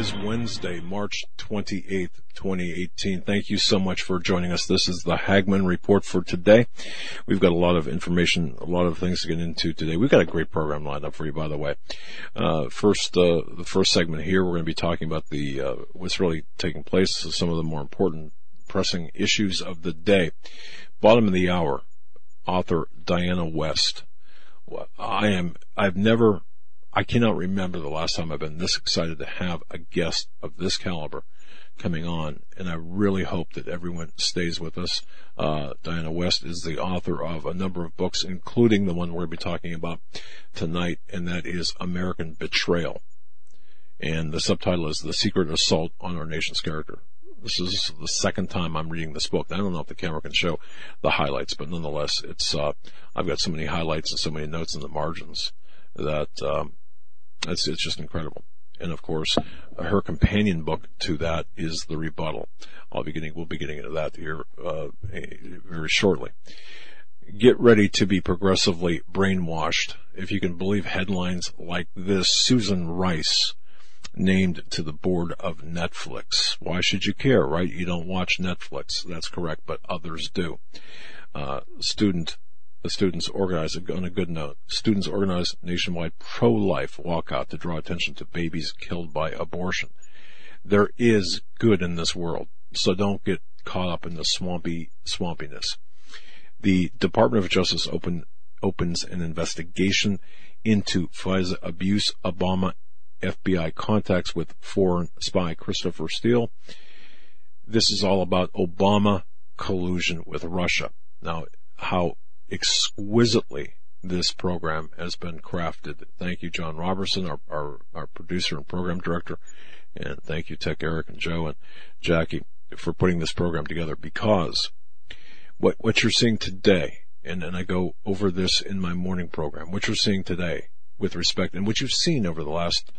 Is Wednesday, March 28th, 2018. Thank you so much for joining us. This is the Hagmann Report for today. We've got a lot of information, a lot of things to get into today. We've got a great program lined up for you, by the way. Uh, first, uh, the first segment here, we're going to be talking about the, uh, what's really taking place, some of the more important pressing issues of the day. Bottom of the hour, author Diana West. I am, I've never I cannot remember the last time I've been this excited to have a guest of this caliber coming on, and I really hope that everyone stays with us. Uh, Diana West is the author of a number of books, including the one we're going to be talking about tonight, and that is American Betrayal. And the subtitle is The Secret Assault on Our Nation's Character. This is the second time I'm reading this book. I don't know if the camera can show the highlights, but nonetheless, it's, uh, I've got so many highlights and so many notes in the margins that, um, it's, it's just incredible. And of course, her companion book to that is The Rebuttal. I'll be getting, we'll be getting into that here, uh, very shortly. Get ready to be progressively brainwashed. If you can believe headlines like this, Susan Rice named to the board of Netflix. Why should you care, right? You don't watch Netflix. That's correct, but others do. Uh, student the students organize on a good note. Students organize nationwide pro-life walkout to draw attention to babies killed by abortion. There is good in this world, so don't get caught up in the swampy swampiness. The Department of Justice open, opens an investigation into FISA abuse. Obama FBI contacts with foreign spy Christopher Steele. This is all about Obama collusion with Russia. Now, how exquisitely this program has been crafted. Thank you, John Robertson, our, our, our producer and program director. And thank you, Tech Eric and Joe and Jackie for putting this program together because what, what you're seeing today, and, and I go over this in my morning program, what you're seeing today with respect and what you've seen over the last,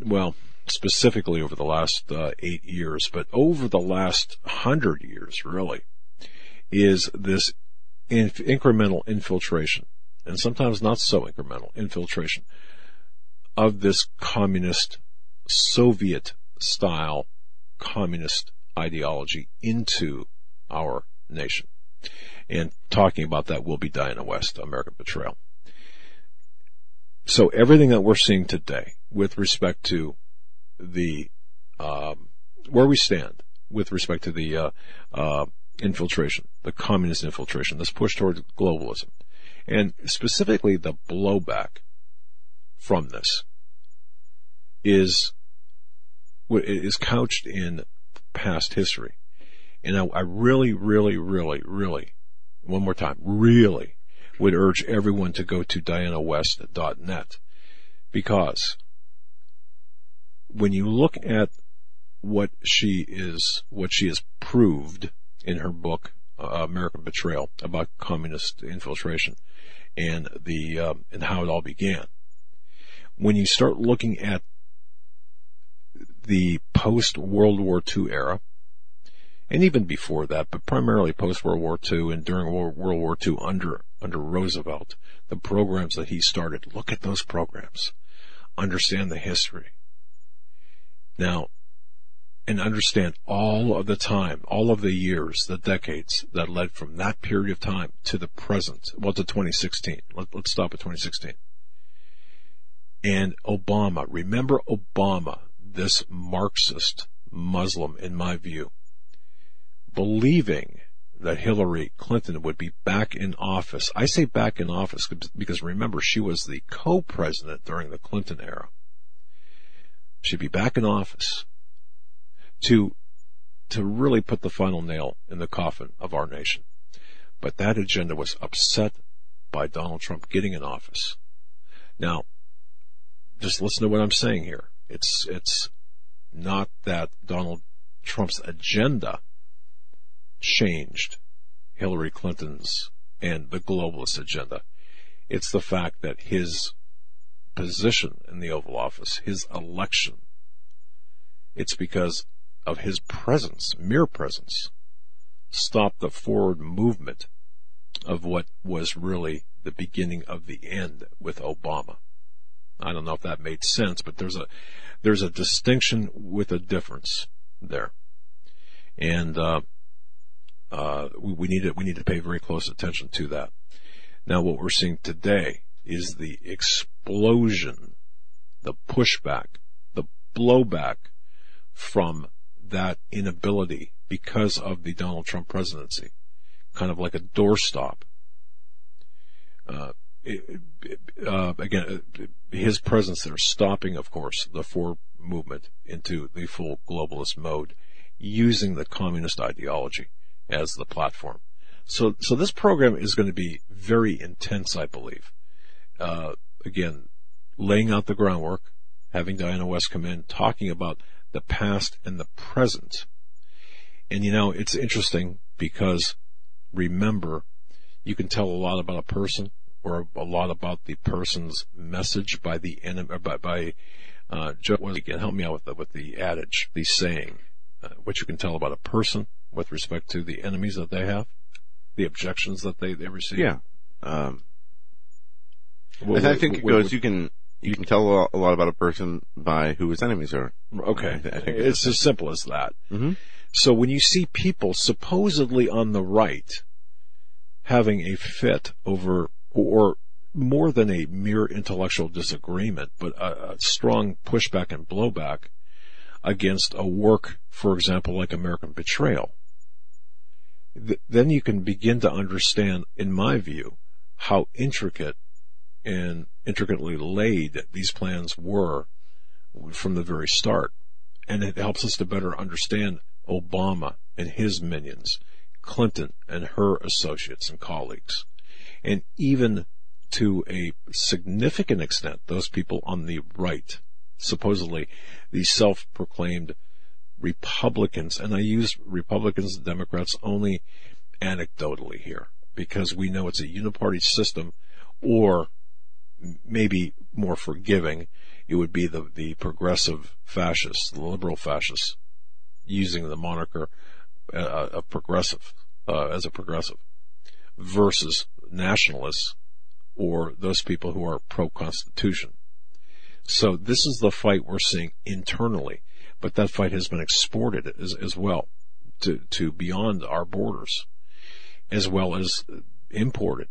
well, specifically over the last uh, eight years, but over the last hundred years, really, is this inf- incremental infiltration, and sometimes not so incremental infiltration of this communist Soviet style communist ideology into our nation. And talking about that will be Diana West, American Betrayal. So everything that we're seeing today with respect to the, um, where we stand with respect to the, uh, uh, infiltration, the communist infiltration, this push towards globalism, and specifically the blowback from this is is couched in past history. And I, I really, really, really, really, one more time, really would urge everyone to go to dianawest.net because when you look at what she is, what she has proved in her book, uh, American Betrayal, about communist infiltration and the, um, and how it all began. When you start looking at the post World War II era, and even before that, but primarily post World War II and during World War II under, under Roosevelt, the programs that he started, look at those programs. Understand the history. Now, and understand all of the time, all of the years, the decades that led from that period of time to the present, well, to 2016. Let, us stop at 2016. And Obama, remember Obama, this Marxist Muslim, in my view, believing that Hillary Clinton would be back in office. I say back in office because remember, she was the co-president during the Clinton era. She'd be back in office to, to really put the final nail in the coffin of our nation. But that agenda was upset by Donald Trump getting in office. Now, just listen to what I'm saying here. It's, it's not that Donald Trump's agenda changed Hillary Clinton's and the globalist agenda. It's the fact that his position in the Oval Office, his election, it's because of his presence, mere presence, stopped the forward movement of what was really the beginning of the end with Obama. I don't know if that made sense, but there's a there's a distinction with a difference there, and uh, uh, we, we need to we need to pay very close attention to that. Now, what we're seeing today is the explosion, the pushback, the blowback from that inability because of the Donald Trump presidency, kind of like a doorstop. Uh, uh, again, uh, his presence there stopping, of course, the forward movement into the full globalist mode using the communist ideology as the platform. So, so this program is going to be very intense, I believe. Uh, again, laying out the groundwork, having Diana West come in, talking about the past and the present. And you know, it's interesting because remember, you can tell a lot about a person or a lot about the person's message by the enemy, by, by, uh, Joe, again, help me out with the, with the adage, the saying, uh, what you can tell about a person with respect to the enemies that they have, the objections that they, they receive. Yeah. Um, well, I think it goes, you can, you can tell a lot about a person by who his enemies are. Okay. it's as simple as that. Mm-hmm. So when you see people supposedly on the right having a fit over, or more than a mere intellectual disagreement, but a, a strong pushback and blowback against a work, for example, like American Betrayal, th- then you can begin to understand, in my view, how intricate and intricately laid these plans were from the very start. And it helps us to better understand Obama and his minions, Clinton and her associates and colleagues, and even to a significant extent, those people on the right, supposedly the self-proclaimed Republicans, and I use Republicans and Democrats only anecdotally here, because we know it's a uniparty system, or maybe more forgiving, it would be the, the progressive fascists, the liberal fascists, using the moniker uh, of progressive, uh, as a progressive, versus nationalists or those people who are pro-constitution. So this is the fight we're seeing internally, but that fight has been exported as, as well to, to beyond our borders, as well as imported.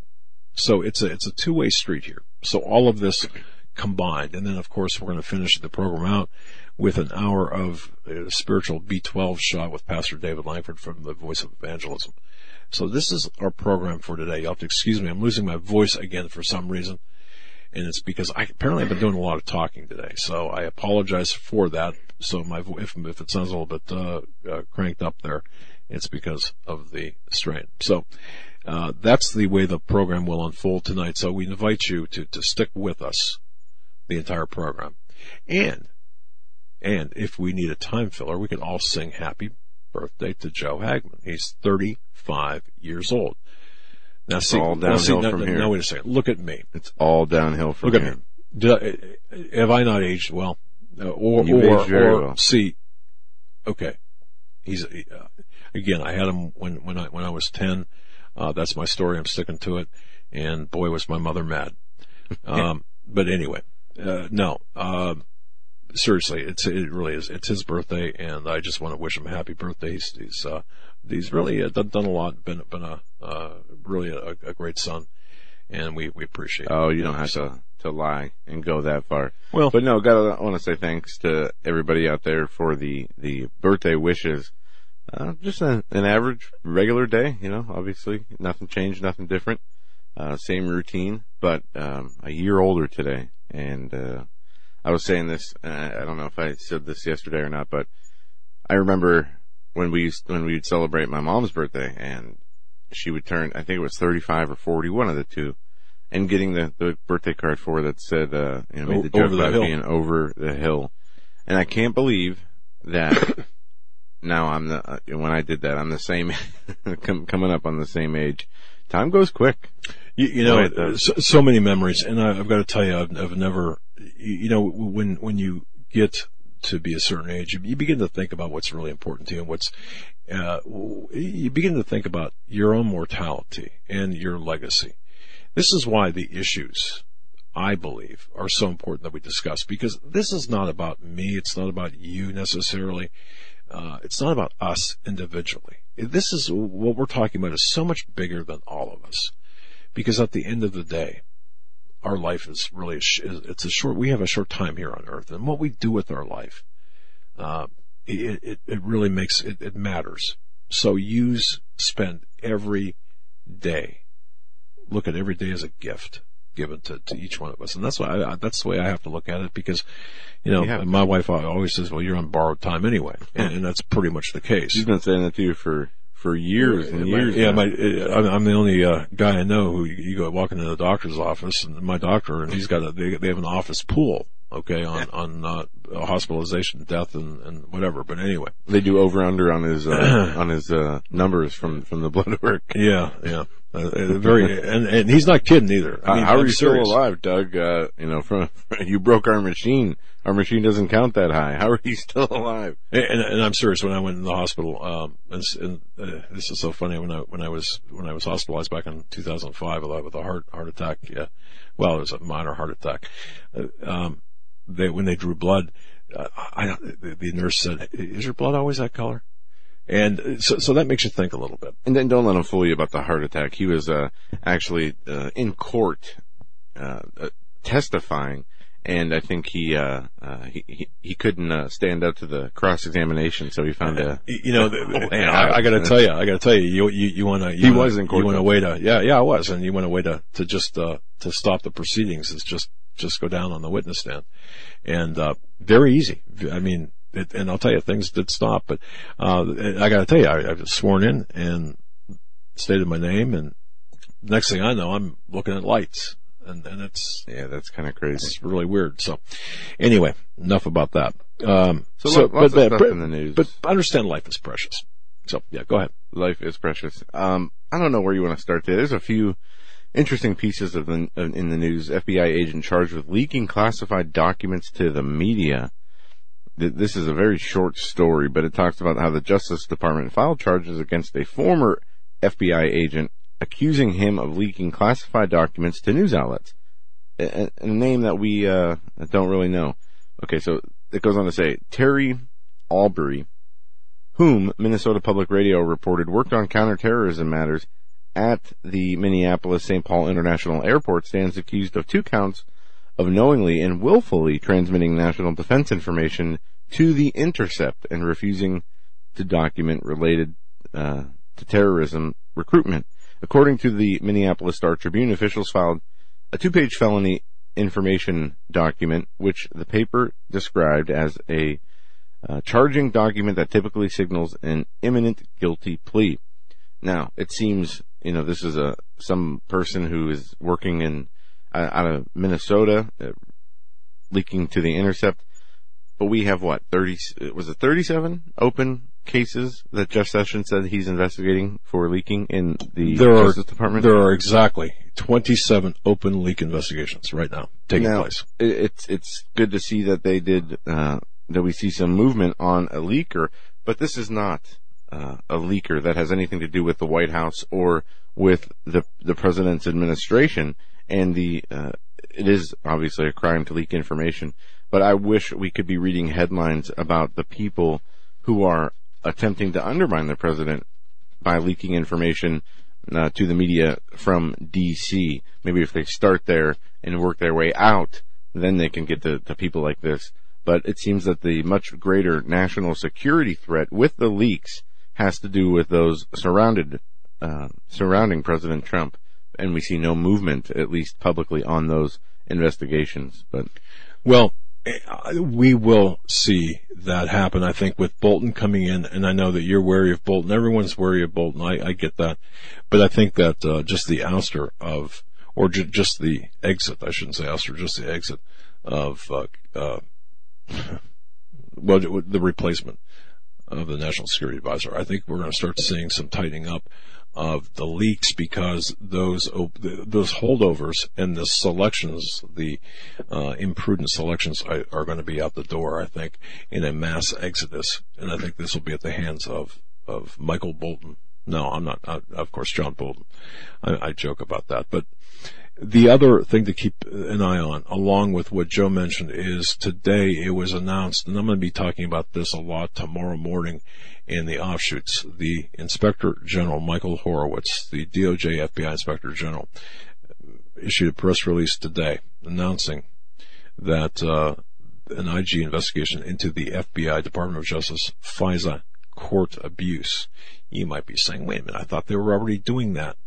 So it's a, it's a two-way street here. So all of this combined, and then of course we're going to finish the program out with an hour of a spiritual B12 shot with Pastor David Langford from the Voice of Evangelism. So this is our program for today. You'll have to excuse me. I'm losing my voice again for some reason. And it's because I apparently I've been doing a lot of talking today. So I apologize for that. So my, if, if it sounds a little bit, uh, uh, cranked up there, it's because of the strain. So, uh, that's the way the program will unfold tonight. So we invite you to, to stick with us the entire program. And, and if we need a time filler, we can all sing happy birthday to Joe Hagmann. He's 35 years old. Now see, all downhill now, see, from now, here. Now wait a second. Look at me. It's all downhill from Look here. at me. I, have I not aged well? Uh, or, You've or, aged very or well. see, okay. He's, uh, again, I had him when, when I, when I was 10. Uh, that's my story. I'm sticking to it. And boy, was my mother mad. Um, but anyway, uh, no, um, seriously, it's, it really is. It's his birthday and I just want to wish him a happy birthday. He's, he's, uh, he's really uh, done, done a lot, been, been a, uh, really a, a great son and we, we appreciate it. Oh, you don't have to, to lie and go that far. Well, But no, gotta, I want to say thanks to everybody out there for the, the birthday wishes. Uh, just a, an average, regular day, you know, obviously nothing changed, nothing different. Uh, same routine, but, um, a year older today. And, uh, I was saying this, uh, I don't know if I said this yesterday or not, but I remember when we used, when we'd celebrate my mom's birthday and she would turn, I think it was 35 or 40, one of the two. and getting the, the birthday card for that said, uh, you know, made the joke about hill. being over the hill. And I can't believe that now I'm the, uh, when I did that, I'm the same, com- coming up on the same age. Time goes quick. You, you know, so, so many memories, and I, I've got to tell you, I've, I've never, you know, when when you get to be a certain age, you, you begin to think about what's really important to you, and what's, uh, you begin to think about your own mortality and your legacy. This is why the issues, I believe, are so important that we discuss because this is not about me. It's not about you necessarily. Uh, it's not about us individually. This is what we're talking about is so much bigger than all of us because at the end of the day, our life is really, it's a short, we have a short time here on earth and what we do with our life, uh, it, it, it really makes, it, it matters. So use, spend every day, look at every day as a gift given to, to each one of us. And that's why I, that's the way I have to look at it because, you know, Yeah. my wife always says, well, you're on borrowed time anyway. And, and that's pretty much the case. She's been saying that to you for, for years and years. Yeah, my, I'm I'm the only uh, guy I know who you go walking into the doctor's office, and my doctor, and he's got a they, they have an office pool, okay, on on uh, hospitalization, death, and and whatever. But anyway, They do over under on his uh, on his uh, numbers from from the blood work. yeah, yeah, uh, uh, very, and and he's not kidding either. I mean, How are I'm you serious. still alive, Doug? Uh, you know, from you broke our machine. Our machine doesn't count that high. How are you still alive? And, and, and I'm serious. When I went in the hospital, um, and, and uh, this is so funny. When I when I was when I was hospitalized back in 2005 with a, with a heart heart attack, yeah, well, it was a minor heart attack. Uh, um, they when they drew blood, uh, I, the, nurse said, "Is your blood always that color?" And uh, so so that makes you think a little bit. And then don't let him fool you about the heart attack. He was uh, actually uh, in court uh, testifying, and I think he uh, uh, he, he he couldn't uh, stand up to the cross examination, so he found a. You you know, the, the- way I. I got to tell you, I got to tell you, you you, you want to. He was in court, You want a way to, yeah, yeah, I was, and you want a way to to just uh, to stop the proceedings is just just go down on the witness stand, and uh, very easy. I mean, it, and I'll tell you, things did stop, but uh, I got to tell you, I, I was sworn in and stated my name, and next thing I know, I'm looking at lights, and and it's Yeah, that's kind of crazy. it's really weird. So, anyway, enough about that. Um, So lo- lots of stuff in the news. But understand life is precious. So, yeah, go ahead. Life is precious. Um, I don't know where you want to start there. There's a few interesting pieces of the, in the news. FBI agent charged with leaking classified documents to the media. This is a very short story, but it talks about how the Justice Department filed charges against a former FBI agent accusing him of leaking classified documents to news outlets. A, a- name that we uh, don't really know. Okay, so it goes on to say Terry Albury, whom Minnesota Public Radio reported worked on counterterrorism matters at the Minneapolis St. Paul International Airport, stands accused of two counts of knowingly and willfully transmitting national defense information to the Intercept and refusing to document related uh, to terrorism recruitment. According to the Minneapolis Star Tribune, officials filed a two-page felony information document, which the paper described as a uh, charging document that typically signals an imminent guilty plea. Now, it seems, you know, this is a, some person who is working in, uh, out of Minnesota, uh, leaking to the intercept. But we have what, 30, was it 37 open cases that Jeff Sessions said he's investigating for leaking in the There are, Justice Department? there are exactly 27 open leak investigations right now taking Now, place. it's it's good to see that they did uh, that we see some movement on a leaker, but this is not uh, a leaker that has anything to do with the White House or with the the president's administration. And the uh, it is obviously a crime to leak information, but I wish we could be reading headlines about the people who are attempting to undermine the president by leaking information uh, to the media from DC. Maybe if they start there and work their way out, then they can get to, to people like this. But it seems that the much greater national security threat with the leaks has to do with those surrounded, uh, surrounding President Trump. And we see no movement, at least publicly, on those investigations. But Well, we will see that happen, I think, with Bolton coming in, and I know that you're wary of Bolton. Everyone's wary of Bolton. I, I get that. But I think that, uh, just the ouster of, or ju- just the exit. I shouldn't say ouster, just the exit of uh, uh, well, the replacement of the National Security Advisor. I think we're going to start seeing some tightening up of the leaks because those those holdovers and the selections, the uh, imprudent selections, are, are, going to be out the door. I think in a mass exodus, and I think this will be at the hands of of Michael Bolton. No, I'm not. Uh, of course, John Bolton. I, I joke about that, but the other thing to keep an eye on, along with what Joe mentioned, is today it was announced, and I'm going to be talking about this a lot tomorrow morning in the offshoots. The Inspector General, Michael Horowitz, the DOJ FBI Inspector General, issued a press release today announcing that uh, an IG investigation into the FBI Department of Justice FISA court abuse. You might be saying, wait a minute, I thought they were already doing that.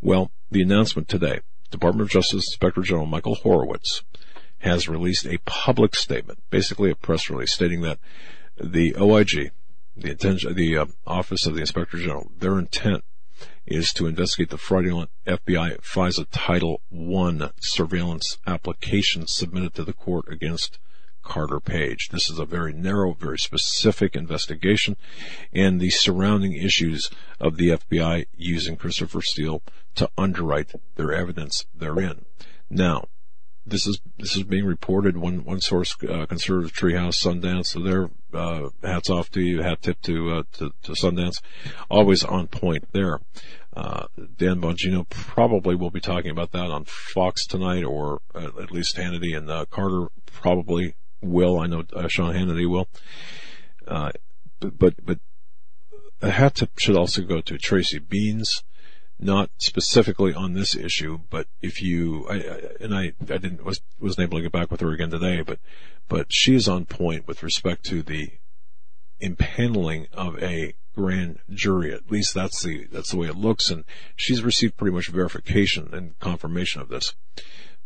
Well, the announcement today Department of Justice Inspector General Michael Horowitz has released a public statement, basically a press release, stating that the OIG, the intention, the uh, Office of the Inspector General, their intent is to investigate the fraudulent FBI FISA Title I surveillance application submitted to the court against Carter Page. This is a very narrow, very specific investigation and the surrounding issues of the FBI using Christopher Steele to underwrite their evidence therein. Now, this is this is being reported. One one source, uh, conservative treehouse, Sundance. So their uh, hats off to you, hat tip to, uh, to, to Sundance, always on point there. Uh, Dan Bongino probably will be talking about that on Fox tonight, or at least Hannity and uh, Carter probably will. I know uh, Sean Hannity will. Uh, but, but, a hat tip should also go to Tracy Beanz, not specifically on this issue, but if you, I, I, and I, I didn't, was, wasn't able to get back with her again today, but, but she is on point with respect to the impaneling of a grand jury. At least that's the, that's the way it looks. And she's received pretty much verification and confirmation of this.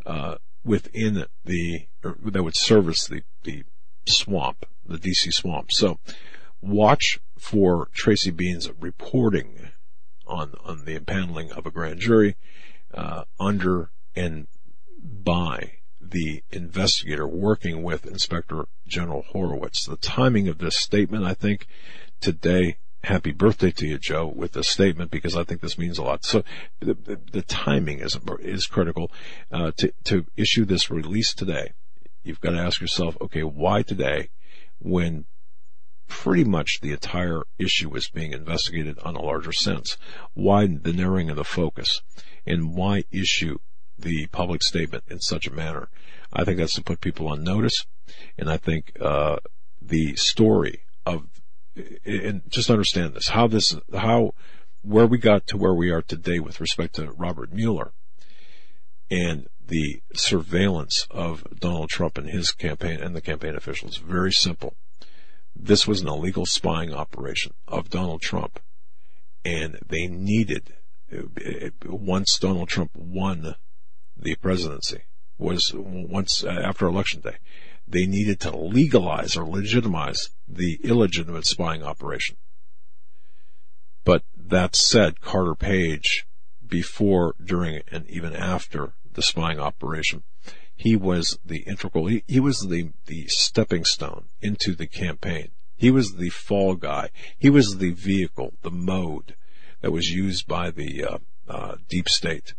Uh, within the that would service the the swamp, the DC swamp. So watch for Tracy Bean's reporting on on the impaneling of a grand jury uh, under and by the investigator working with Inspector General Horowitz. The timing of this statement, I think, today happy birthday to you, Joe, with this statement because I think this means a lot. So the, the, the timing is is critical uh, to to issue this release today. You've got to ask yourself, okay, why today, when pretty much the entire issue is being investigated on a larger sense? Why the narrowing of the focus, and why issue the public statement in such a manner? I think that's to put people on notice, and I think uh, the story of and just understand this, how this, how, where we got to where we are today with respect to Robert Mueller and the surveillance of Donald Trump and his campaign and the campaign officials. Very simple. This was an illegal spying operation of Donald Trump and they needed, once Donald Trump won the presidency, was once uh, after election day, they needed to legalize or legitimize the illegitimate spying operation. But that said, Carter Page, before, during, and even after the spying operation, he was the integral, he, he was the, the stepping stone into the campaign. He was the fall guy. He was the vehicle, the mode that was used by the uh, uh, deep state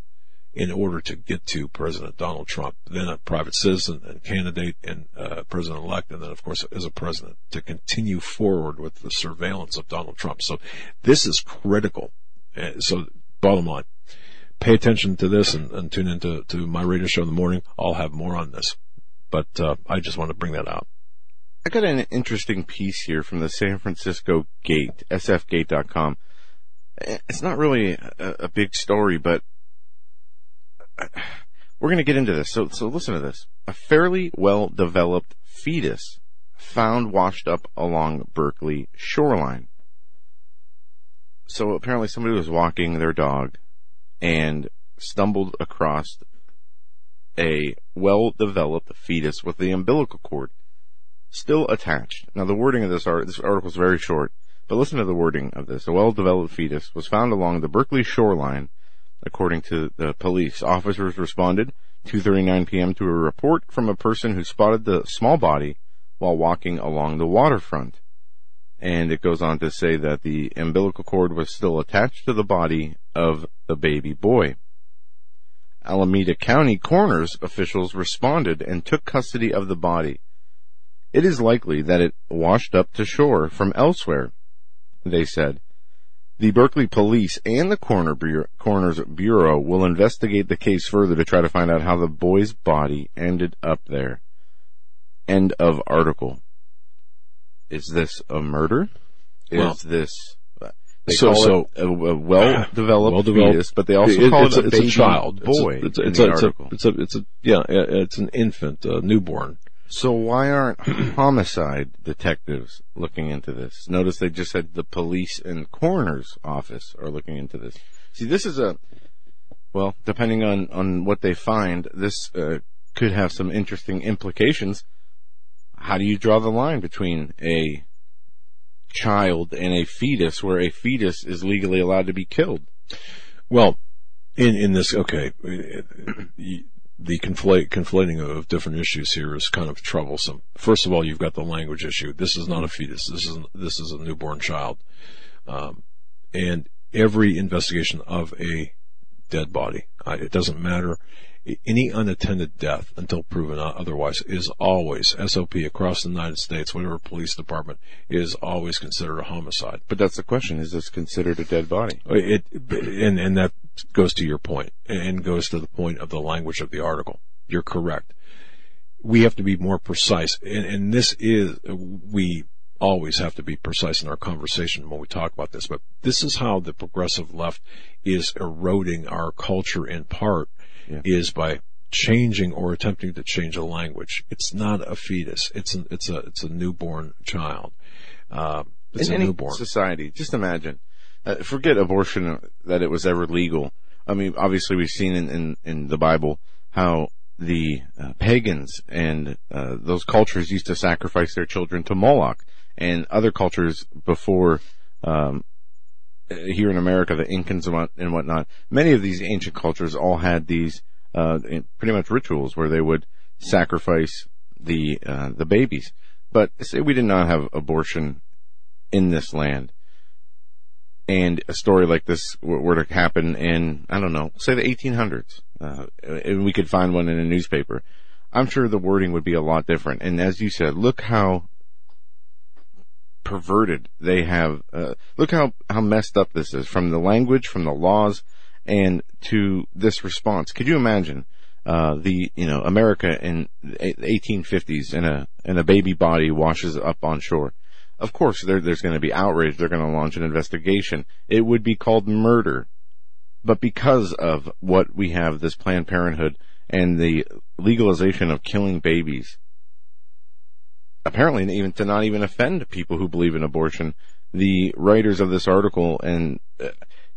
in order to get to President Donald Trump, then a private citizen and candidate and uh, president elect, and then of course as a president to continue forward with the surveillance of Donald Trump. So this is critical. Uh, so bottom line, pay attention to this and, and tune into to my radio show in the morning. I'll have more on this, but uh, I just want to bring that out. I got an interesting piece here from the San Francisco Gate, sfgate.com. It's not really a, a big story, but we're going to get into this. So, so listen to this. A fairly well developed fetus found washed up along Berkeley shoreline. So apparently somebody was walking their dog and stumbled across a well developed fetus with the umbilical cord still attached. Now the wording of this, art, this article is very short, but listen to the wording of this. A well developed fetus was found along the Berkeley shoreline according to the police. Officers responded 2:39 p.m. to a report from a person who spotted the small body while walking along the waterfront. And it goes on to say that the umbilical cord was still attached to the body of the baby boy. Alameda County coroner's officials responded and took custody of the body. It is likely that it washed up to shore from elsewhere, they said. The Berkeley police and the coroner bureau, coroner's bureau will investigate the case further to try to find out how the boy's body ended up there. End of article. Is this a murder? Is Well, this they so- call so- it a, a well-developed Well-developed- fetus, but they also It- call it a, a, baby a child, boy It's a, it's, a, it's, it's a, it's a, yeah, it's an infant, a newborn. So why aren't homicide detectives looking into this? Notice they just said the police and coroner's office are looking into this. See, this is a well, depending on on what they find, this uh, could have some interesting implications. How do you draw the line between a child and a fetus, where a fetus is legally allowed to be killed? Well, in in this, okay, the conflate conflating of different issues here is kind of troublesome. First of all, you've got the language issue. This is not a fetus. This is this is a newborn child, um, and every investigation of a dead body, I, it doesn't matter. Any unattended death, until proven otherwise, is always SOP across the United States. Whatever police department is always considered a homicide. But that's the question: Is this considered a dead body? Uh, it and and that goes to your point and goes to the point of the language of the article. You're correct. We have to be more precise, and, and this is we always have to be precise in our conversation when we talk about this. But this is how the progressive left is eroding our culture in part Yeah. is by changing or attempting to change a language. It's not a fetus. It's an, it's a it's a newborn child. Uh, it's in a any newborn. society, just imagine. Uh, forget abortion that it was ever legal. I mean, obviously we've seen in, in, in the Bible how the uh, pagans and uh, those cultures used to sacrifice their children to Moloch, and other cultures before um, here in America, the Incans and, whatnot. Many of these ancient cultures all had these uh, pretty much rituals where they would sacrifice the uh, the babies. But say we did not have abortion in this land, and a story like this were to happen in I don't know, say the 1800s, uh, and we could find one in a newspaper. I'm sure the wording would be a lot different. And as you said, look how perverted they have. Uh, look how how messed up this is from the language, from the laws, and to this response. Could you imagine? Uh, the you know America in the 1850s and a and a baby body washes up on shore. Of course, there, there's going to be outrage. They're going to launch an investigation. It would be called murder, but because of what we have, this Planned Parenthood and the legalization of killing babies, apparently even to not even offend people who believe in abortion, the writers of this article and uh,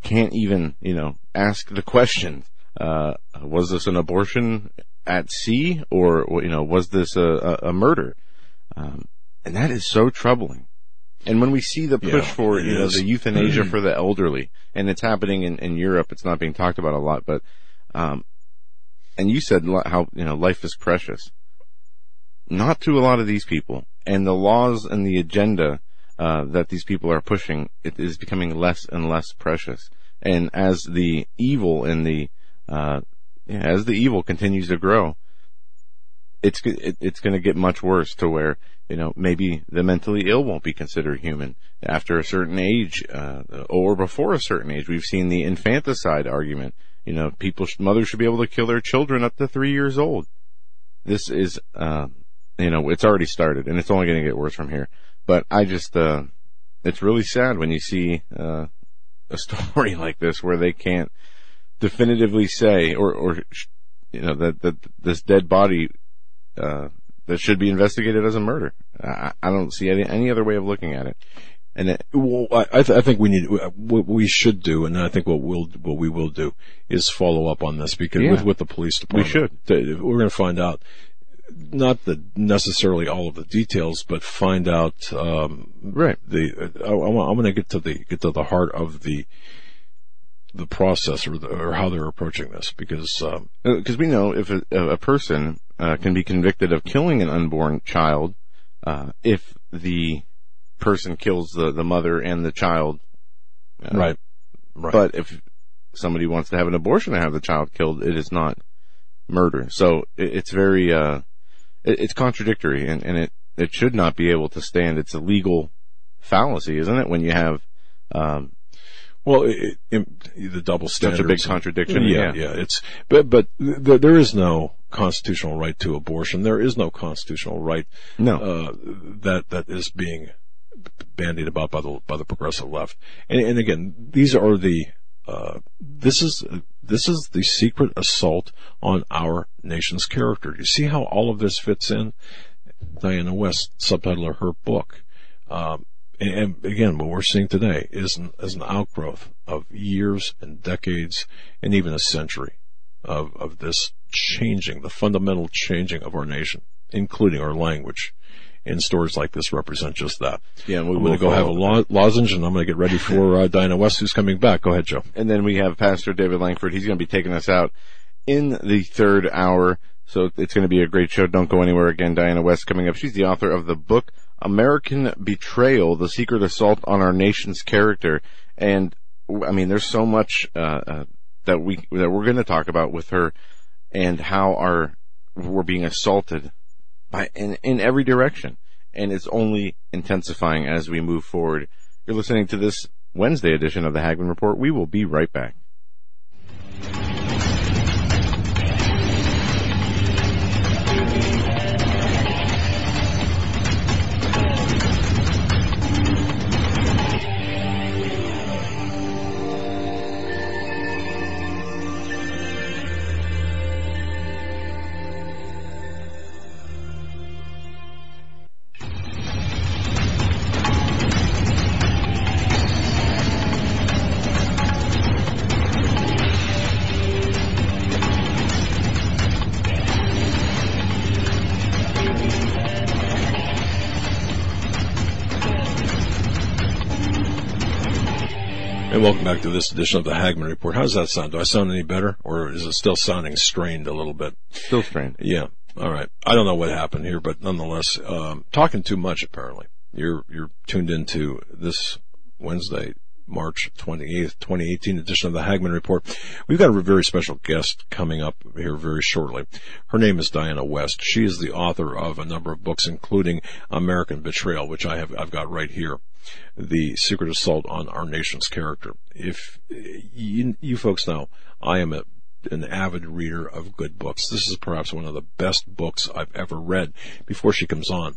can't even you know ask the question uh, was this an abortion at sea or, you know, was this a, a, a murder? Um, and that is so troubling. And when we see the push Yeah, for, you know, is. the euthanasia for the elderly, and it's happening in, in Europe, it's not being talked about a lot, but, um, and you said how, you know, life is precious. Not to a lot of these people. And the laws and the agenda, uh, that these people are pushing, it is becoming less and less precious. And as the evil and the, uh, as the evil continues to grow, it's it, it's going to get much worse to where you know maybe the mentally ill won't be considered human after a certain age uh, or before a certain age. We've seen the infanticide argument. You know, people mothers should be able to kill their children up to three years old. This is uh, you know it's already started and it's only going to get worse from here. But I just uh, it's really sad when you see uh, a story like this where they can't definitively say or or you know that that this dead body uh, that should be investigated as a murder. I, I don't see any, any other way of looking at it. And it, Well, I, th- I think we need what we should do, and I think what we'll what we will do is follow up on this because Yeah. with, with the police department, we should. We're going to find out not the necessarily all of the details, but find out um, right. the. I, I I'm going to get to the get to the heart of the the process or, the, or how they're approaching this because um, because we know if a, a person uh, can be convicted of killing an unborn child uh, if the person kills the, the mother and the child. Uh, right, right. But if somebody wants to have an abortion and have the child killed, it is not murder. So it, it's very uh, it, it's contradictory, and, and it it should not be able to stand. It's a legal fallacy, isn't it? When you have um, well, it, it, the double standard. Such a big contradiction. Yeah, yeah. It's but but th- there is no constitutional right to abortion. There is no constitutional right. No. Uh, that that is being bandied about by the by the progressive left. And, and again, these are the uh, this is this is the secret assault on our nation's character. You see how all of this fits in. Diana West, subtitle of her book. Um, and again, what we're seeing today is an, is an outgrowth of years and decades and even a century of, of this changing, the fundamental changing of our nation, including our language. And stores like this represent just that. Yeah, we I'm going to go have a lo- lozenge and I'm going to get ready for uh, Diana West, who's coming back. Go ahead, Joe. And then we have Pastor David Langford. He's going to be taking us out in the third hour. So it's going to be a great show. Don't go anywhere again. Diana West coming up. She's the author of the book American Betrayal, The Secret Assault on Our Nation's Character. And I mean, there's so much, uh, uh, that we, that we're going to talk about with her and how our, we're being assaulted by, in, in every direction. And it's only intensifying as we move forward. You're listening to this Wednesday edition of the Hagmann Report. We will be right back. Welcome back to this edition of the Hagmann Report. How does that sound? Do I sound any better, or is it still sounding strained a little bit? Still strained. Yeah. All right. I don't know what happened here, but nonetheless, um, talking too much apparently. You're you're tuned into this Wednesday, March 28th, 2018 edition of the Hagmann Report. We've got a very special guest coming up here very shortly. Her name is Diana West. She is the author of a number of books, including American Betrayal, which I have I've got right here the secret assault on our nation's character. If you, you folks know, I am a, an avid reader of good books. This is perhaps one of the best books I've ever read before she comes on.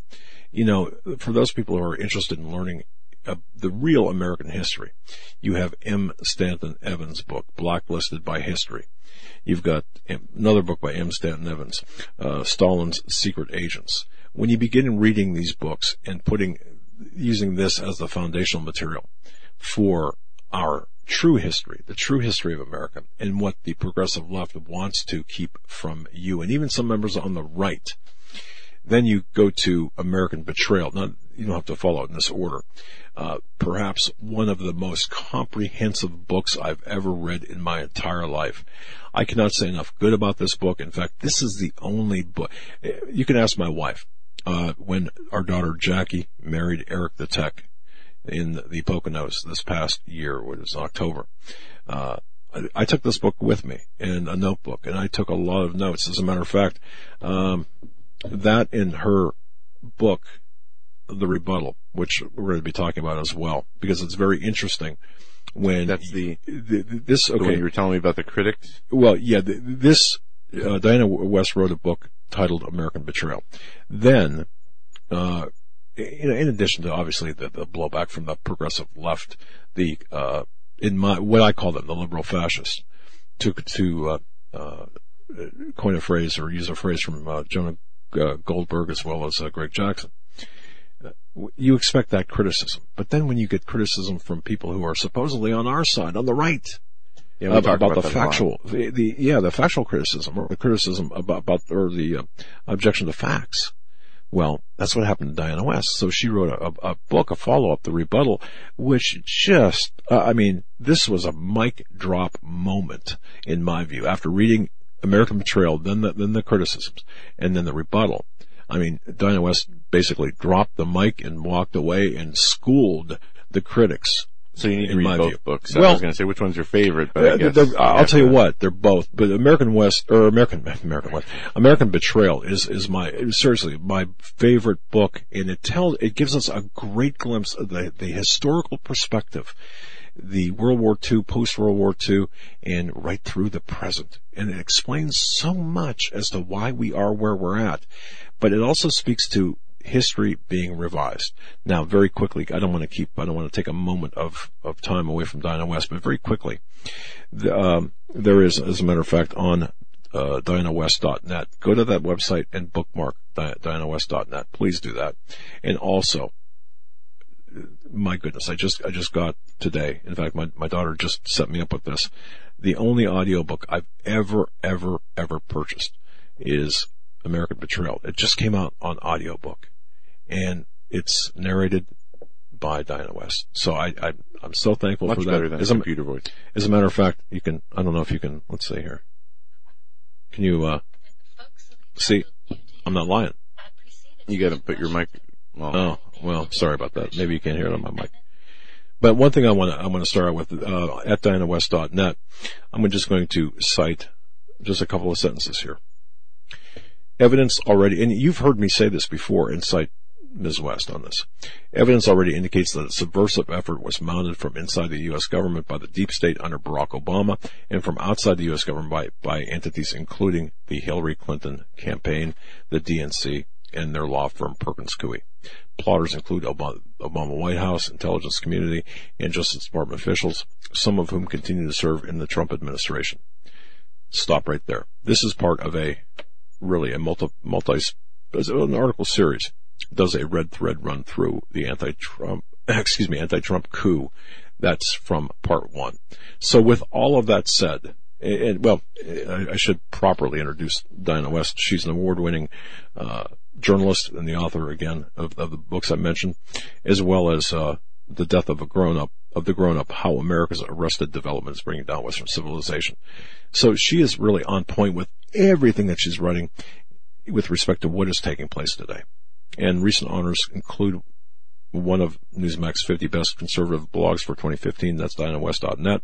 You know, for those people who are interested in learning uh, the real American history, you have M. Stanton Evans' book, Blacklisted by History. You've got another book by M. Stanton Evans, uh, Stalin's Secret Agents. When you begin reading these books and putting using this as the foundational material for our true history, the true history of America, and what the progressive left wants to keep from you, and even some members on the right. Then you go to American Betrayal. Not, you don't have to follow it in this order. Uh, perhaps one of the most comprehensive books I've ever read in my entire life. I cannot say enough good about this book. In fact, this is the only book. You can ask my wife uh, when our daughter Jackie married Eric the Tech in the Poconos this past year, which was October. Uh, I, I, took this book with me in a notebook and I took a lot of notes. As a matter of fact, um, that in her book, The Rebuttal, which we're going to be talking about as well, because it's very interesting when that's the, the this okay you were telling me about the critics well yeah the, this uh, Diana West wrote a book titled American Betrayal. Then, uh, in, in, addition to obviously the, the, blowback from the progressive left, the uh, in my what I call them the liberal fascists, to to uh, uh, coin a phrase or use a phrase from uh, Jonah uh, Goldberg as well as Greg Jackson. You expect that criticism, but then when you get criticism from people who are supposedly on our side, on the right, yeah, about, about, the factual, the, the, yeah, the factual criticism or the criticism about, about or the uh, objection to facts. Well, that's what happened to Diana West. So she wrote a, a book, a follow-up, The Rebuttal, which just, uh, I mean, this was a mic drop moment in my view. After reading American Betrayal, then the, then the criticisms, and then the rebuttal. I mean, Diana West basically dropped the mic and walked away and schooled the critics So you need to read both view. books. I was going to say which one's your favorite, but I guess I'll yeah, tell you what, they're both. But American West or American American West, American Betrayal is is my seriously my favorite book, and it tells it gives us a great glimpse of the the historical perspective, the World War II, post World War II, and right through the present, and it explains so much as to why we are where we're at. But it also speaks to history being revised. Now, very quickly, I don't want to keep, I don't want to take a moment of, of time away from Diana West, but very quickly, the, um, there is, as a matter of fact, on uh, DianaWest.net. Go to that website and bookmark Di- DianaWest.net. Please do that. And also, my goodness, I just I just got today. In fact, my my daughter just set me up with this. The only audiobook I've ever ever ever purchased is American Betrayal. It just came out on audiobook, and it's narrated by Diana West. So I, I I'm so thankful Much for that. better than As a- computer voice. as a matter of fact, you can, I don't know if you can, let's see here. Can you, uh, see, I'm not lying. You got to put your mic. Well, Oh, well, sorry about that. Maybe you can't hear it on my mic. But one thing I want to, I want to start out with, uh, at DianaWest.net, I'm just going to cite just a couple of sentences here. Evidence already, and you've heard me say this before and cite Ms. West on this. Evidence already indicates that a subversive effort was mounted from inside the U.S. government by the deep state under Barack Obama and from outside the U.S. government by, by entities including the Hillary Clinton campaign, the DNC, and their law firm Perkins Coie. Plotters include Obama, Obama White House, intelligence community, and Justice Department officials, some of whom continue to serve in the Trump administration. Stop right there. This is part of a really a multi multi an article series does a red thread run through the anti-Trump excuse me anti-Trump coup. That's from part one. So with all of that said, and, well, I, I should properly introduce Diana West. She's an award-winning uh, journalist and the author again of, of the books I mentioned, as well as uh, the death of a grown-up of the grown-up, how America's arrested development is bringing down Western civilization. So she is really on point with everything that she's writing with respect to what is taking place today. And recent honors include one of Newsmax's 50 best conservative blogs for 2015. That's DianaWest.net.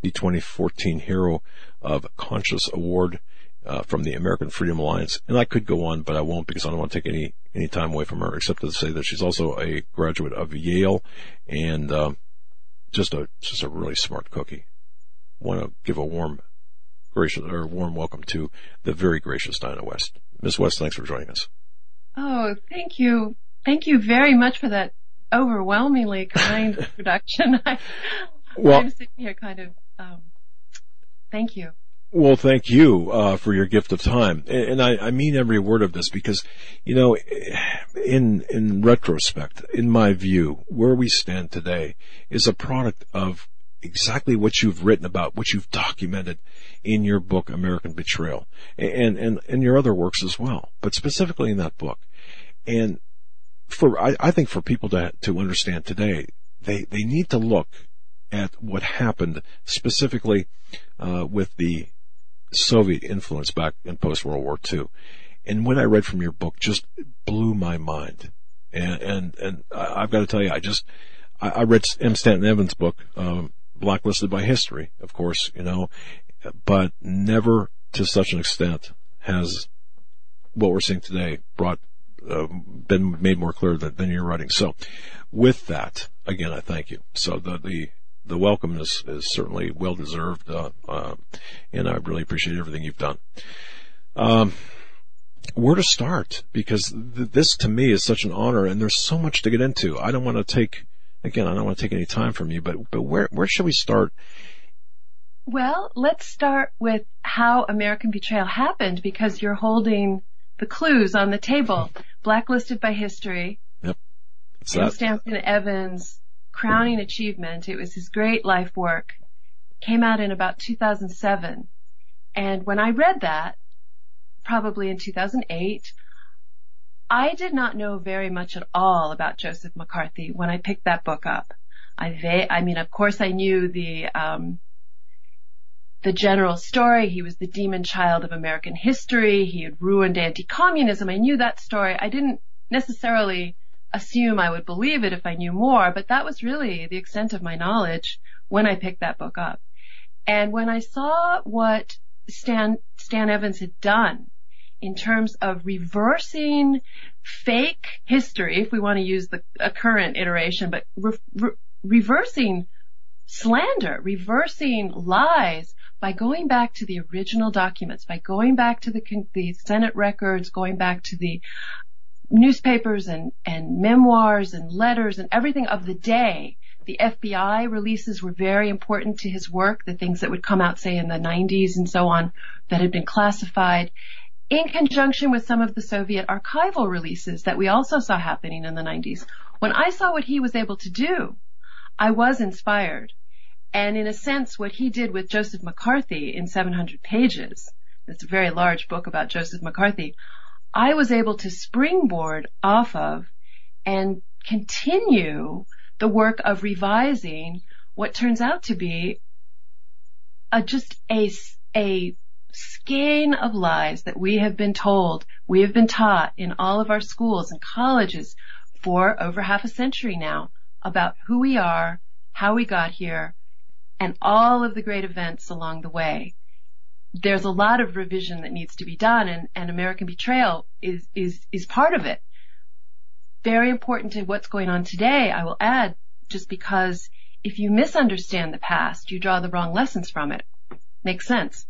The 2014 Hero of Conscience Award uh, from the American Freedom Alliance. And I could go on, but I won't because I don't want to take any any time away from her, except to say that she's also a graduate of Yale and um, just a just a really smart cookie. Want to give a warm gracious or warm welcome to the very gracious Diana West. Miss West, thanks for joining us. Oh, thank you. Thank you very much for that overwhelmingly kind introduction. I, Well- I'm sitting here kind of, um, thank you. Well, thank you uh, for your gift of time, and, I, I mean every word of this because, you know, in in retrospect, in my view, where we stand today is a product of exactly what you've written about, what you've documented in your book, American Betrayal, and and and your other works as well, but specifically in that book, and for I, I think for people to to understand today, they they need to look at what happened specifically uh, with the Soviet influence back in post World War II. And what I read from your book just blew my mind. And, and, and I've got to tell you, I just, I, I read M. Stanton Evans' book, um, Blacklisted by History, of course, you know, but never to such an extent has what we're seeing today brought, uh, been made more clear than, than your writing. So with that, again, I thank you. So the, the, the welcome is, is certainly well deserved, uh, uh, and I really appreciate everything you've done. Um, where to start? Because th- this to me is such an honor, and there's so much to get into. I don't want to take, again, I don't want to take any time from you, but but where where should we start? Well, let's start with how American Betrayal happened because you're holding the clues on the table. Blacklisted by history. It's M. that Stanton Evans' crowning achievement. It was his great life work. Came out in about 2007. And when I read that, probably in 2008, I did not know very much at all about Joseph McCarthy when I picked that book up. I, ve I mean, of course, I knew the um, the general story. He was the demon child of American history. He had ruined anti-communism. I knew that story. I didn't necessarily assume I would believe it if I knew more, but that was really the extent of my knowledge when I picked that book up. And when I saw what Stan, Stan Evans had done in terms of reversing fake history, if we want to use the current iteration, but re- re- reversing slander, reversing lies by going back to the original documents, by going back to the, the Senate records, going back to the newspapers and, and memoirs and letters and everything of the day. The FBI releases were very important to his work, the things that would come out, say, in the 90s and so on, that had been classified, in conjunction with some of the Soviet archival releases that we also saw happening in the 90s. When I saw what he was able to do, I was inspired. And in a sense, what he did with Joseph McCarthy in 700 pages, it's a very large book about Joseph McCarthy, I was able to springboard off of and continue the work of revising what turns out to be a, just a, a skein of lies that we have been told, we have been taught in all of our schools and colleges for over half a century now about who we are, how we got here, and all of the great events along the way there's a lot of revision that needs to be done and, and American Betrayal is, is, is part of it. Very important to what's going on today, I will add, just because if you misunderstand the past, you draw the wrong lessons from it. Makes sense.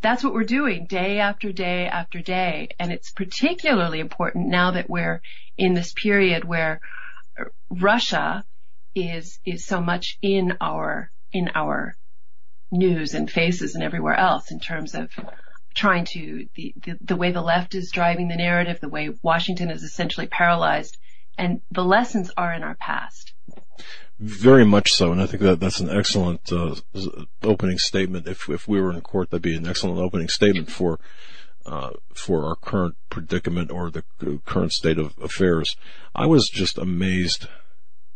That's what we're doing day after day after day. And it's particularly important now that we're in this period where Russia is, is so much in our, in our news and faces and everywhere else in terms of trying to the, the, the way the left is driving the narrative, the way Washington is essentially paralyzed, and the lessons are in our past. Very much so, and I think that that's an excellent uh, opening statement. If if we were in court, that'd be an excellent opening statement for uh, for our current predicament or the current state of affairs. I was just amazed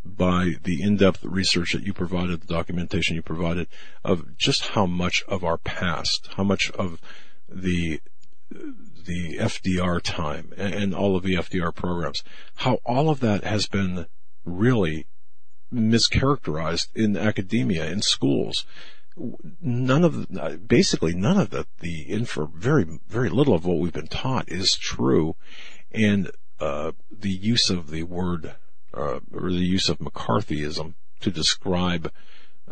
by the in-depth research that you provided, the documentation you provided of just how much of our past, how much of the the FDR time and all of the FDR programs, how all of that has been really mischaracterized in academia, in schools. None of, basically none of the, the info, very, very little of what we've been taught is true. And, uh, the use of the word or the use of McCarthyism to describe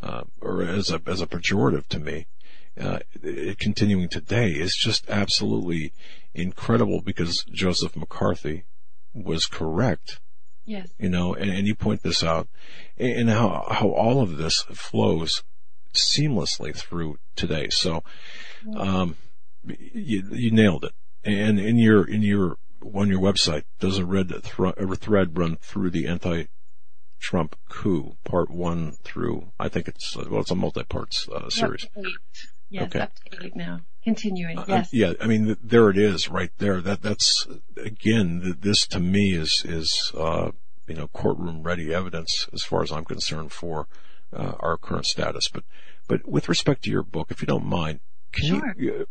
uh, or as a as a pejorative to me, uh, it, continuing today is just absolutely incredible because Joseph McCarthy was correct. Yes. You know, and, and you point this out, and how how all of this flows seamlessly through today. So, um, you, you nailed it. And in your in your on your website, does a red a thread run through the anti-Trump coup, part one through, I think it's, well, it's a multi-parts uh, series. Yes, okay. up to eight now. Continuing, uh, yes. yeah, I mean, there it is right there. That, that's, again, this to me is, is, uh, you know, courtroom ready evidence as far as I'm concerned for, uh, our current status. But, but with respect to your book, if you don't mind, can sure. you,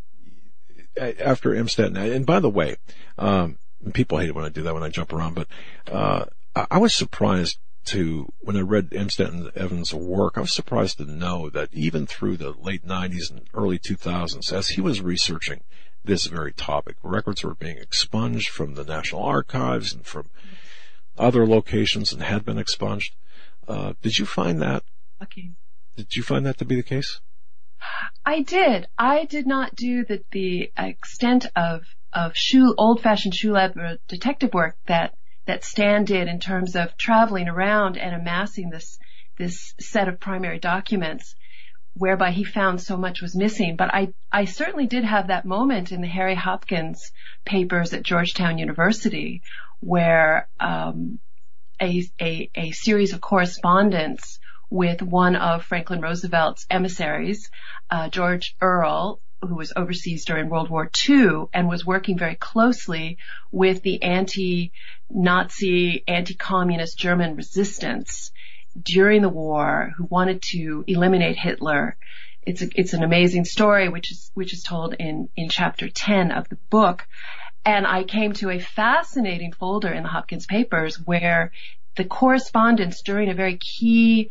uh, after Imstadt, and by the way, um, people hate it when I do that when I jump around, but uh, I was surprised to when I read M. Stanton Evans' work. I was surprised to know that even through the late '90s and early 2000s, as he was researching this very topic, records were being expunged from the National Archives and from other locations and had been expunged. Uh, did you find that? Okay. Did you find that to be the case? I did. I did not do the the extent of of shoe, old-fashioned shoe leather detective work that that Stan did in terms of traveling around and amassing this this set of primary documents whereby he found so much was missing. But I, I certainly did have that moment in the Harry Hopkins papers at Georgetown University where um, a, a, a series of correspondence with one of Franklin Roosevelt's emissaries, uh, George Earle, who was overseas during World War II and was working very closely with the anti-Nazi, anti-communist German resistance during the war who wanted to eliminate Hitler. It's a, it's an amazing story which is which is told in in chapter 10 of the book. And I came to a fascinating folder in the Hopkins papers where the correspondence during a very key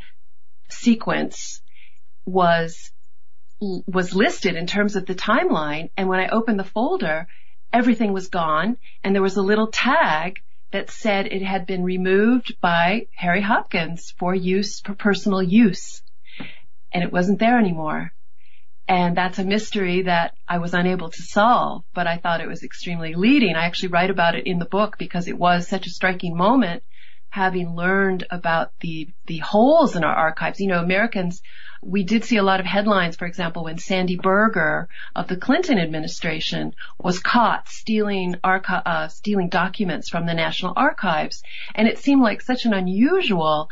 sequence was was listed in terms of the timeline and when I opened the folder everything was gone and there was a little tag that said it had been removed by Harry Hopkins for use, for personal use. And it wasn't there anymore. And that's a mystery that I was unable to solve, but I thought it was extremely leading. I actually write about it in the book because it was such a striking moment having learned about the, the holes in our archives. You know, Americans we did see a lot of headlines, for example, when Sandy Berger of the Clinton administration was caught stealing archi- uh, stealing documents from the National Archives, and it seemed like such an unusual,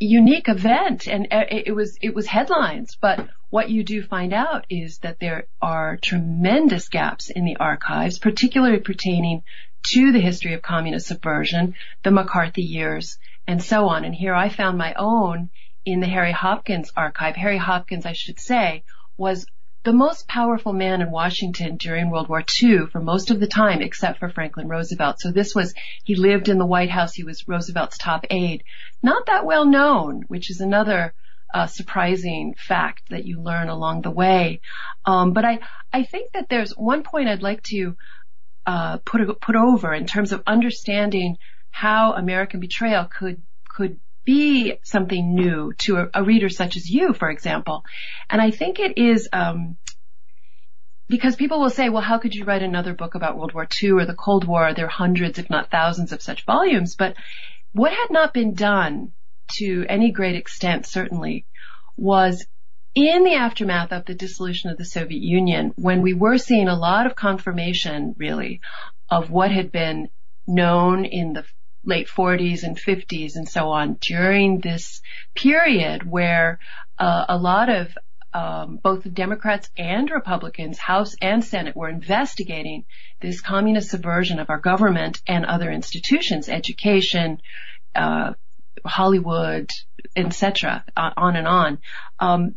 unique event, and uh, it was it was headlines. But what you do find out is that there are tremendous gaps in the archives, particularly pertaining to the history of communist subversion, the McCarthy years, and so on. And here I found my own in the Harry Hopkins archive. Harry Hopkins, I should say, was the most powerful man in Washington during World War II for most of the time, except for Franklin Roosevelt. So this was, he lived in the White House. He was Roosevelt's top aide. Not that well known, which is another uh, surprising fact that you learn along the way. Um, but I, I think that there's one point I'd like to uh, put put over in terms of understanding how American betrayal could could be something new to a, a reader such as you, for example. And I think it is, um, because people will say, well, how could you write another book about World War II or the Cold War? There are hundreds, if not thousands of such volumes. But what had not been done to any great extent, certainly, was in the aftermath of the dissolution of the Soviet Union, when we were seeing a lot of confirmation, really, of what had been known in the late 40s and 50s and so on during this period where uh, a lot of um, both the Democrats and Republicans, House and Senate, were investigating this communist subversion of our government and other institutions, education, uh, Hollywood, etc., on and on. Um,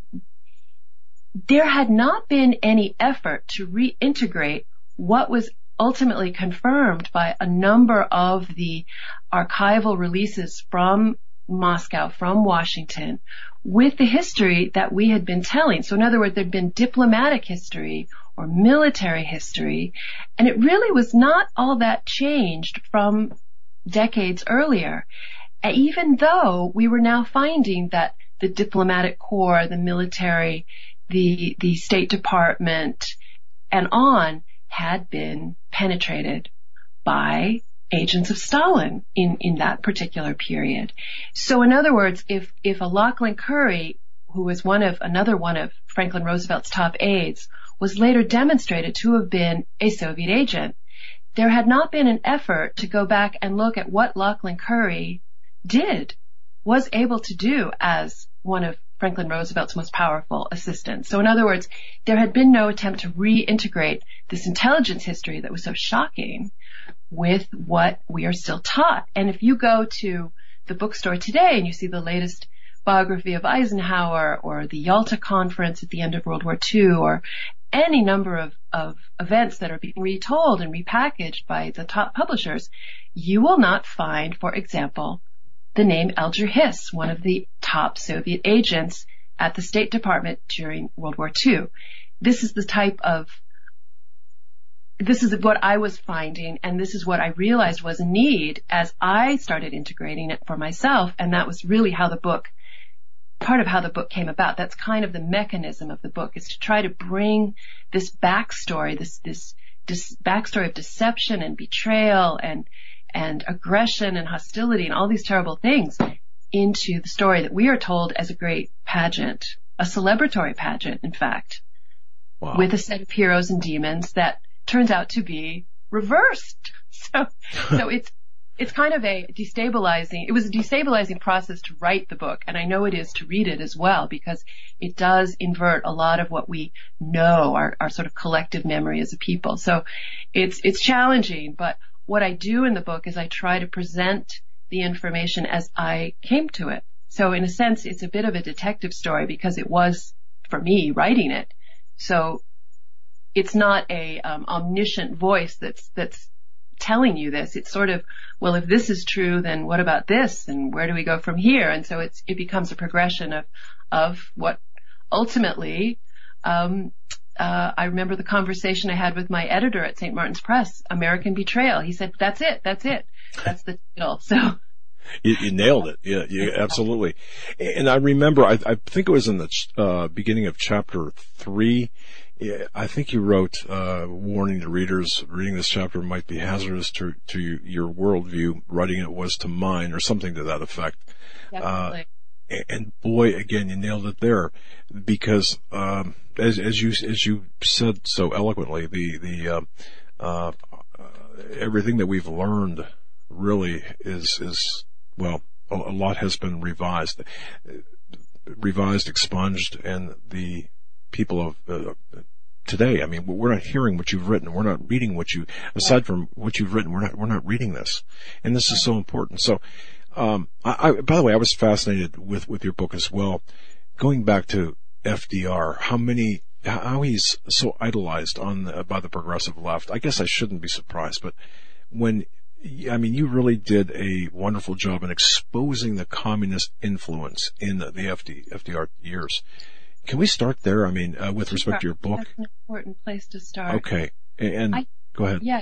there had not been any effort to reintegrate what was ultimately confirmed by a number of the archival releases from Moscow, from Washington, with the history that we had been telling. So in other words, there'd been diplomatic history or military history, and it really was not all that changed from decades earlier. Even though we were now finding that the diplomatic corps, the military, the, the State Department, and on had been penetrated by agents of Stalin in, in that particular period. So in other words, if, if a Lauchlin Currie, who was one of, another one of Franklin Roosevelt's top aides, was later demonstrated to have been a Soviet agent, there had not been an effort to go back and look at what Lauchlin Currie did, was able to do as one of Franklin Roosevelt's most powerful assistants. So in other words, there had been no attempt to reintegrate this intelligence history that was so shocking with what we are still taught. And if you go to the bookstore today and you see the latest biography of Eisenhower or the Yalta conference at the end of World War II or any number of, of events that are being retold and repackaged by the top publishers, you will not find, for example, the name Alger Hiss, one of the top Soviet agents at the State Department during World War II. This is the type of this is what I was finding and this is what I realized was a need as I started integrating it for myself and that was really how the book part of how the book came about. That's kind of the mechanism of the book is to try to bring this backstory, this this, this backstory of deception and betrayal and and aggression and hostility and all these terrible things into the story that we are told as a great pageant, a celebratory pageant, in fact, wow. with a set of heroes and demons that turns out to be reversed. So, so it's, it's kind of a destabilizing, it was a destabilizing process to write the book, and I know it is to read it as well, because it does invert a lot of what we know, our, our sort of collective memory as a people. So it's, it's challenging, but what I do in the book is I try to present the information as I came to it. So in a sense, it's a bit of a detective story because it was, for me, writing it. So it's not a um, omniscient voice that's that's telling you this. It's sort of, well, if this is true, then what about this? And where do we go from here? And so it's, it becomes a progression of, of what ultimately, um, uh, I remember the conversation I had with my editor at St. Martin's Press, American Betrayal. He said, that's it, that's it. That's the title. So. You, you nailed it. Yeah, yeah, absolutely. And I remember, I, I think it was in the uh, beginning of chapter three I think you wrote, uh, warning to readers, reading this chapter might be hazardous to, to your worldview. Writing it was to mine or something to that effect. Definitely. And boy, again, you nailed it there because, um, as, as you, as you said so eloquently, the, the, uh, uh, everything that we've learned really is, is, well, a, a lot has been revised, revised, expunged, and the people of uh, today. I mean, we're not hearing what you've written. We're not reading what you, aside from what you've written, we're not, we're not reading this. And this is so important. So, um, I, I, by the way, I was fascinated with, with your book as well. Going back to FDR, how many, how he's so idolized on the, by the progressive left. I guess I shouldn't be surprised, but when I mean, you really did a wonderful job in exposing the communist influence in the, the FD, FDR years. Can we start there? I mean, uh, with respect to your book. That's an important place to start. Okay. And I, go ahead. Yeah.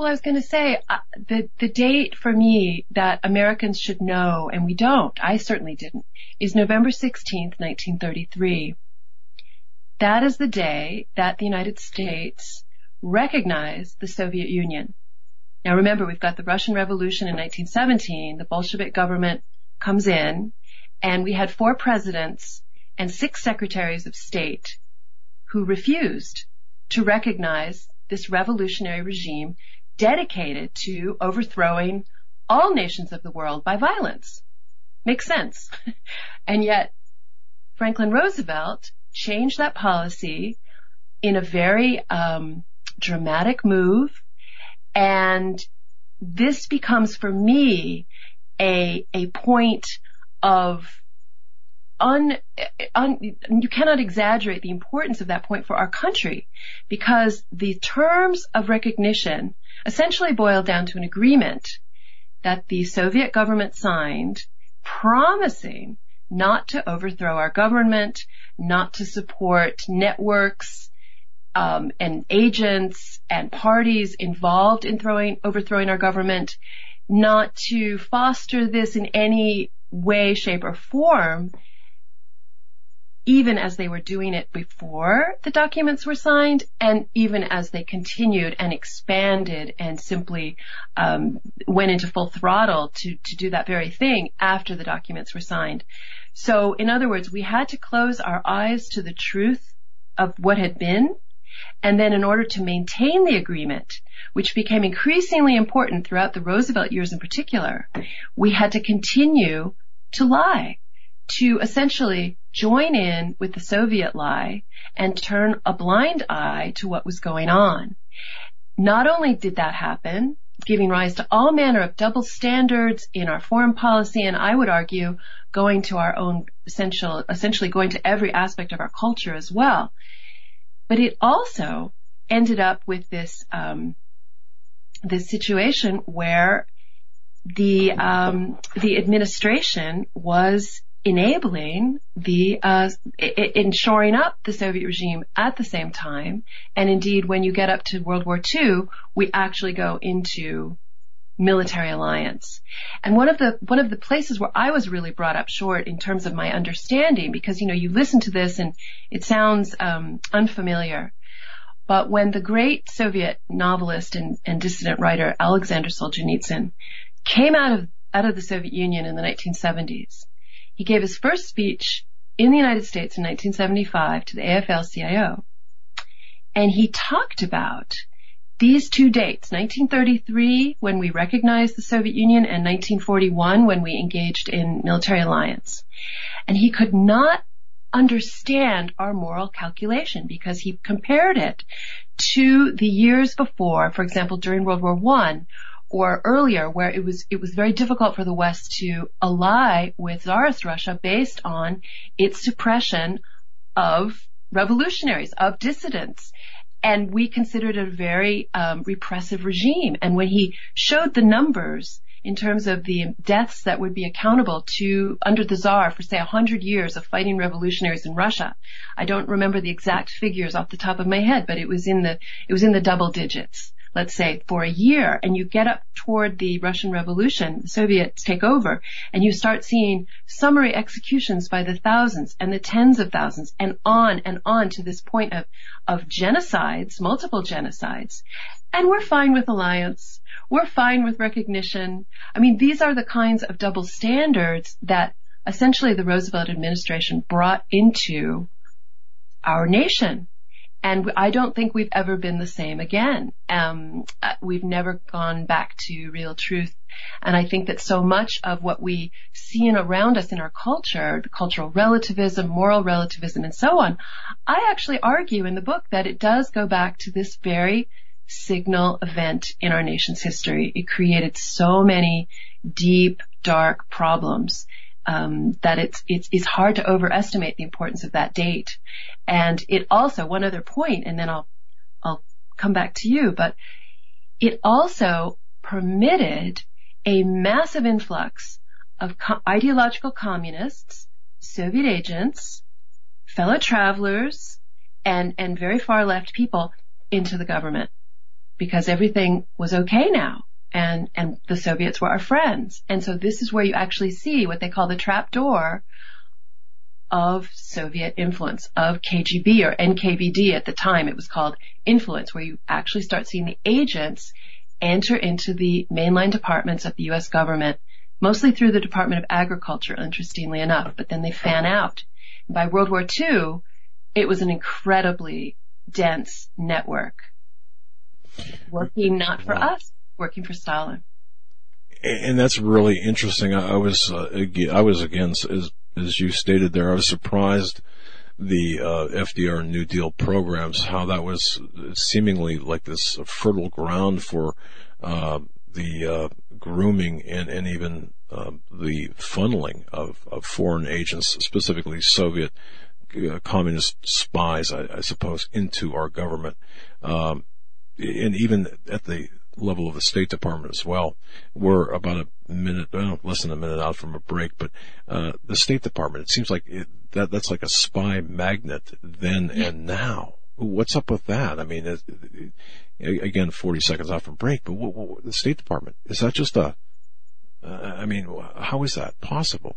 Well, I was going to say uh, the the date for me that Americans should know, and we don't. I certainly didn't. Is November sixteenth, nineteen thirty three. That is the day that the United States recognized the Soviet Union. Now remember, we've got the Russian Revolution in 1917. The Bolshevik government comes in, and we had four presidents and six secretaries of state who refused to recognize this revolutionary regime dedicated to overthrowing all nations of the world by violence. Makes sense. and yet Franklin Roosevelt changed that policy in a very um, dramatic move, and this becomes for me a a point of un, un, you cannot exaggerate the importance of that point for our country because the terms of recognition essentially boiled down to an agreement that the Soviet government signed promising not to overthrow our government, not to support networks um, and agents and parties involved in throwing, overthrowing our government, not to foster this in any way, shape, or form, even as they were doing it before the documents were signed and even as they continued and expanded and simply um, went into full throttle to, to do that very thing after the documents were signed. So in other words, we had to close our eyes to the truth of what had been and then in order to maintain the agreement, which became increasingly important throughout the Roosevelt years in particular, we had to continue to lie to essentially join in with the Soviet lie and turn a blind eye to what was going on. Not only did that happen, giving rise to all manner of double standards in our foreign policy, and I would argue going to our own essential, essentially going to every aspect of our culture as well. But it also ended up with this um, this situation where the um, the administration was enabling the uh, in shoring up the Soviet regime at the same time. And indeed, when you get up to World War II, we actually go into military alliance. And one of the one of the places where I was really brought up short in terms of my understanding, because you know you listen to this and it sounds um, unfamiliar. But when the great Soviet novelist and, and dissident writer Alexander Solzhenitsyn came out of out of the Soviet Union in the 1970s, he gave his first speech in the United States in 1975 to the AFL-CIO. And he talked about these two dates, 1933 when we recognized the Soviet Union and 1941 when we engaged in military alliance. And he could not understand our moral calculation because he compared it to the years before, for example, during World War One or earlier where it was, it was very difficult for the West to ally with Tsarist Russia based on its suppression of revolutionaries, of dissidents. And we considered it a very um, repressive regime. And when he showed the numbers in terms of the deaths that would be accountable to under the Tsar for say a hundred years of fighting revolutionaries in Russia. I don't remember the exact figures off the top of my head, but it was in the it was in the double digits. Let's say for a year, and you get up toward the Russian Revolution, the Soviets take over, and you start seeing summary executions by the thousands and the tens of thousands, and on and on to this point of of genocides, multiple genocides, and we're fine with alliance we're fine with recognition. I mean, these are the kinds of double standards that essentially the Roosevelt administration brought into our nation. And I don't think we've ever been the same again. Um, uh, we've never gone back to real truth. And I think that so much of what we see in around us in our culture, the cultural relativism, moral relativism, and so on, I actually argue in the book that it does go back to this very signal event in our nation's history. It created so many deep, dark problems um, that it's, it's it's hard to overestimate the importance of that date. And it also one other point, and then I'll I'll come back to you, but it also permitted a massive influx of co- ideological communists, Soviet agents, fellow travelers, and and very far left people into the government because everything was okay now and, and the Soviets were our friends. And so this is where you actually see what they call the trap door of Soviet influence, of KGB or NKVD at the time. It was called influence, where you actually start seeing the agents enter into the mainline departments of the U.S. government, mostly through the Department of Agriculture, interestingly enough, but then they fan out. By World War II, it was an incredibly dense network working not for us, working for Stalin. And that's really interesting. I was, uh, I was again, as, as you stated there, I was surprised the uh, FDR New Deal programs, how that was seemingly like this fertile ground for uh, the uh, grooming and, and even um, the funneling of, of foreign agents, specifically Soviet uh, communist spies, I, I, suppose, into our government. Um, and even at the level of the State Department as well. We're about a minute, well, less than a minute out from a break, but uh, the State Department, it seems like it, that that's like a spy magnet then and now. What's up with that? I mean, it, again, 40 seconds off from break, but what, what, the State Department, is that just a, uh, I mean, how is that possible?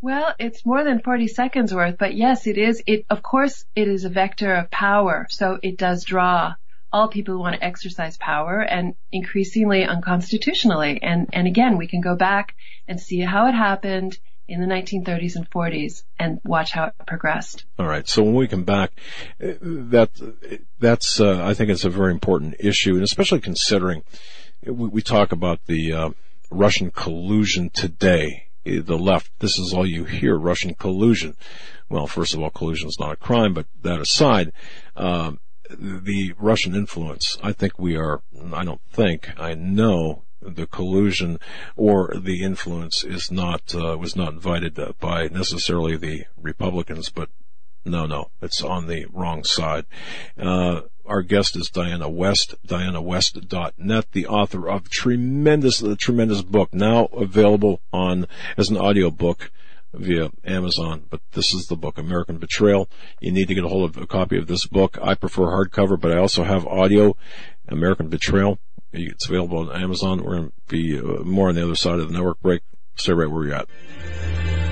Well, it's more than 40 seconds worth, but yes, it is. It, of course, it is a vector of power, so it does draw all people who want to exercise power and increasingly unconstitutionally. And, and again, we can go back and see how it happened in the 1930s and 40s and watch how it progressed. All right. So when we come back, that that's uh, I think it's a very important issue, and especially considering we, we talk about the uh, Russian collusion today. The left, this is all you hear: Russian collusion. Well, first of all, collusion is not a crime, but that aside, um, the Russian influence. I think we are, I don't think, I know the collusion or the influence is not, uh, was not invited by necessarily the Republicans, but no, no, it's on the wrong side. Uh, our guest is Diana West, dianawest.net, the author of tremendous, the tremendous book now available on, as an audio book via Amazon, but this is the book, American Betrayal. You need to get a hold of a copy of this book. I prefer hardcover, but I also have audio, American Betrayal. It's available on Amazon. We're going to be uh, more on the other side of the network break. Stay right where you're at.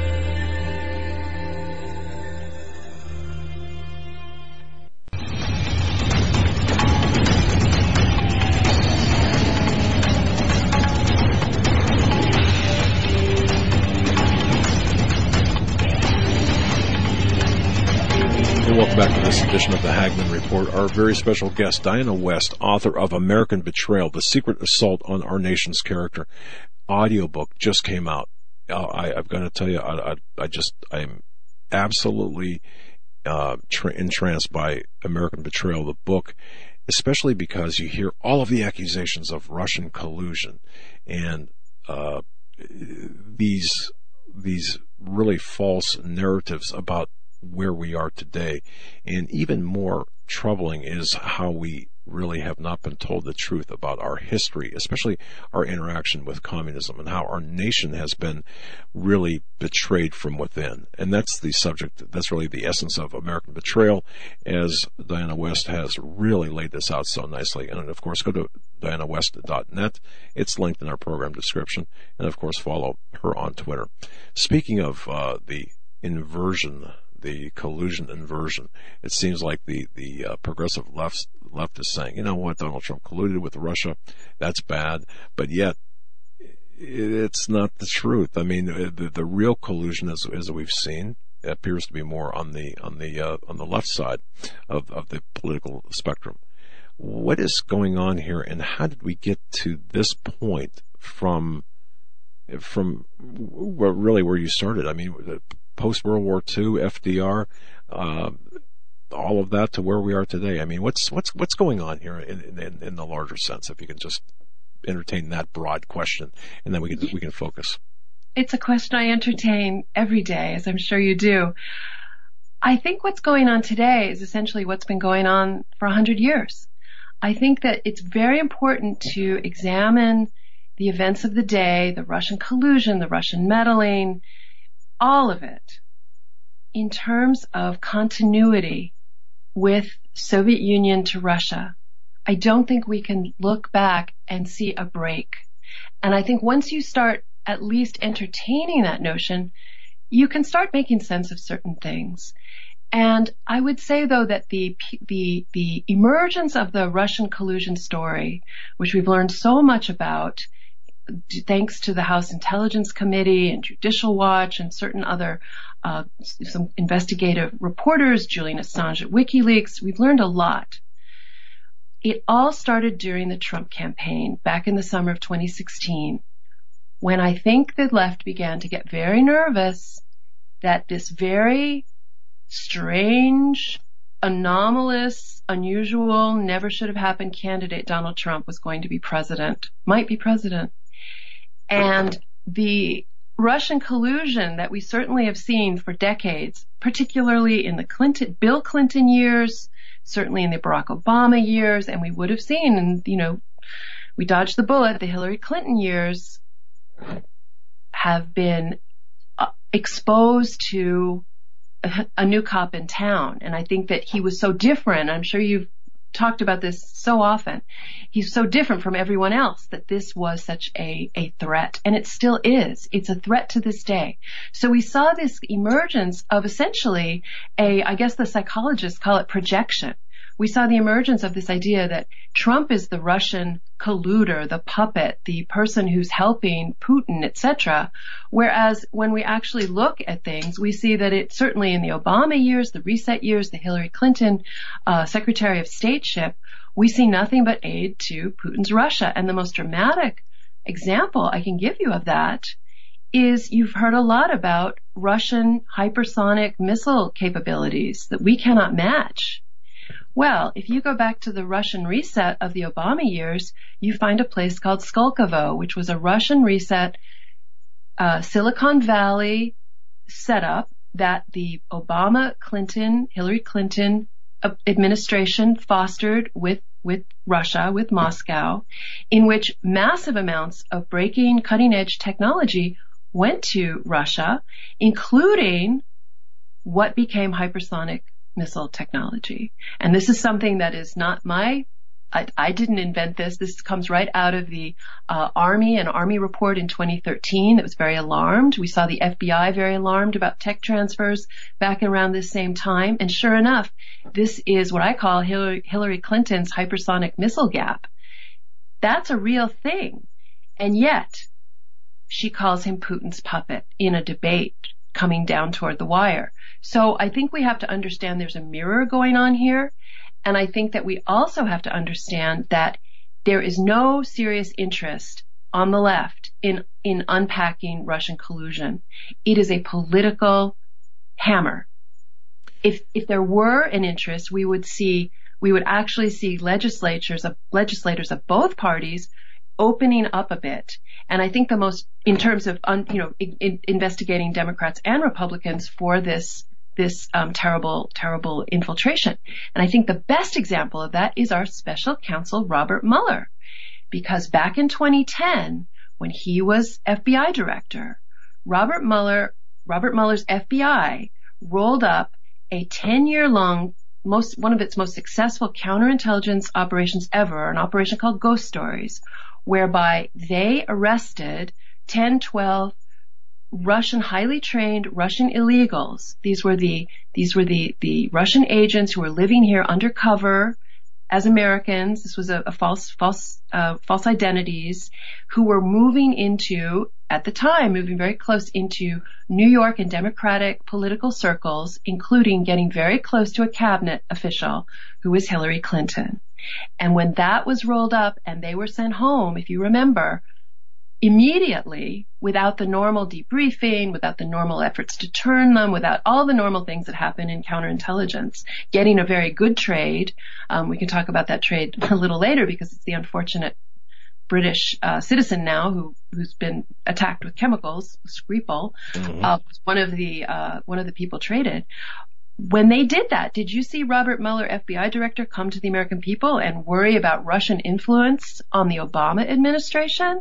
Welcome back to this edition of the Hagmann Report. Our very special guest, Diana West, author of American Betrayal, The Secret Assault on Our Nation's Character. Audiobook just came out. Uh, I, I've got to tell you, I, I, I just, I'm absolutely uh, tra- entranced by American Betrayal, the book, especially because you hear all of the accusations of Russian collusion and uh, these these really false narratives about where we are today. And even more troubling is how we really have not been told the truth about our history, especially our interaction with communism and how our nation has been really betrayed from within. And that's the subject, that's really the essence of American betrayal, as Diana West has really laid this out so nicely. And of course, go to dianawest.net. It's linked in our program description. And of course, follow her on Twitter. Speaking of uh, the inversion the collusion inversion. It seems like the the uh, progressive left left is saying, you know what, Donald Trump colluded with Russia, that's bad, but yet it's not the truth. I mean, uh, the, the real collusion, as as we've seen, appears to be more on the on the uh, on the left side of of the political spectrum. What is going on here, and how did we get to this point from from really where you started? I mean, post World War II, FDR, uh, all of that to where we are today. I mean, what's what's what's going on here in, in, in the larger sense? If you can just entertain that broad question, and then we can we can focus. It's a question I entertain every day, as I'm sure you do. I think what's going on today is essentially what's been going on for a hundred years. I think that it's very important to examine the events of the day, the Russian collusion, the Russian meddling, all of it in terms of continuity with Soviet Union to Russia. I don't think we can look back and see a break. And I think once you start at least entertaining that notion, you can start making sense of certain things. And I would say though that the, the, the emergence of the Russian collusion story, which we've learned so much about, thanks to the House Intelligence Committee and Judicial Watch and certain other uh, some investigative reporters, Julian Assange at WikiLeaks, we've learned a lot. It all started during the Trump campaign back in the summer of 2016 when I think the left began to get very nervous that this very strange, anomalous, unusual, never should have happened candidate Donald Trump was going to be president, might be president. And the Russian collusion that we certainly have seen for decades, particularly in the Clinton, Bill Clinton years, certainly in the Barack Obama years, and we would have seen, and you know, we dodged the bullet, the Hillary Clinton years have been uh, exposed to a, a new cop in town. And I think that he was so different. I'm sure you've talked about this so often. He's so different from everyone else that this was such a, a threat. And it still is. It's a threat to this day. So we saw this emergence of essentially a, I guess the psychologists call it projection we saw the emergence of this idea that Trump is the Russian colluder, the puppet, the person who's helping Putin, etc. Whereas when we actually look at things, we see that it certainly in the Obama years, the reset years, the Hillary Clinton uh, Secretary of Stateship, we see nothing but aid to Putin's Russia. And the most dramatic example I can give you of that is you've heard a lot about Russian hypersonic missile capabilities that we cannot match. Well, if you go back to the Russian reset of the Obama years, you find a place called Skolkovo, which was a Russian reset, uh, Silicon Valley setup that the Obama, Clinton, Hillary Clinton uh, administration fostered with with Russia, with Moscow, in which massive amounts of breaking cutting edge technology went to Russia, including what became hypersonic missile technology. And this is something that is not my I, I, didn't invent this. This comes right out of the uh, Army, an Army report in 2013 that was very alarmed. We saw the FBI very alarmed about tech transfers back around this same time. And sure enough, this is what I call Hillary, Hillary Clinton's hypersonic missile gap. That's a real thing. And yet, she calls him Putin's puppet in a debate coming down toward the wire. So I think we have to understand there's a mirror going on here. And I think that we also have to understand that there is no serious interest on the left in, in unpacking Russian collusion. It is a political hammer. If, if there were an interest, we would see, we would actually see legislatures of, legislators of both parties opening up a bit. And I think the most, in terms of, you know, in, investigating Democrats and Republicans for this, this um, terrible, terrible infiltration. And I think the best example of that is our special counsel, Robert Mueller. Because back in 2010, when he was FBI director, Robert Mueller, Robert Mueller's FBI rolled up a 10 year long most, one of its most successful counterintelligence operations ever, an operation called Ghost Stories, whereby they arrested 10, 12 Russian, highly trained Russian illegals. These were the, these were the, the Russian agents who were living here undercover as Americans. This was a, a false, false, uh, false identities who were moving into, at the time, moving very close into New York and Democratic political circles, including getting very close to a cabinet official who was Hillary Clinton. And when that was rolled up and they were sent home, if you remember, immediately, without the normal debriefing, without the normal efforts to turn them, without all the normal things that happen in counterintelligence, getting a very good trade. Um, we can talk about that trade a little later because it's the unfortunate British uh, citizen now who who's been attacked with chemicals, Skripal, mm-hmm. uh, was one of the uh, one of the people traded when they did that, did you see Robert Mueller, FBI director, come to the American people and worry about Russian influence on the Obama administration?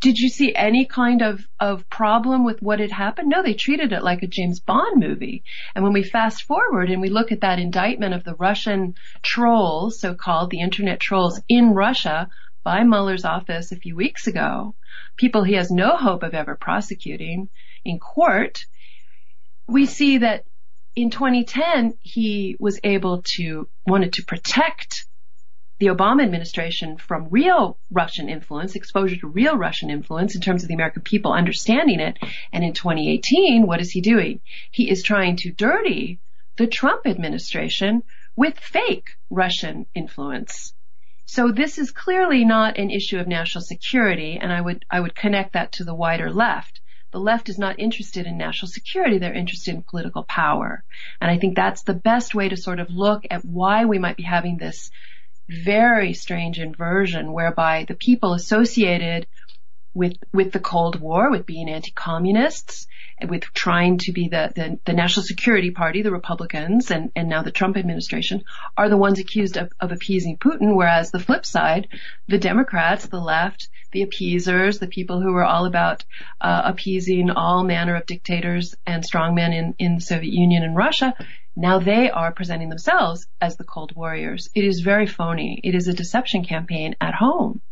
Did you see any kind of, of problem with what had happened? No, they treated it like a James Bond movie. And when we fast forward and we look at that indictment of the Russian trolls, so-called the internet trolls in Russia by Mueller's office a few weeks ago, people he has no hope of ever prosecuting in court, we see that in 2010, he was able to, wanted to protect the Obama administration from real Russian influence, exposure to real Russian influence in terms of the American people understanding it. And in 2018, what is he doing? He is trying to dirty the Trump administration with fake Russian influence. So this is clearly not an issue of national security, and I would, I would connect that to the wider left the left is not interested in national security. They're interested in political power. And I think that's the best way to sort of look at why we might be having this very strange inversion whereby the people associated with with the Cold War, with being anti-communists, with trying to be the, the, the National Security Party, the Republicans, and, and now the Trump administration are the ones accused of, of appeasing Putin, whereas the flip side, the Democrats, the left, the appeasers, the people who were all about uh, appeasing all manner of dictators and strongmen in, in the Soviet Union and Russia, now they are presenting themselves as the Cold Warriors. It is very phony. It is a deception campaign at home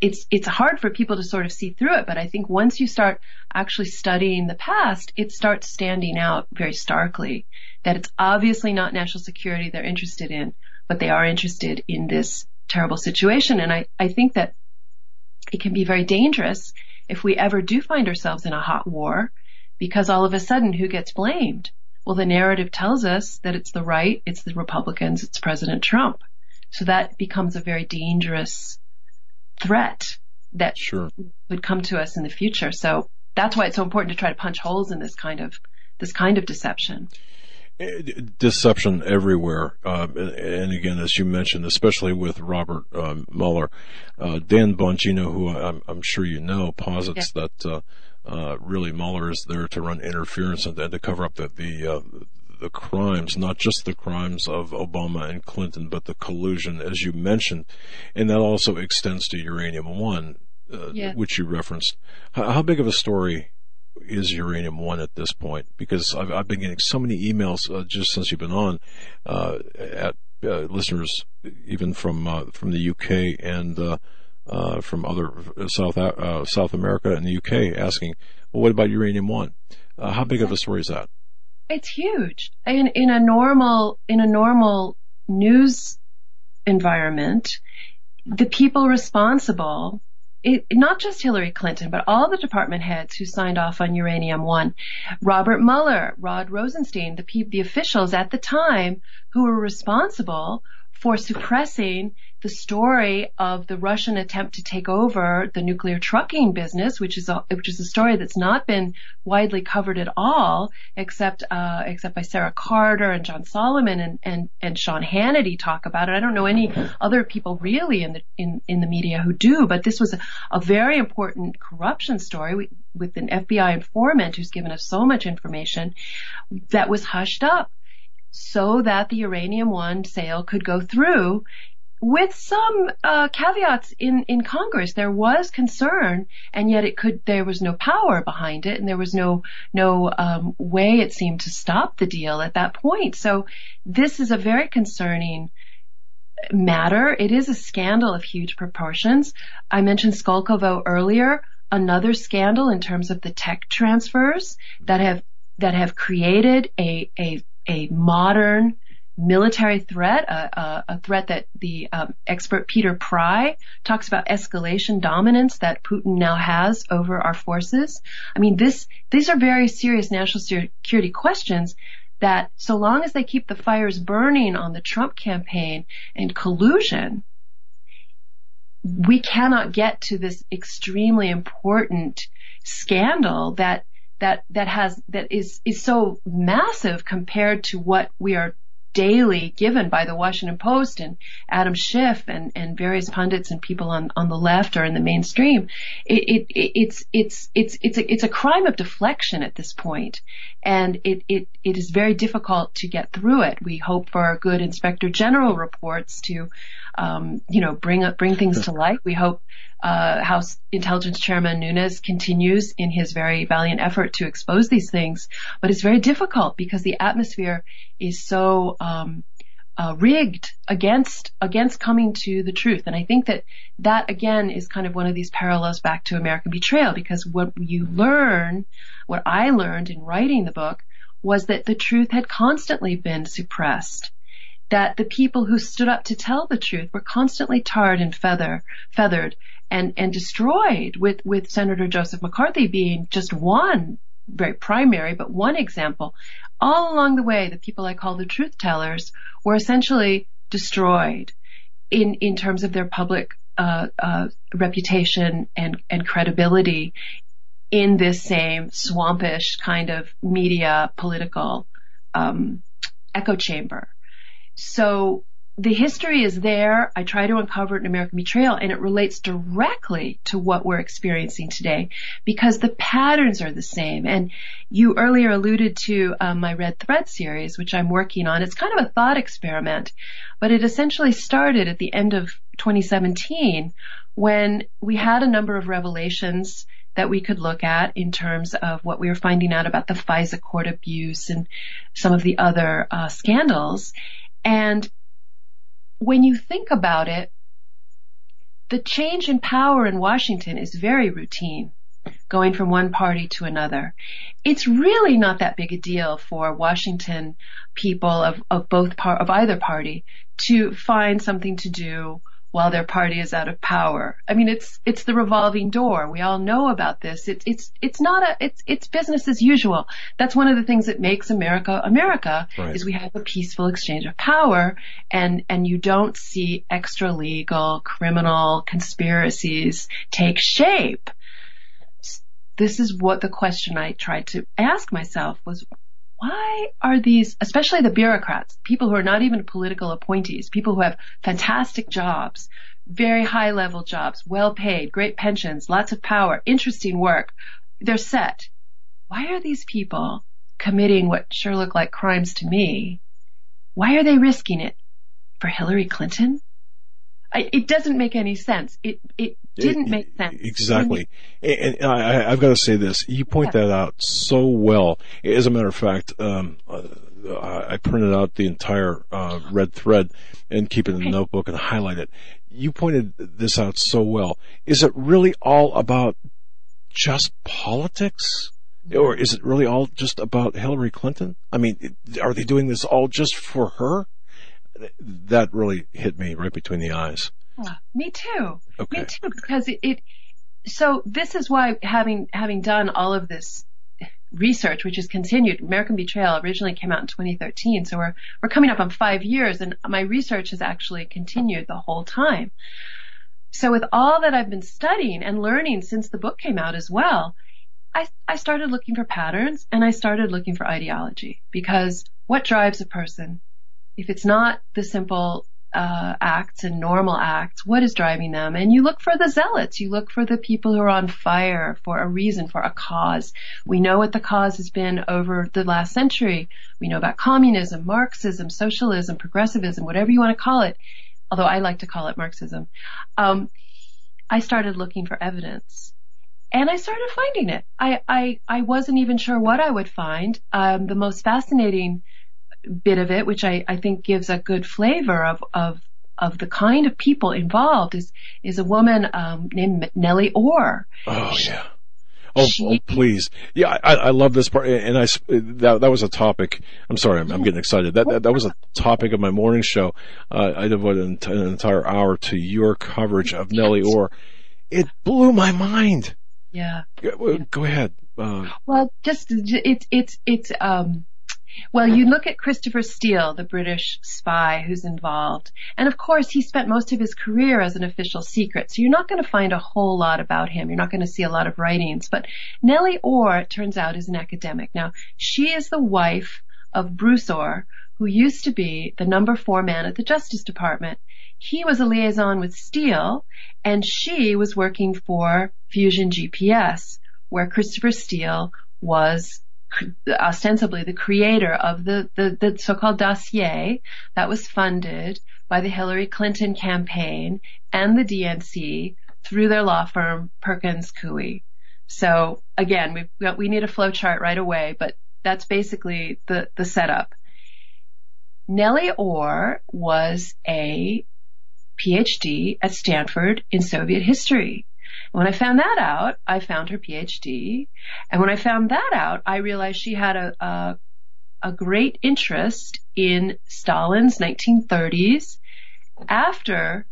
it's it's hard for people to sort of see through it, but I think once you start actually studying the past, it starts standing out very starkly that it's obviously not national security they're interested in, but they are interested in this terrible situation. And I, I think that it can be very dangerous if we ever do find ourselves in a hot war because all of a sudden who gets blamed? Well, the narrative tells us that it's the right, it's the Republicans, it's President Trump. So that becomes a very dangerous threat that sure. would come to us in the future. So that's why it's so important to try to punch holes in this kind of this kind of deception. Eh, deception everywhere, uh, and again, as you mentioned, especially with Robert um, Mueller, uh, Dan Bongino, who I'm, I'm, sure you know, posits yeah. that uh, uh, really Mueller is there to run interference and, and to cover up the the, uh, the crimes, not just the crimes of Obama and Clinton, but the collusion, as you mentioned, and that also extends to Uranium One, uh, yeah. which you referenced. How, how, big of a story is Uranium One at this point? Because I've, I've been getting so many emails uh, just since you've been on uh, at uh, listeners, even from uh, from the UK and. Uh, from other South South America and the UK, asking, "Well, what about Uranium One? how big of a story is that?" It's huge. In, in a normal, in a normal news environment, the people responsible it, not just Hillary Clinton, but all the department heads who signed off on Uranium One, Robert Mueller, Rod Rosenstein, the the officials at the time who were responsible for suppressing the story of the Russian attempt to take over the nuclear trucking business, which is a, which is a story that's not been widely covered at all, except uh, except by Sarah Carter and John Solomon and, and and Sean Hannity talk about it. I don't know any other people really in the in in the media who do, but this was a, a very important corruption story with an FBI informant who's given us so much information that was hushed up so that the uranium one sale could go through with some uh, caveats in, in Congress. There was concern, and yet it could. There was no power behind it, and there was no no um, way it seemed to stop the deal at that point. So this is a very concerning matter. It is a scandal of huge proportions. I mentioned Skolkovo earlier. Another scandal in terms of the tech transfers that have that have created a a a modern military threat, a, a, a threat that the um, expert Peter Pry talks about escalation dominance that Putin now has over our forces. I mean, this these are very serious national security questions that so long as they keep the fires burning on the Trump campaign and collusion, we cannot get to this extremely important scandal that that that has that is is so massive compared to what we are daily given by the Washington Post and Adam Schiff and, and various pundits and people on, on the left or in the mainstream. It, it, it's, it's, it's, it's a, it's a crime of deflection at this point. And it, it, it is very difficult to get through it. We hope for good inspector general reports to, um, you know, bring up, bring things to light. We hope uh, House Intelligence Chairman Nunes continues in his very valiant effort to expose these things, but it's very difficult because the atmosphere is so um, uh, rigged against against coming to the truth. And I think that that again is kind of one of these parallels back to American Betrayal because what you learn, what I learned in writing the book, was that the truth had constantly been suppressed that the people who stood up to tell the truth were constantly tarred and feather, feathered and, and destroyed with, with Senator Joseph McCarthy being just one very primary, but one example. All along the way, the people I call the truth tellers were essentially destroyed in, in terms of their public uh, uh, reputation and, and credibility in this same swampish kind of media political um, echo chamber. So the history is there. I try to uncover it in American Betrayal and it relates directly to what we're experiencing today because the patterns are the same. And you earlier alluded to um, my Red Thread series, which I'm working on. It's kind of a thought experiment, but it essentially started at the end of 2017 when we had a number of revelations that we could look at in terms of what we were finding out about the FISA court abuse and some of the other uh, scandals. And when you think about it, the change in power in Washington is very routine, going from one party to another. It's really not that big a deal for Washington people of, of both par- of either party to find something to do while their party is out of power. I mean, it's it's the revolving door. We all know about this. It's it's it's not a it's it's business as usual. That's one of the things that makes America America right. is we have a peaceful exchange of power, and and you don't see extra legal criminal conspiracies take shape. This is what the question I tried to ask myself was why are these, especially the bureaucrats, people who are not even political appointees, people who have fantastic jobs, very high level jobs, well paid, great pensions, lots of power, interesting work, they're set. Why are these people committing what sure look like crimes to me? Why are they risking it? For Hillary Clinton? I, it doesn't make any sense. It it didn't make sense. Exactly. And, I, have got to say this. You point yeah. that out so well. As a matter of fact, um, uh, I printed out the entire uh, red thread and keep it in the notebook and highlight it. You pointed this out so well. Is it really all about just politics? Or is it really all just about Hillary Clinton? I mean, are they doing this all just for her? That really hit me right between the eyes. Me too. Okay. Me too, because it, it so this is why having having done all of this research, which has continued, American Betrayal originally came out in 2013, so we're we're coming up on five years, and my research has actually continued the whole time. So with all that I've been studying and learning since the book came out as well, I, I started looking for patterns and I started looking for ideology because what drives a person? If it's not the simple uh, acts and normal acts, what is driving them? And you look for the zealots. You look for the people who are on fire for a reason, for a cause. We know what the cause has been over the last century. We know about communism, Marxism, socialism, progressivism, whatever you want to call it. Although I like to call it Marxism. Um, I started looking for evidence. And I started finding it. I, I, I wasn't even sure what I would find. Um, the most fascinating bit of it, which I, I think gives a good flavor of, of, of the kind of people involved is, is a woman, um, named Nellie Ohr. Oh, yeah. Oh, she, oh, please. Yeah, I, I love this part. And I, that, that was a topic. I'm sorry, I'm, I'm getting excited. That, that, that was a topic of my morning show. Uh, I devoted an, an, entire hour to your coverage of Nellie Ohr. It blew my mind. Yeah. Go ahead. Uh, well, just, it's, it's, it's, um, well, you look at Christopher Steele, the British spy who's involved, and of course he spent most of his career as an official secret, so you're not going to find a whole lot about him. You're not going to see a lot of writings. But Nellie Ohr, it turns out, is an academic. Now, she is the wife of Bruce Ohr, who used to be the number four man at the Justice Department. He was a liaison with Steele, and she was working for Fusion GPS, where Christopher Steele was ostensibly the creator of the, the, the so-called dossier that was funded by the Hillary Clinton campaign and the DNC through their law firm Perkins Coie. So again, we've got, we need a flow chart right away, but that's basically the, the setup. Nellie Ohr was a PhD at Stanford in Soviet history. When I found that out, I found her PhD. And when I found that out, I realized she had a, a, a great interest in Stalin's 1930s after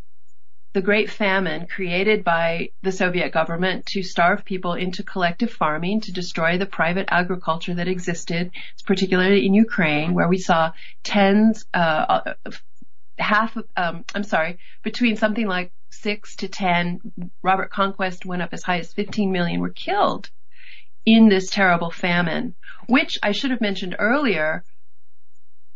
the Great Famine created by the Soviet government to starve people into collective farming, to destroy the private agriculture that existed, particularly in Ukraine, where we saw tens, uh, half, um, I'm sorry, between something like six to ten, Robert Conquest went up as high as 15 million were killed in this terrible famine, which I should have mentioned earlier,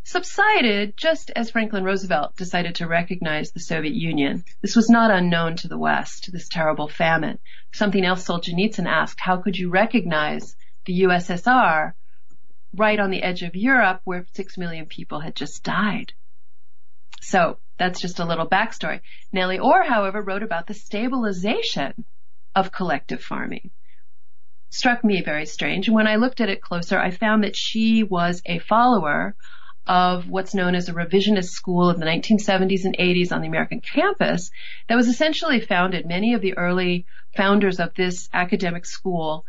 subsided just as Franklin Roosevelt decided to recognize the Soviet Union. This was not unknown to the West, this terrible famine. Something else Solzhenitsyn asked, how could you recognize the USSR right on the edge of Europe where six million people had just died? So that's just a little backstory. Nellie Ohr, however, wrote about the stabilization of collective farming. Struck me very strange. And when I looked at it closer, I found that she was a follower of what's known as a revisionist school of the 1970s and 80s on the American campus that was essentially founded. Many of the early founders of this academic school,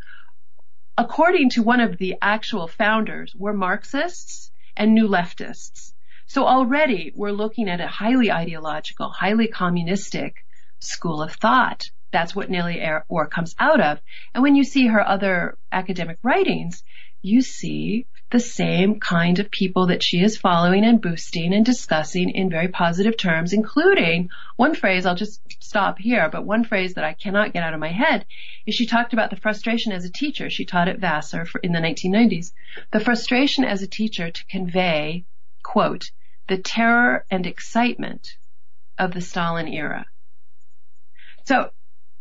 according to one of the actual founders, were Marxists and new leftists. So already we're looking at a highly ideological, highly communistic school of thought. That's what Nellie Ohr comes out of. And when you see her other academic writings, you see the same kind of people that she is following and boosting and discussing in very positive terms, including one phrase, I'll just stop here, but one phrase that I cannot get out of my head is she talked about the frustration as a teacher. She taught at Vassar in the 1990s. The frustration as a teacher to convey, quote, the terror and excitement of the Stalin era. So,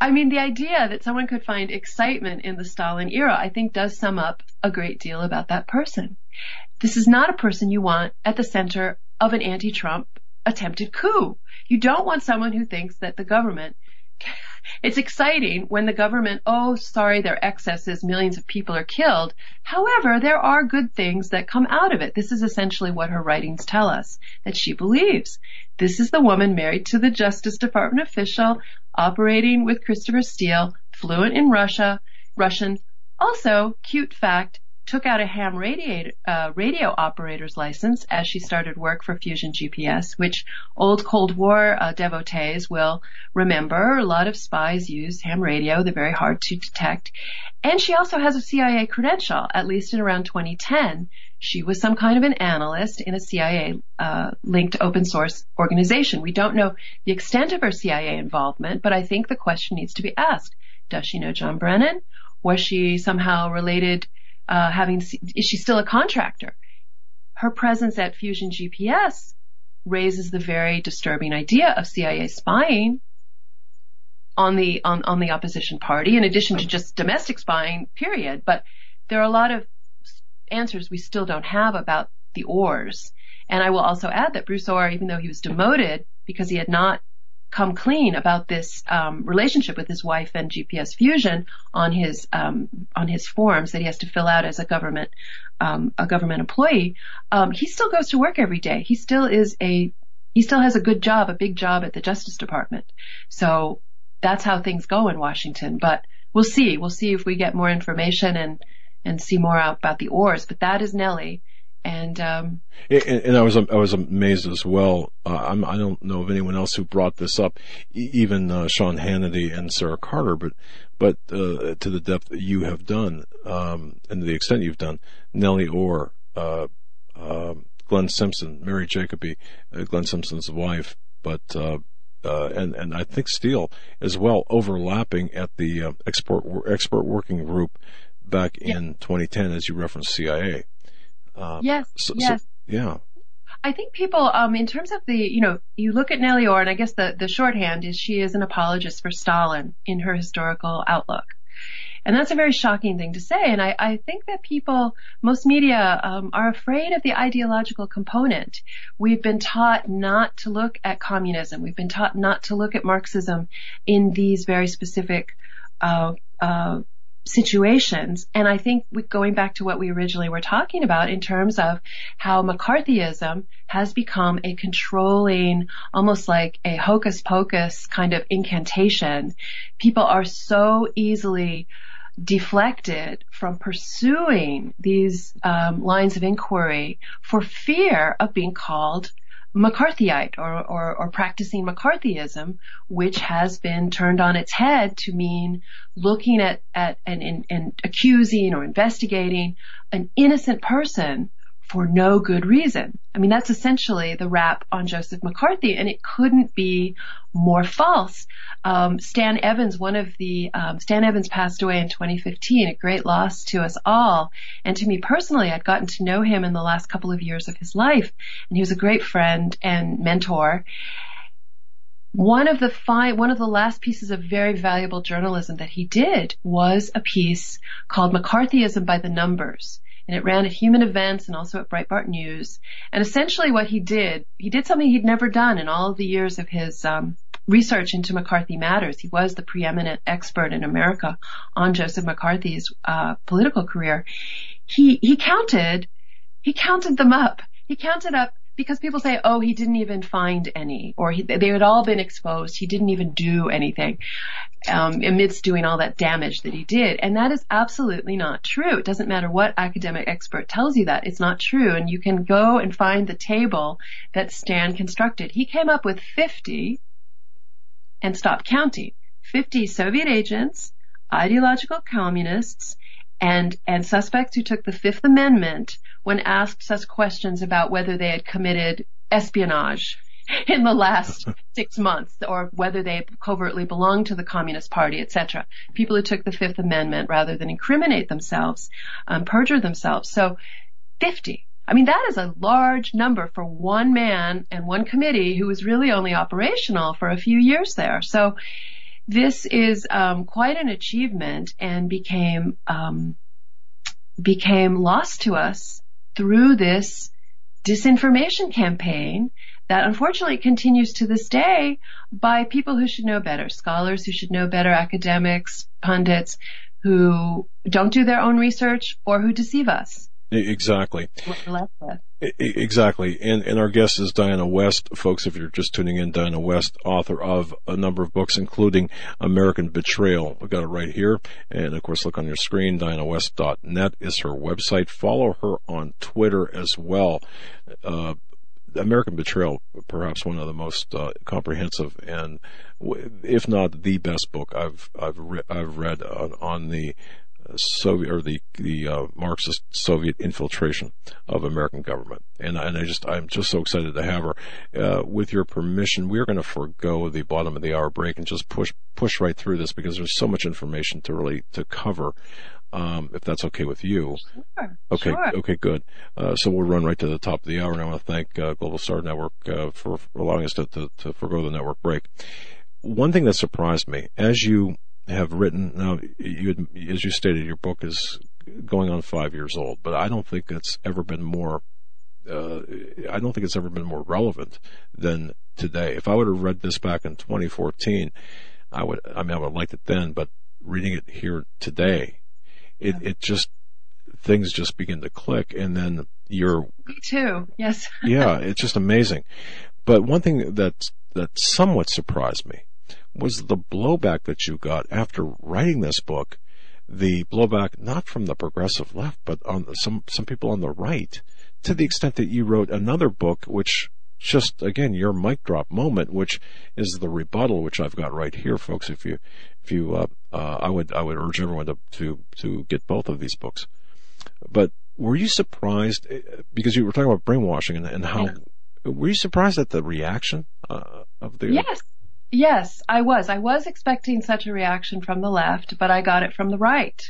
I mean, the idea that someone could find excitement in the Stalin era, I think does sum up a great deal about that person. This is not a person you want at the center of an anti-Trump attempted coup. You don't want someone who thinks that the government it's exciting when the government, oh, sorry, their excesses, millions of people are killed. However, there are good things that come out of it. This is essentially what her writings tell us, that she believes. This is the woman married to the Justice Department official, operating with Christopher Steele, fluent in Russia, Russian. Also, cute fact, took out a ham radiator, uh, radio operator's license as she started work for Fusion GPS, which old Cold War uh, devotees will remember. A lot of spies use ham radio. They're very hard to detect. And she also has a CIA credential, at least in around 2010. She was some kind of an analyst in a CIA uh, linked open source organization. We don't know the extent of her CIA involvement, but I think the question needs to be asked. Does she know John Brennan? Was she somehow related, uh, having, is she still a contractor? Her presence at Fusion GPS raises the very disturbing idea of CIA spying on the, on, on the opposition party in addition to just domestic spying, period. But there are a lot of answers we still don't have about the Ohrs. And I will also add that Bruce Ohr, even though he was demoted because he had not come clean about this um, relationship with his wife and GPS Fusion on his um, on his forms that he has to fill out as a government um, a government employee. Um, he still goes to work every day. He still is a he still has a good job, a big job at the Justice Department. So that's how things go in Washington. But we'll see. We'll see if we get more information and and see more about the Ohrs. But that is Nellie. And, um, and, and I was I was amazed as well. Uh, I'm, I do not know of anyone else who brought this up, even uh, Sean Hannity and Sarah Carter, but but uh, to the depth that you have done um, and to the extent you've done, Nellie Ohr, uh, um, Glenn Simpson, Mary Jacoby, uh, Glenn Simpson's wife, but uh, and and I think Steele as well, overlapping at the export expert working group back yeah. in 2010, as you referenced CIA. Uh, yes. So, yes. So, yeah. I think people, um, in terms of the, you know, you look at Nellie Ohr, and I guess the, the shorthand is she is an apologist for Stalin in her historical outlook. And that's a very shocking thing to say. And I, I think that people, most media, um, are afraid of the ideological component. We've been taught not to look at communism. We've been taught not to look at Marxism in these very specific uh, uh, situations. And I think going back to what we originally were talking about in terms of how McCarthyism has become a controlling, almost like a hocus pocus kind of incantation. People are so easily deflected from pursuing these um, lines of inquiry for fear of being called McCarthyite or, or, or, practicing McCarthyism, which has been turned on its head to mean looking at, at and, and, and accusing or investigating an innocent person for no good reason. I mean, that's essentially the rap on Joseph McCarthy, and it couldn't be more false. Um, Stan Evans, one of the um, Stan Evans passed away in 2015, a great loss to us all, and to me personally, I'd gotten to know him in the last couple of years of his life, and he was a great friend and mentor. One of the fi- one of the last pieces of very valuable journalism that he did was a piece called McCarthyism by the Numbers and it ran at Human Events and also at Breitbart News. And essentially what he did, he did something he'd never done in all of the years of his um, research into McCarthy matters. He was the preeminent expert in America on Joseph McCarthy's uh, political career. He he counted he counted them up. He counted up because people say, oh, he didn't even find any, or he, they had all been exposed. He didn't even do anything um, amidst doing all that damage that he did. And that is absolutely not true. It doesn't matter what academic expert tells you that. It's not true. And you can go and find the table that Stan constructed. He came up with 50 and stopped counting. 50 Soviet agents, ideological communists, and, and suspects who took the Fifth Amendment when asked such questions about whether they had committed espionage in the last six months or whether they covertly belonged to the Communist Party, etc. People who took the Fifth Amendment rather than incriminate themselves, um, perjure themselves. So 50. I mean, that is a large number for one man and one committee who was really only operational for a few years there. So this is um, quite an achievement and became um, became lost to us through this disinformation campaign that unfortunately continues to this day by people who should know better, scholars who should know better, academics, pundits who don't do their own research or who deceive us. Exactly. Exactly. And, and our guest is Diana West. Folks, if you're just tuning in, Diana West, author of a number of books, including American Betrayal. We've got it right here. And of course, look on your screen. DianaWest.net is her website. Follow her on Twitter as well. Uh, American Betrayal, perhaps one of the most uh, comprehensive and, if not the best book I've I've re- I've read on, on the Soviet or the the uh, Marxist Soviet infiltration of American government, and and I just I'm just so excited to have her. Uh, with your permission, we're going to forego the bottom of the hour break and just push push right through this because there's so much information to really to cover. Um, if that's okay with you. Sure. Okay. Sure. Okay. Good. Uh, so we'll run right to the top of the hour, and I want to thank uh, Global Star Network uh, for, for allowing us to, to to forego the network break. One thing that surprised me, as you have written. Now, you, as you stated, your book is going on five years old, but I don't think it's ever been more. Uh, I don't think it's ever been more relevant than today. If I would have read this back in 2014, I would. I mean, I would have liked it then, but reading it here today, it yeah. it just things just begin to click, and then you're. Me too. Yes. yeah, it's just amazing. But one thing that that somewhat surprised me was the blowback that you got after writing this book. The blowback not from the progressive left, but on the, some some people on the right, to the extent that you wrote another book, which just again your mic drop moment, which is the rebuttal, which I've got right here, folks. If you if you uh, uh, I would I would urge everyone to to to get both of these books. But were you surprised eh, because you were talking about brainwashing and, and how? Yeah. Were you surprised at the reaction uh, of the? Yes, Yes, I was. I was expecting such a reaction from the left, but I got it from the right.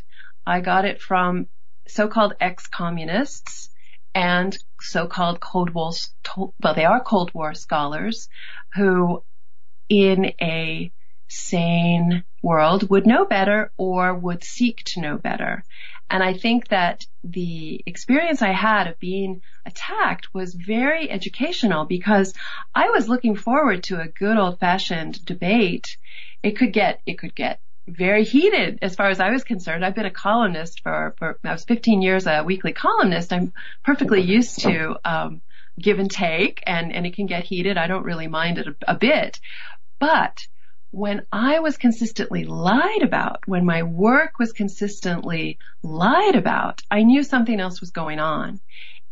I got it from so-called ex-communists and so-called Cold War, well, they are Cold War scholars who in a sane world would know better or would seek to know better. And I think that the experience I had of being attacked was very educational because I was looking forward to a good old fashioned debate. It could get, it could get very heated as far as I was concerned. I've been a columnist for, for I was 15 years a weekly columnist. I'm perfectly used to, um, give and take and, and it can get heated. I don't really mind it a, a bit, but when I was consistently lied about, when my work was consistently lied about, I knew something else was going on.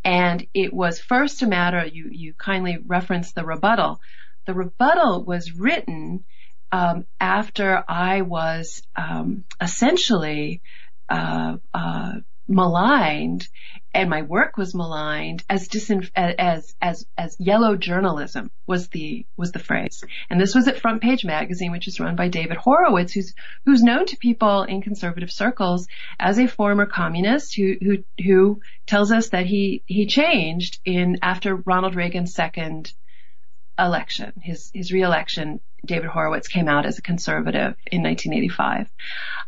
And it was first a matter, you, you kindly referenced the rebuttal. The rebuttal was written um, after I was um, essentially uh, uh, maligned and my work was maligned as disin- as as as yellow journalism was the was the phrase. And this was at Front Page Magazine, which is run by David Horowitz, who's who's known to people in conservative circles as a former communist who who who tells us that he he changed in after Ronald Reagan's second election, his his reelection. David Horowitz came out as a conservative in 1985.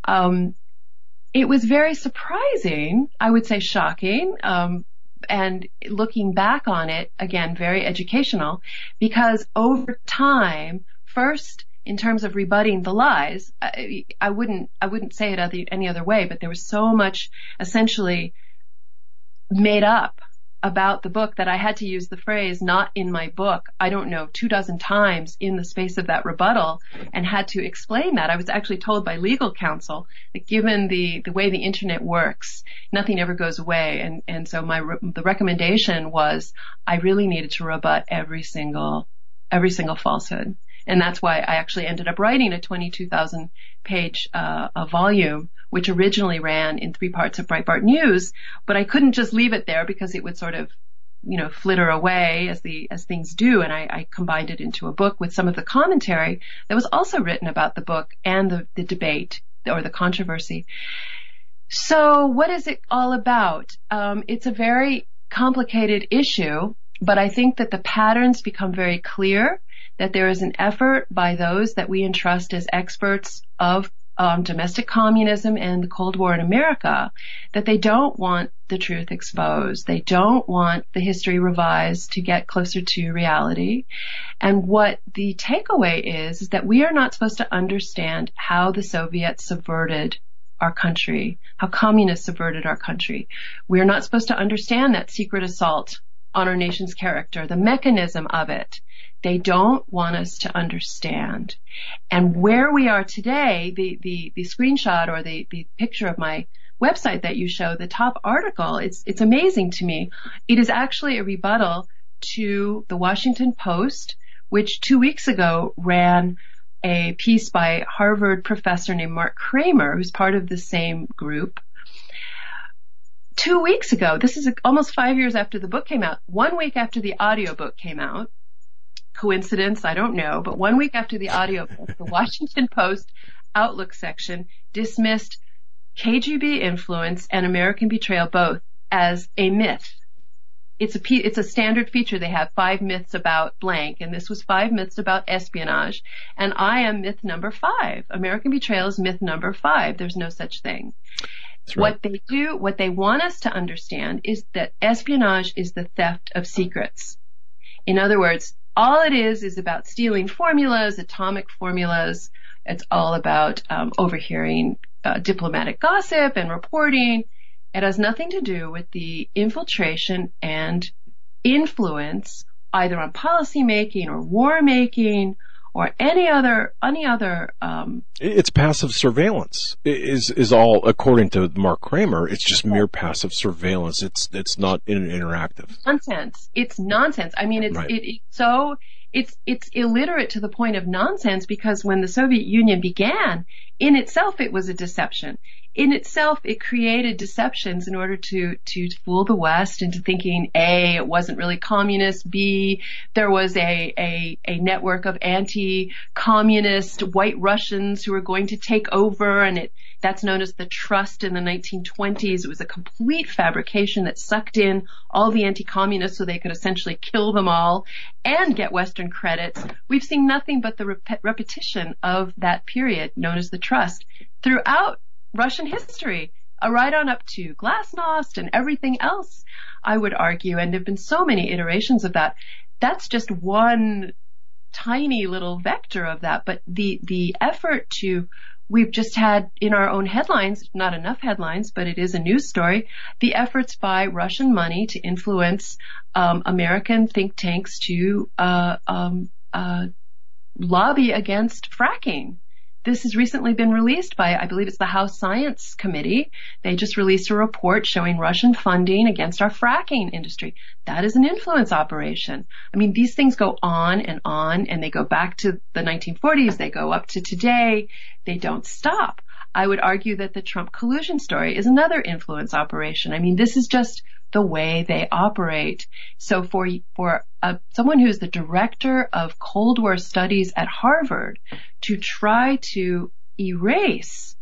Um, it was very surprising, I would say shocking, um, and looking back on it, again, very educational, because over time, first, in terms of rebutting the lies, I, I wouldn't, I wouldn't say it any other way, but there was so much essentially made up about the book that I had to use the phrase not in my book, I don't know, two dozen times in the space of that rebuttal and had to explain that. I was actually told by legal counsel that given the, the way the internet works, nothing ever goes away. And, and so my, the recommendation was I really needed to rebut every single, every single falsehood. And that's why I actually ended up writing a 22,000 page, uh, a volume which originally ran in three parts of Breitbart News, but I couldn't just leave it there because it would sort of you know, flitter away as the as things do, and I, I, combined it into a book with some of the commentary that was also written about the book and the, the debate or the controversy. So, what is it all about? Um, it's a very complicated issue, but I think that the patterns become very clear. That there is an effort by those that we entrust as experts of um, domestic communism and the Cold War in America that they don't want the truth exposed. They don't want the history revised to get closer to reality. And what the takeaway is, is that we are not supposed to understand how the Soviets subverted our country, how communists subverted our country. We're not supposed to understand that secret assault on our nation's character, the mechanism of it. They don't want us to understand. And where we are today, the, the, the screenshot or the, the picture of my website that you show, the top article, it's, it's amazing to me. It is actually a rebuttal to the Washington Post, which two weeks ago ran a piece by Harvard professor named Mark Kramer, who's part of the same group. Two weeks ago, this is almost five years after the book came out, one week after the audiobook came out, coincidence, I don't know, but one week after the audiobook, the Washington Post Outlook section dismissed KGB influence and American betrayal both as a myth it's a it's a standard feature. They have five myths about blank, and this was five myths about espionage. And I am myth number five. American betrayal is myth number five. There's no such thing. Right. What they do, what they want us to understand is that espionage is the theft of secrets. In other words, all it is is about stealing formulas, atomic formulas. It's all about um, overhearing uh, diplomatic gossip and reporting it has nothing to do with the infiltration and influence either on policy making or war making or any other any other um, it's passive surveillance. Is is all according to Mark Kramer it's just mere passive surveillance. It's it's not interactive. Nonsense. It's nonsense. I mean it's right. it, it's so it's it's illiterate to the point of nonsense because when the Soviet Union began in itself it was a deception in itself, it created deceptions in order to, to fool the West into thinking A, it wasn't really communist, B, there was a, a, a network of anti-communist white Russians who were going to take over and it, that's known as the trust in the 1920s. It was a complete fabrication that sucked in all the anti-communists so they could essentially kill them all and get Western credits. We've seen nothing but the rep- repetition of that period known as the trust throughout Russian history, right on up to Glasnost and everything else, I would argue, and there have been so many iterations of that. That's just one tiny little vector of that, but the, the effort to we've just had in our own headlines, not enough headlines, but it is a news story, the efforts by Russian money to influence um, American think tanks to uh, um, uh, lobby against fracking. This has recently been released by, I believe it's the House Science Committee. They just released a report showing Russian funding against our fracking industry. That is an influence operation. I mean, these things go on and on and they go back to the 1940s. They go up to today. They don't stop. I would argue that the Trump collusion story is another influence operation. I mean, this is just the way they operate. So for, for a, someone who's the director of Cold War studies at Harvard to try to erase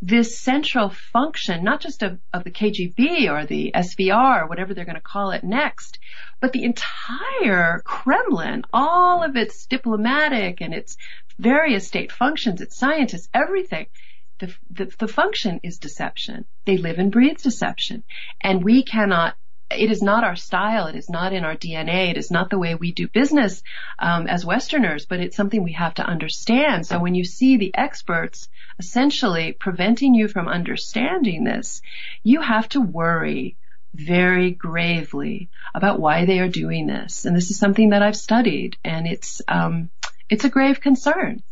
this central function, not just of, of the KGB or the SVR, whatever they're going to call it next, but the entire Kremlin, all of its diplomatic and its various state functions, its scientists, everything, the, the, the function is deception. They live and breathe deception. And we cannot it is not our style. It is not in our DNA. It is not the way we do business um, as Westerners, but it's something we have to understand. So when you see the experts essentially preventing you from understanding this, you have to worry very gravely about why they are doing this. And this is something that I've studied, and it's um, it's a grave concern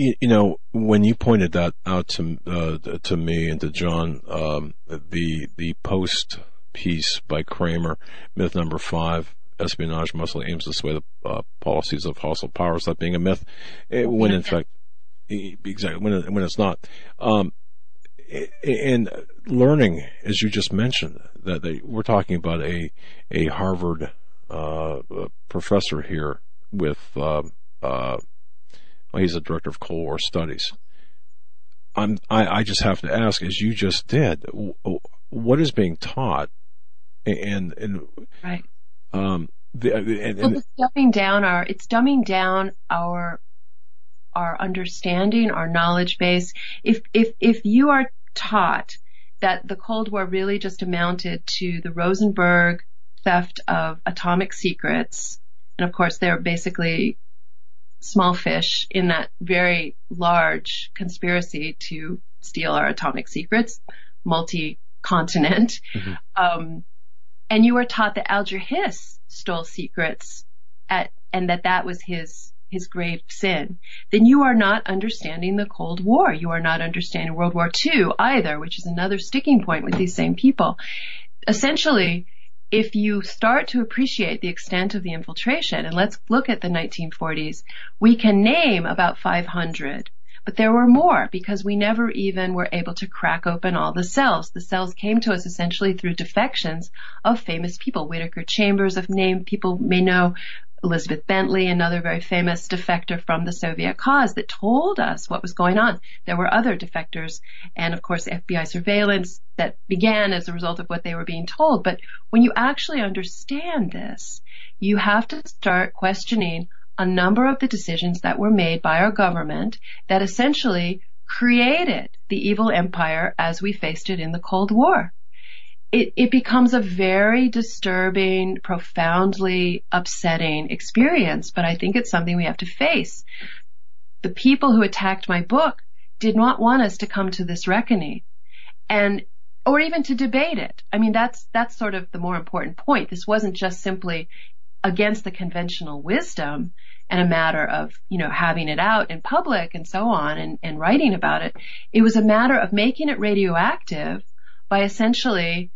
you, you, know, when you pointed that out to uh, to me and to John, um, the the post piece by Kramer, myth number five, espionage mostly aims to sway the uh, policies of hostile powers. That being a myth, it, when in fact, exactly when it, when it's not. Um, and learning, as you just mentioned, that they, we're talking about a a Harvard uh, professor here with uh, uh, he's a director of Cold War Studies. I'm, I, I just have to ask, as you just did, what is being taught, and and right. Um, the, and, well, it's dumbing down our it's dumbing down our our understanding, our knowledge base. If if if you are taught that the Cold War really just amounted to the Rosenberg theft of atomic secrets, and of course they're basically small fish in that very large conspiracy to steal our atomic secrets, multi-continent. Mm-hmm. Um, and you are taught that Alger Hiss stole secrets at, and that that was his his grave sin, then you are not understanding the Cold War. You are not understanding World War II either, which is another sticking point with these same people. Essentially, if you start to appreciate the extent of the infiltration, and let's look at the 1940s, we can name about 500. But there were more because we never even were able to crack open all the cells. The cells came to us essentially through defections of famous people. Whittaker Chambers of name people may know, Elizabeth Bentley, another very famous defector from the Soviet cause that told us what was going on. There were other defectors and of course FBI surveillance that began as a result of what they were being told. But when you actually understand this, you have to start questioning a number of the decisions that were made by our government that essentially created the evil empire as we faced it in the Cold War it, it becomes a very disturbing, profoundly upsetting experience, but I think it's something we have to face. The people who attacked my book did not want us to come to this reckoning and or even to debate it. I mean, that's, that's sort of the more important point. This wasn't just simply against the conventional wisdom and a matter of, you know, having it out in public and so on and, and writing about it. It was a matter of making it radioactive by essentially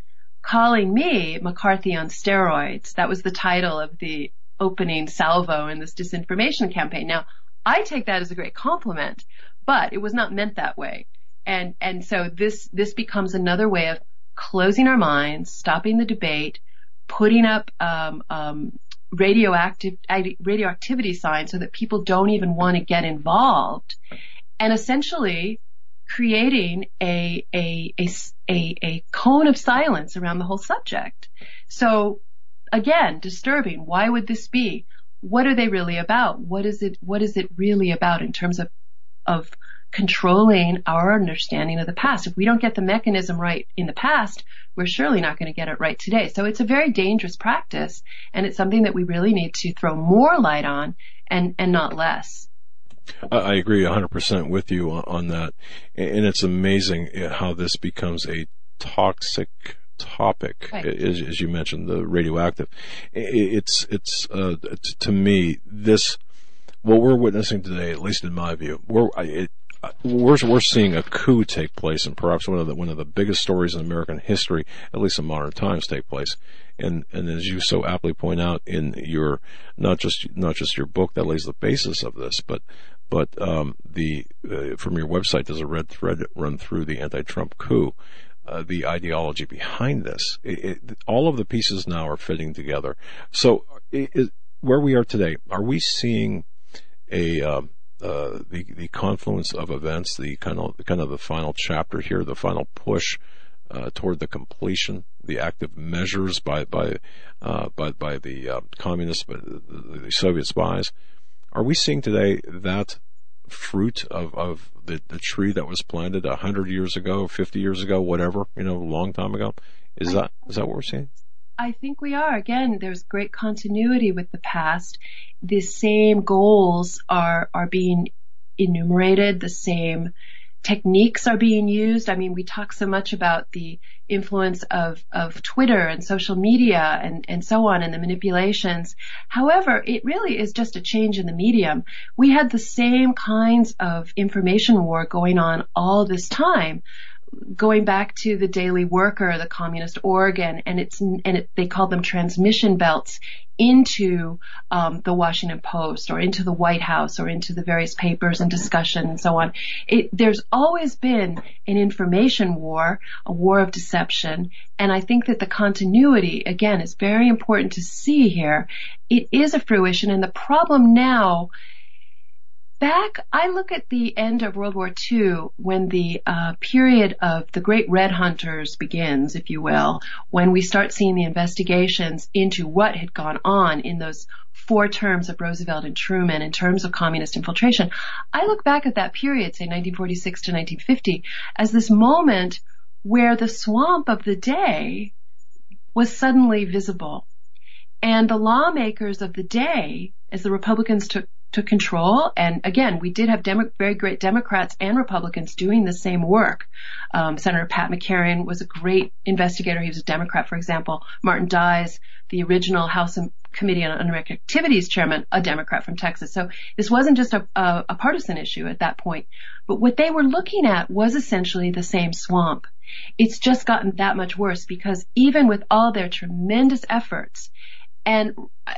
calling me McCarthy on steroids. That was the title of the opening salvo in this disinformation campaign. Now, I take that as a great compliment, but it was not meant that way. And, and so this, this becomes another way of closing our minds, stopping the debate, putting up, um, um, radioactive, radioactivity signs so that people don't even want to get involved. And essentially, creating a, a, a, a, cone of silence around the whole subject. So again, disturbing. Why would this be? What are they really about? What is it, what is it really about in terms of, of controlling our understanding of the past? If we don't get the mechanism right in the past, we're surely not going to get it right today. So it's a very dangerous practice and it's something that we really need to throw more light on and, and not less. I agree 100% with you on that. And it's amazing how this becomes a toxic topic, right. as, as, you mentioned, the radioactive. It's, it's, uh, to me, this, what we're witnessing today, at least in my view, we're, it, we're, we're seeing a coup take place and perhaps one of the, one of the biggest stories in American history, at least in modern times, take place. And, and as you so aptly point out in your, not just, not just your book that lays the basis of this, but but um, the uh, from your website, there's a red thread run through the anti-Trump coup. Uh, the ideology behind this. It, it, all of the pieces now are fitting together. So, it, where we are today, are we seeing a uh, uh, the the confluence of events, the kind of kind of the final chapter here, the final push uh, toward the completion, the active measures by by uh, by by the uh, communists, by the, the Soviet spies? Are we seeing today that fruit of, of the, the tree that was planted a hundred years ago, fifty years ago, whatever, you know, a long time ago? Is that is that what we're seeing? I think we are. Again, there's great continuity with the past. The same goals are are being enumerated, the same techniques are being used. I mean, we talk so much about the influence of, of Twitter and social media and, and so on and the manipulations. However, it really is just a change in the medium. We had the same kinds of information war going on all this time going back to the Daily Worker, the communist organ, and it's and it, they call them transmission belts into um, the Washington Post or into the White House or into the various papers and discussion and so on. It, there's always been an information war, a war of deception, and I think that the continuity again is very important to see here. It is a fruition, and the problem now back, I look at the end of World War II when the uh, period of the great red hunters begins, if you will, when we start seeing the investigations into what had gone on in those four terms of Roosevelt and Truman in terms of communist infiltration. I look back at that period, say 1946 to 1950, as this moment where the swamp of the day was suddenly visible. And the lawmakers of the day, as the Republicans took took control. And again, we did have Demo- very great Democrats and Republicans doing the same work. Um, Senator Pat McCarran was a great investigator. He was a Democrat, for example. Martin Dies, the original House Committee on Un-American Activities chairman, a Democrat from Texas. So this wasn't just a, a, a partisan issue at that point. But what they were looking at was essentially the same swamp. It's just gotten that much worse because even with all their tremendous efforts, and uh,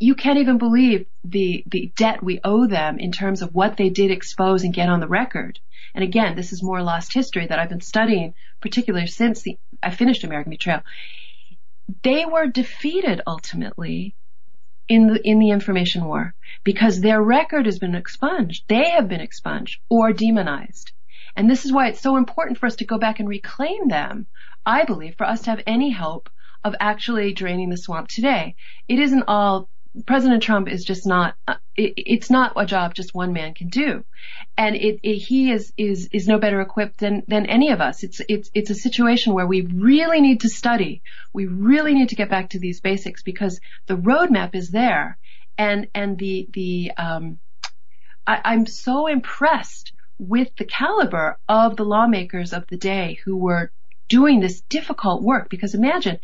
you can't even believe the the debt we owe them in terms of what they did expose and get on the record. And again, this is more lost history that I've been studying, particularly since the, I finished American Betrayal. They were defeated ultimately in the in the information war because their record has been expunged. They have been expunged or demonized. And this is why it's so important for us to go back and reclaim them. I believe for us to have any hope of actually draining the swamp today. It isn't all President Trump is just not. Uh, it, it's not a job just one man can do, and it, it, he is is is no better equipped than than any of us. It's it's it's a situation where we really need to study. We really need to get back to these basics because the roadmap is there, and and the the um, I, I'm so impressed with the caliber of the lawmakers of the day who were doing this difficult work. Because imagine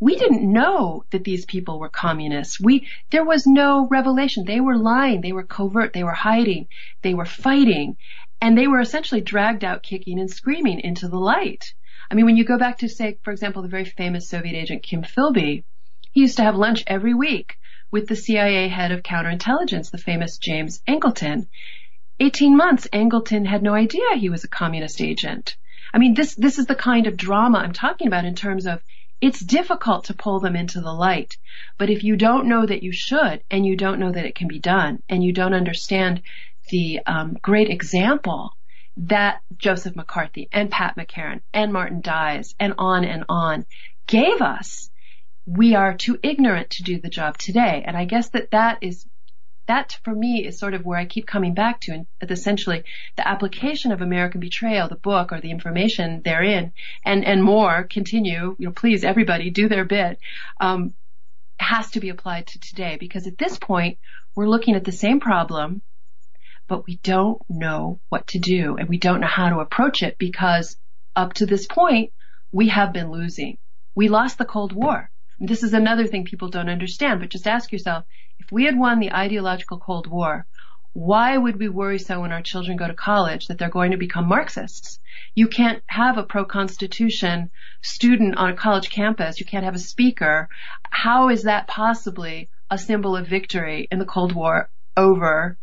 we didn't know that these people were communists. We, there was no revelation. They were lying. They were covert. They were hiding. They were fighting. And they were essentially dragged out kicking and screaming into the light. I mean, when you go back to say, for example, the very famous Soviet agent Kim Philby, he used to have lunch every week with the CIA head of counterintelligence, the famous James Angleton. 18 months, Angleton had no idea he was a communist agent. I mean, this, this is the kind of drama I'm talking about in terms of it's difficult to pull them into the light. But if you don't know that you should, and you don't know that it can be done, and you don't understand the um, great example that Joseph McCarthy and Pat McCarran and Martin Dies and on and on gave us, we are too ignorant to do the job today. And I guess that that is that for me is sort of where I keep coming back to, and essentially the application of American Betrayal, the book or the information therein, and and more continue. You know, please everybody do their bit. Um, has to be applied to today because at this point we're looking at the same problem, but we don't know what to do and we don't know how to approach it because up to this point we have been losing. We lost the Cold War. This is another thing people don't understand, but just ask yourself, if we had won the ideological Cold War, why would we worry so when our children go to college that they're going to become Marxists? You can't have a pro-constitution student on a college campus. You can't have a speaker. How is that possibly a symbol of victory in the Cold War over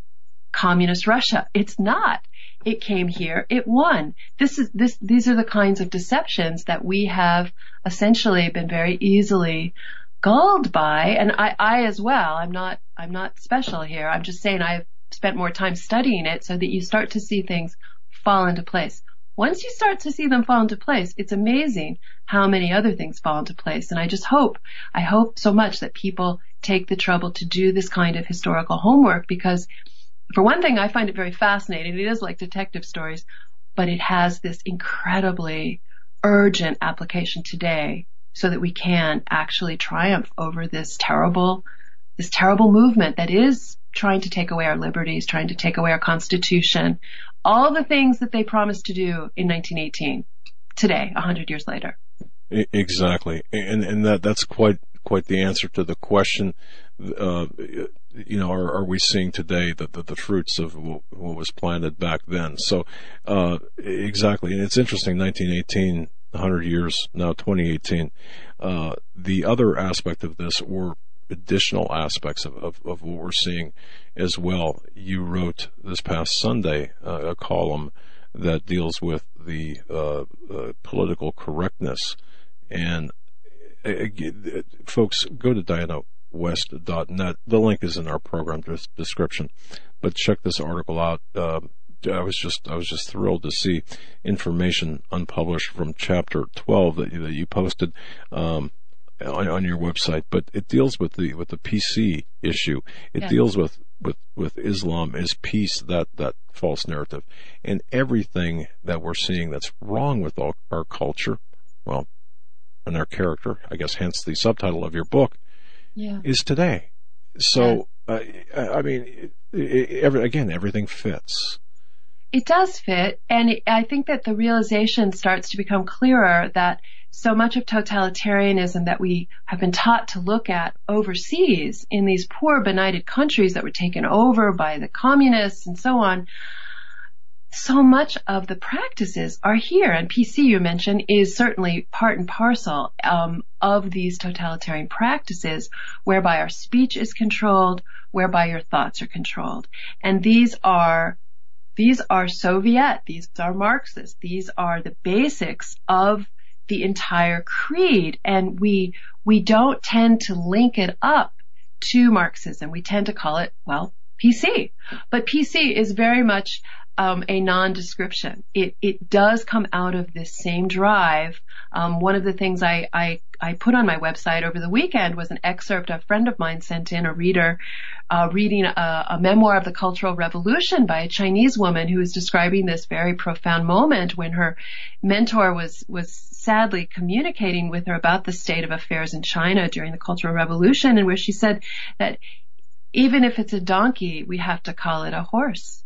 communist Russia? It's not. It came here. It won. This is, this, these are the kinds of deceptions that we have essentially been very easily gulled by, and I, I as well, I'm not, I'm not special here. I'm just saying I've spent more time studying it so that you start to see things fall into place. Once you start to see them fall into place, it's amazing how many other things fall into place. And I just hope, I hope so much that people take the trouble to do this kind of historical homework because for one thing, I find it very fascinating. It is like detective stories, but it has this incredibly urgent application today so that we can actually triumph over this terrible, this terrible movement that is trying to take away our liberties, trying to take away our constitution, all the things that they promised to do in 1918, today, a hundred years later. Exactly, and and that that's quite quite the answer to the question. Uh, you know, are, are we seeing today the, the, the fruits of what, was planted back then? So, uh, exactly, and it's interesting. 1918 100 years now, 2018. Uh, the other aspect of this, or additional aspects of, of, of, what we're seeing as well. You wrote this past Sunday uh, a column that deals with the uh, uh political correctness. And uh, folks, go to dianawest.net. The link is in our program description. But check this article out. I was just I was just thrilled to see information unpublished from chapter 12 that you, that you posted um, on, on, your website. But it deals with the with the PC issue. It yeah. deals with, with with Islam is peace that that false narrative and everything that we're seeing that's wrong with all, our culture. Well, and our character, I guess, hence the subtitle of your book, yeah. is today. So uh, I mean, it, it, every, again, everything fits. It does fit, and it, I think that the realization starts to become clearer that so much of totalitarianism that we have been taught to look at overseas in these poor benighted countries that were taken over by the communists and so on, so much of the practices are here. And PC you mentioned is certainly part and parcel um, of these totalitarian practices, whereby our speech is controlled, whereby your thoughts are controlled, and these are these are Soviet, these are Marxist, these are the basics of the entire creed, and we we don't tend to link it up to Marxism. We tend to call it well PC, but PC is very much um, a non-description. It it does come out of this same drive. Um, one of the things I, I I put on my website over the weekend was an excerpt a friend of mine sent in, a reader, uh, reading a, a memoir of the Cultural Revolution by a Chinese woman who was describing this very profound moment when her mentor was was sadly communicating with her about the state of affairs in China during the Cultural Revolution, and where she said that even if it's a donkey, we have to call it a horse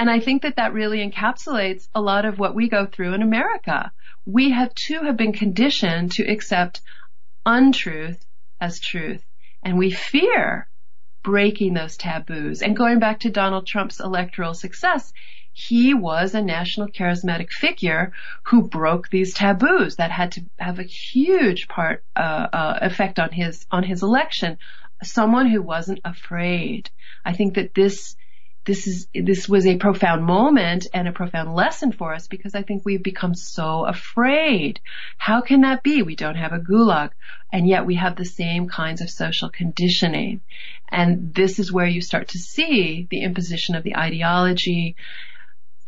and I think that that really encapsulates a lot of what we go through in America. We have too have been conditioned to accept untruth as truth. And we fear breaking those taboos. And going back to Donald Trump's electoral success, he was a national charismatic figure who broke these taboos that had to have a huge part uh, uh, effect on his on his election. Someone who wasn't afraid. I think that this this is this was a profound moment and a profound lesson for us because I think we've become so afraid. How can that be? We don't have a gulag and yet we have the same kinds of social conditioning. And this is where you start to see the imposition of the ideology.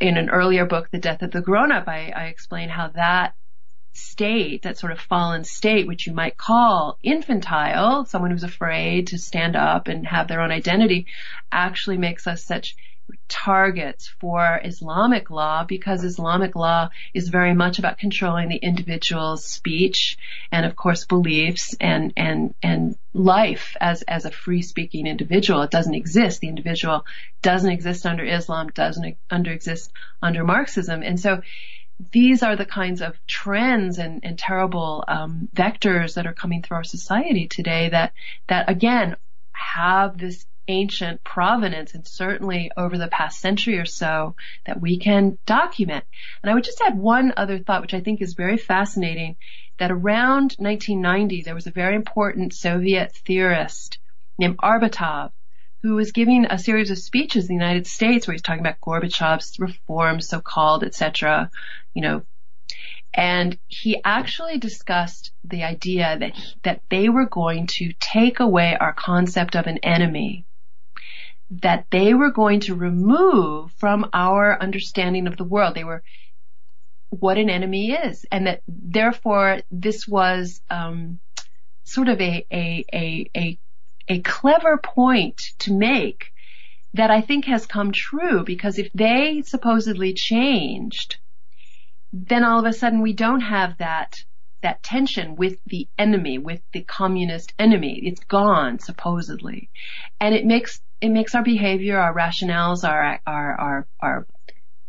In an earlier book, The Death of the Grown Up, I, I explain how that state, that sort of fallen state, which you might call infantile, someone who's afraid to stand up and have their own identity, actually makes us such targets for Islamic law because Islamic law is very much about controlling the individual's speech and of course beliefs and and and life as as a free speaking individual. It doesn't exist. The individual doesn't exist under Islam doesn't under exist under Marxism. And so these are the kinds of trends and, and terrible um, vectors that are coming through our society today that that again have this ancient provenance and certainly over the past century or so that we can document. And I would just add one other thought which I think is very fascinating that around 1990 there was a very important Soviet theorist named Arbatov who was giving a series of speeches in the United States where he's talking about Gorbachev's reforms, so-called, etc. You know, and he actually discussed the idea that he, that they were going to take away our concept of an enemy, that they were going to remove from our understanding of the world. They were what an enemy is, and that therefore this was um, sort of a a a, a a clever point to make that I think has come true because if they supposedly changed, then all of a sudden we don't have that that tension with the enemy, with the communist enemy. It's gone, supposedly. And it makes it makes our behavior, our rationales, our our our, our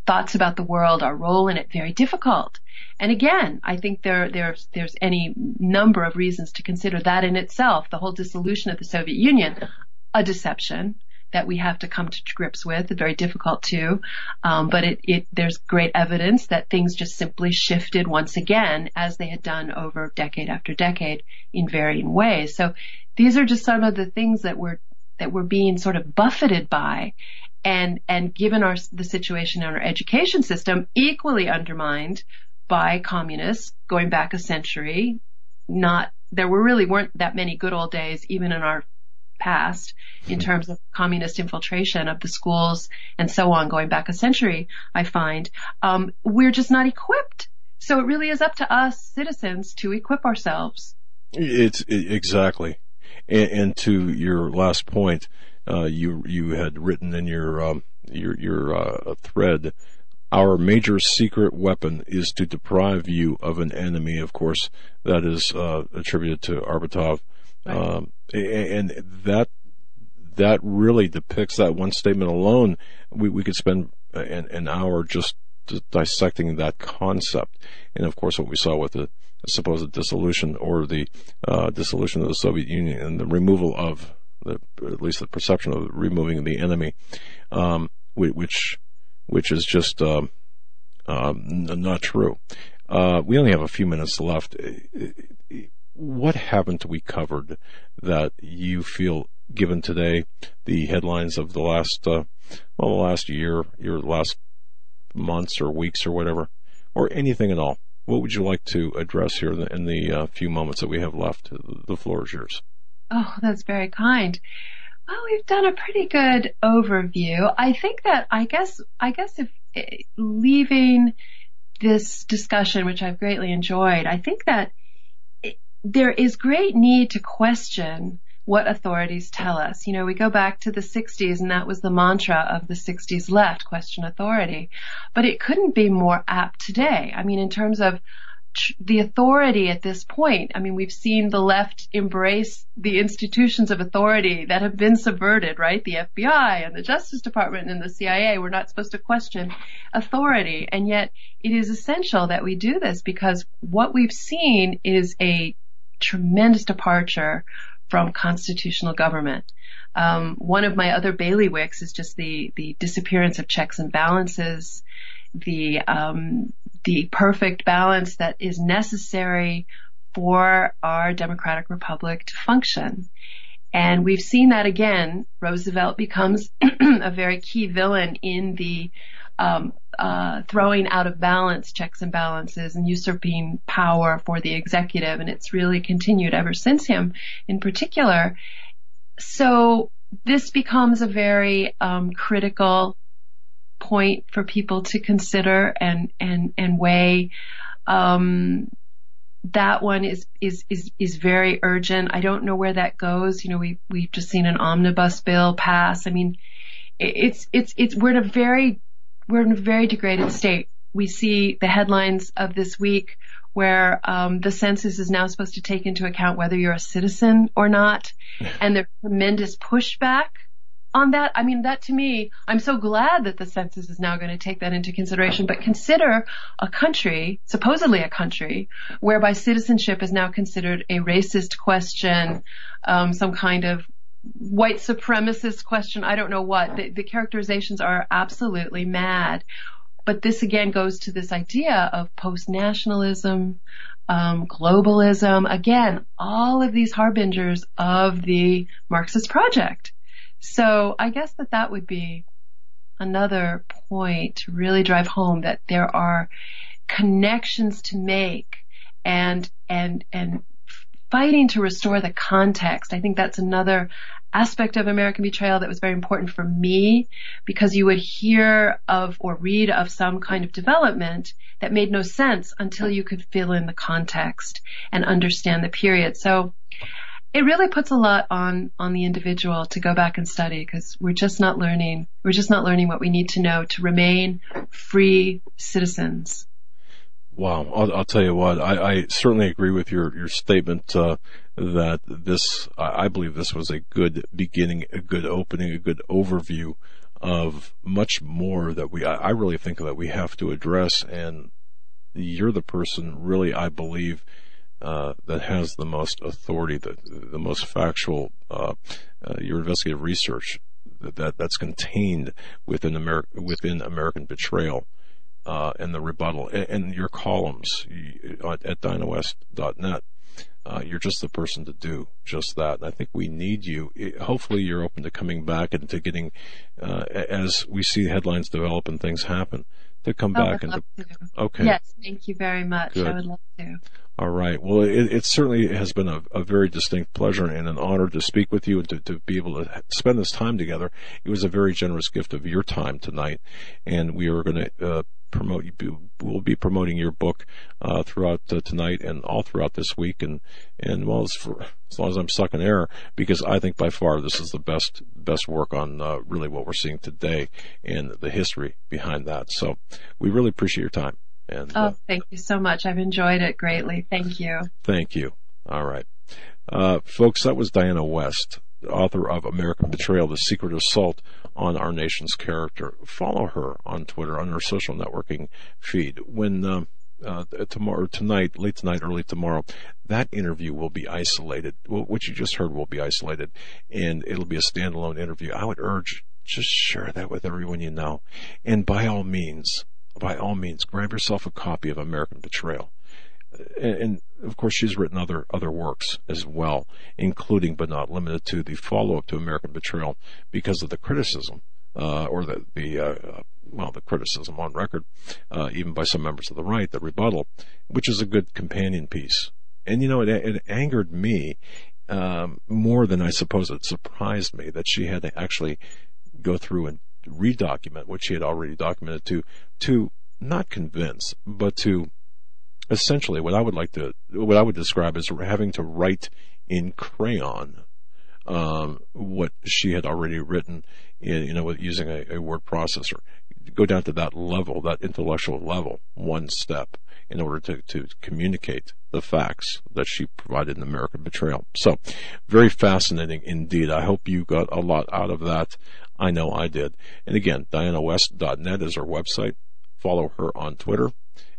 thoughts about the world, our role in it very difficult. And again, I think there, there's, there's any number of reasons to consider that in itself, the whole dissolution of the Soviet Union, a deception that we have to come to grips with, very difficult too. Um, but it, it, there's great evidence that things just simply shifted once again as they had done over decade after decade in varying ways. So these are just some of the things that we're, that we're being sort of buffeted by and and given our the situation in our education system equally undermined by communists going back a century not there were really weren't that many good old days even in our past in terms of communist infiltration of the schools and so on going back a century i find. Um, we're just not equipped. So it really is up to us citizens to equip ourselves. It's it, exactly. And, and to your last point uh, you you had written in your um, your your uh, thread. Our major secret weapon is to deprive you of an enemy. Of course, that is uh, attributed to Arbatov, right. um, and that that really depicts that one statement alone. We, we could spend an, an hour just dissecting that concept. And of course, what we saw with the supposed dissolution or the uh, dissolution of the Soviet Union and the removal of the, at least the perception of removing the enemy, um, which which is just um, um, not true. Uh, we only have a few minutes left. What haven't we covered that you feel, given today, the headlines of the last, uh, well, the last year, your last months or weeks or whatever, or anything at all? What would you like to address here in the, in the uh, few moments that we have left? The floor is yours. Oh, that's very kind. Well, we've done a pretty good overview. I think that I guess I guess if eh, leaving this discussion, which I've greatly enjoyed, I think that it, there is great need to question what authorities tell us. You know, we go back to the 60s and that was the mantra of the 60s left, question authority. But it couldn't be more apt today. I mean, in terms of the authority at this point. I mean, we've seen the left embrace the institutions of authority that have been subverted, right? The FBI and the Justice Department and the CIA. We're not supposed to question authority. And yet it is essential that we do this because what we've seen is a tremendous departure from constitutional government. Um, one of my other bailiwicks is just the the disappearance of checks and balances, the um, the perfect balance that is necessary for our democratic republic to function. And we've seen that again. Roosevelt becomes a very key villain in the um, uh, throwing out of balance checks and balances and usurping power for the executive, and it's really continued ever since him, in particular. So this becomes a very um, critical point for people to consider and and and weigh. Um, that one is is is is very urgent. I don't know where that goes. You know, we we've just seen an omnibus bill pass. I mean, it's it's it's we're in a very we're in a very degraded state. We see the headlines of this week where um, the census is now supposed to take into account whether you're a citizen or not, and there's tremendous pushback on that, I mean, that to me, I'm so glad that the census is now going to take that into consideration, but consider a country, supposedly a country, whereby citizenship is now considered a racist question, um, some kind of white supremacist question, I don't know what. The, the characterizations are absolutely mad. But this again goes to this idea of post-nationalism, um, globalism, again, all of these harbingers of the Marxist project. So I guess that that would be another point to really drive home that there are connections to make and, and, and fighting to restore the context. I think that's another aspect of American betrayal that was very important for me because you would hear of or read of some kind of development that made no sense until you could fill in the context and understand the period. So it really puts a lot on on the individual to go back and study because we're just not learning we're just not learning what we need to know to remain free citizens. Wow. I'll, I'll tell you what I, I, certainly agree with your your statement uh, that this i believe this was a good beginning a good opening a good overview of much more that we i really think that we have to address and you're the person really i believe uh, that has the most authority, the, the most factual, uh, uh, your investigative research that, that's contained within American, within American betrayal, uh, and the rebuttal and, and your columns at, at dianawest.net. Uh, you're just the person to do just that. And I think we need you. Hopefully you're open to coming back and to getting, uh, as we see headlines develop and things happen, to come oh, back and to, okay. Yes, thank you very much. Good. I would love to. All right. Well, it, it certainly has been a, a, very distinct pleasure and an honor to speak with you and to, to, be able to spend this time together. It was a very generous gift of your time tonight, and we are going to uh, promote. We'll be promoting your book uh, throughout uh, tonight and all throughout this week, and and well, as, for, as long as I'm sucking air, because I think by far this is the best best work on uh, really what we're seeing today and the history behind that. So we really appreciate your time. And, oh, uh, thank you so much. I've enjoyed it greatly. Thank you. Thank you. All right. Uh, folks, that was Diana West. Author of American Betrayal, The Secret Assault on Our Nation's Character. Follow her on Twitter, on her social networking feed. When, uh, uh, tomorrow, tonight, late tonight, early tomorrow, that interview will be isolated. Well, what you just heard will be isolated and it'll be a standalone interview. I would urge just share that with everyone you know. And by all means, by all means, grab yourself a copy of American Betrayal. And, of course, she's written other other works as well, including but not limited to the follow-up to American Betrayal, because of the criticism uh, or the the uh, well the criticism on record, uh, even by some members of the right, the rebuttal, which is a good companion piece. And you know, it, it angered me um, more than I suppose it surprised me that she had to actually go through and redocument what she had already documented to to not convince, but to essentially what I would like to what I would describe as having to write in crayon um, what she had already written, in, you know, using a, a word processor. Go down to that level, that intellectual level, one step, in order to, to communicate the facts that she provided in American Betrayal. So, very fascinating indeed. I hope you got a lot out of that. I know I did. And again, dianawest.net is our website. Follow her on Twitter.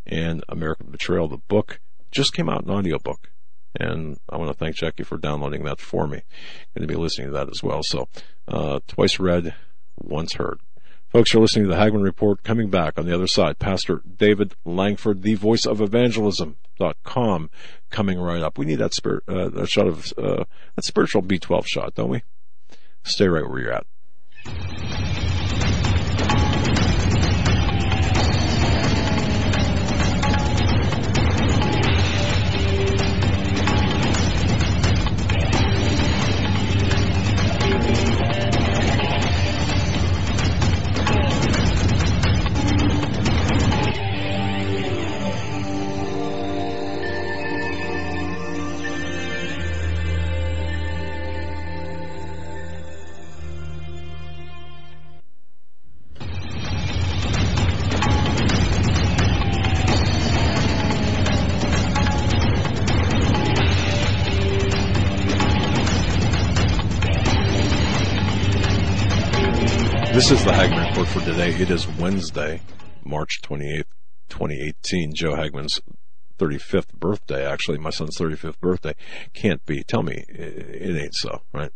And American Betrayal, the book, just came out in audiobook. And I want to thank Jackie for downloading that for me. Going to be listening to that as well. So, uh, twice read, once heard. Folks, you're listening to the Hagmann Report. Coming back on the other side, Pastor David Langford, the voice of evangelism.com, coming right up. We need that spirit, uh, that shot of, uh, that spiritual B12 shot, don't we? Stay right where you're at. Report for today. It is Wednesday, March 28th, 2018. Joe Hagmann's 35th birthday. Actually, my son's 35th birthday. Can't be. Tell me it ain't so, right?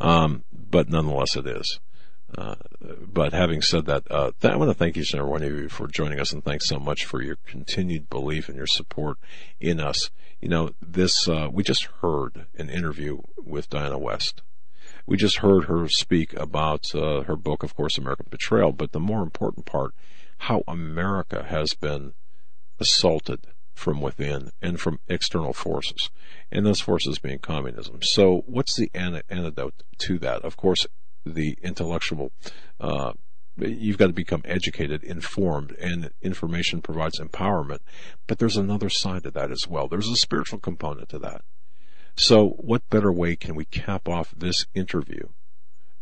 Um, but nonetheless it is. Uh, but having said that, uh, th- I want to thank each and every one of you for joining us and thanks so much for your continued belief and your support in us. You know, this, uh, we just heard an interview with Diana West. We just heard her speak about uh, her book, of course, American Betrayal, but the more important part, how America has been assaulted from within and from external forces, and those forces being communism. So, what's the antidote to that? Of course, the intellectual. Uh, you've got to become educated, informed, and information provides empowerment. But there's another side to that as well. There's a spiritual component to that. So, what better way can we cap off this interview,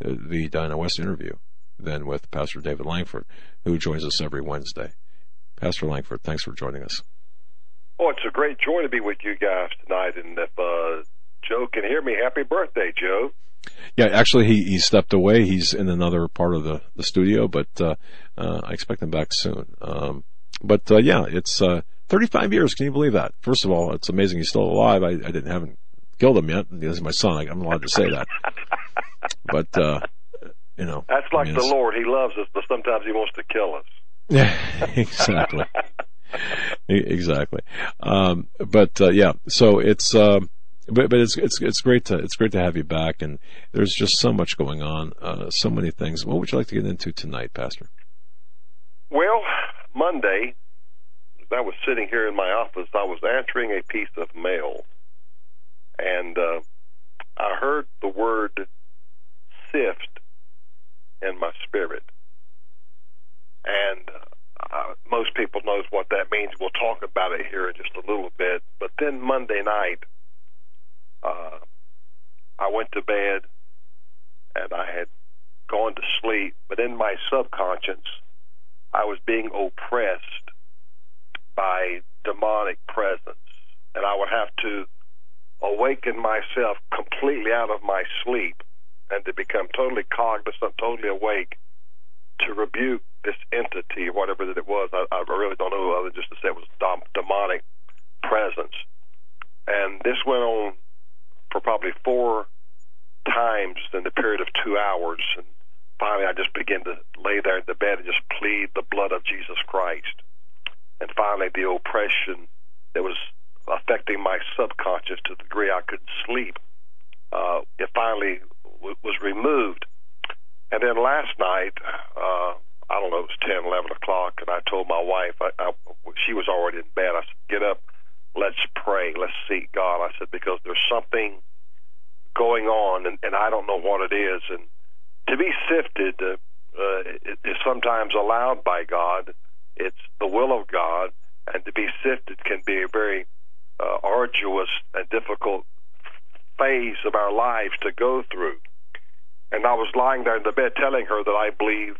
uh, the Diana West interview, than with Pastor David Langford, who joins us every Wednesday? Pastor Langford, thanks for joining us. Oh, it's a great joy to be with you guys tonight. And if uh, Joe can hear me, happy birthday, Joe. Yeah, actually, he, he stepped away. He's in another part of the, the studio, but uh, uh, I expect him back soon. Um, but uh, yeah, it's uh, 35 years. Can you believe that? First of all, it's amazing he's still alive. I, I didn't haven't killed him yet. He's my son. I, am allowed to say that. but uh, you know, that's like I mean, the Lord. He loves us, but sometimes He wants to kill us. Yeah, exactly. exactly. Um, but uh, yeah, so it's. Uh, but but it's it's it's great to it's great to have you back, and there's just so much going on, uh, so many things. What would you like to get into tonight, Pastor? Well, Monday, I was sitting here in my office. I was answering a piece of mail, and uh, I heard the word sift in my spirit. And uh, most people knows what that means. We'll talk about it here in just a little bit. But then Monday night, uh, I went to bed and I had gone to sleep, but in my subconscious, I was being oppressed by demonic presence, and I would have to awaken myself completely out of my sleep and to become totally cognizant, totally awake to rebuke this entity, whatever that it was. I, I really don't know other than just to say it was dom- demonic presence. And this went on for probably four times in the period of two hours. And finally, I just began to lay there in the bed and just plead the blood of Jesus Christ. And finally, the oppression that was affecting my subconscious to the degree I couldn't sleep, uh, it finally w- was removed. And then last night, uh, I don't know, it was 10, 11 o'clock, and I told my wife, I, I, she was already in bed. I said, get up, let's pray, let's seek God. I said, because there's something going on, and, and I don't know what it is. And to be sifted uh, uh, is sometimes allowed by God. It's the will of God, and to be sifted can be a very uh, arduous and difficult phase of our lives to go through. And I was lying there in the bed telling her that I believe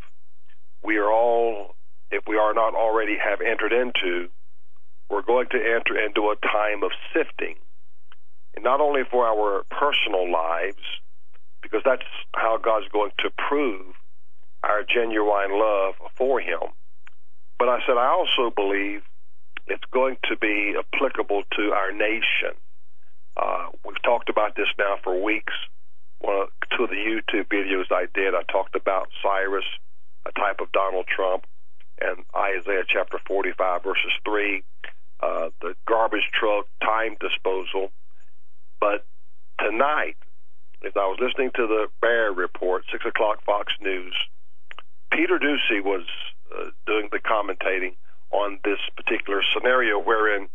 we are all, if we are not already have entered into, we're going to enter into a time of sifting. And not only for our personal lives, because that's how God's going to prove our genuine love for Him. But I said, I also believe it's going to be applicable to our nation. Uh, we've talked about this now for weeks. One of, two of the YouTube videos I did, I talked about Cyrus, a type of Donald Trump, and Isaiah chapter 45, verses 3, uh, the garbage truck time disposal. But tonight, as I was listening to the Baier Report, 6 o'clock Fox News, Peter Doocy was uh, doing the commentating on this particular scenario wherein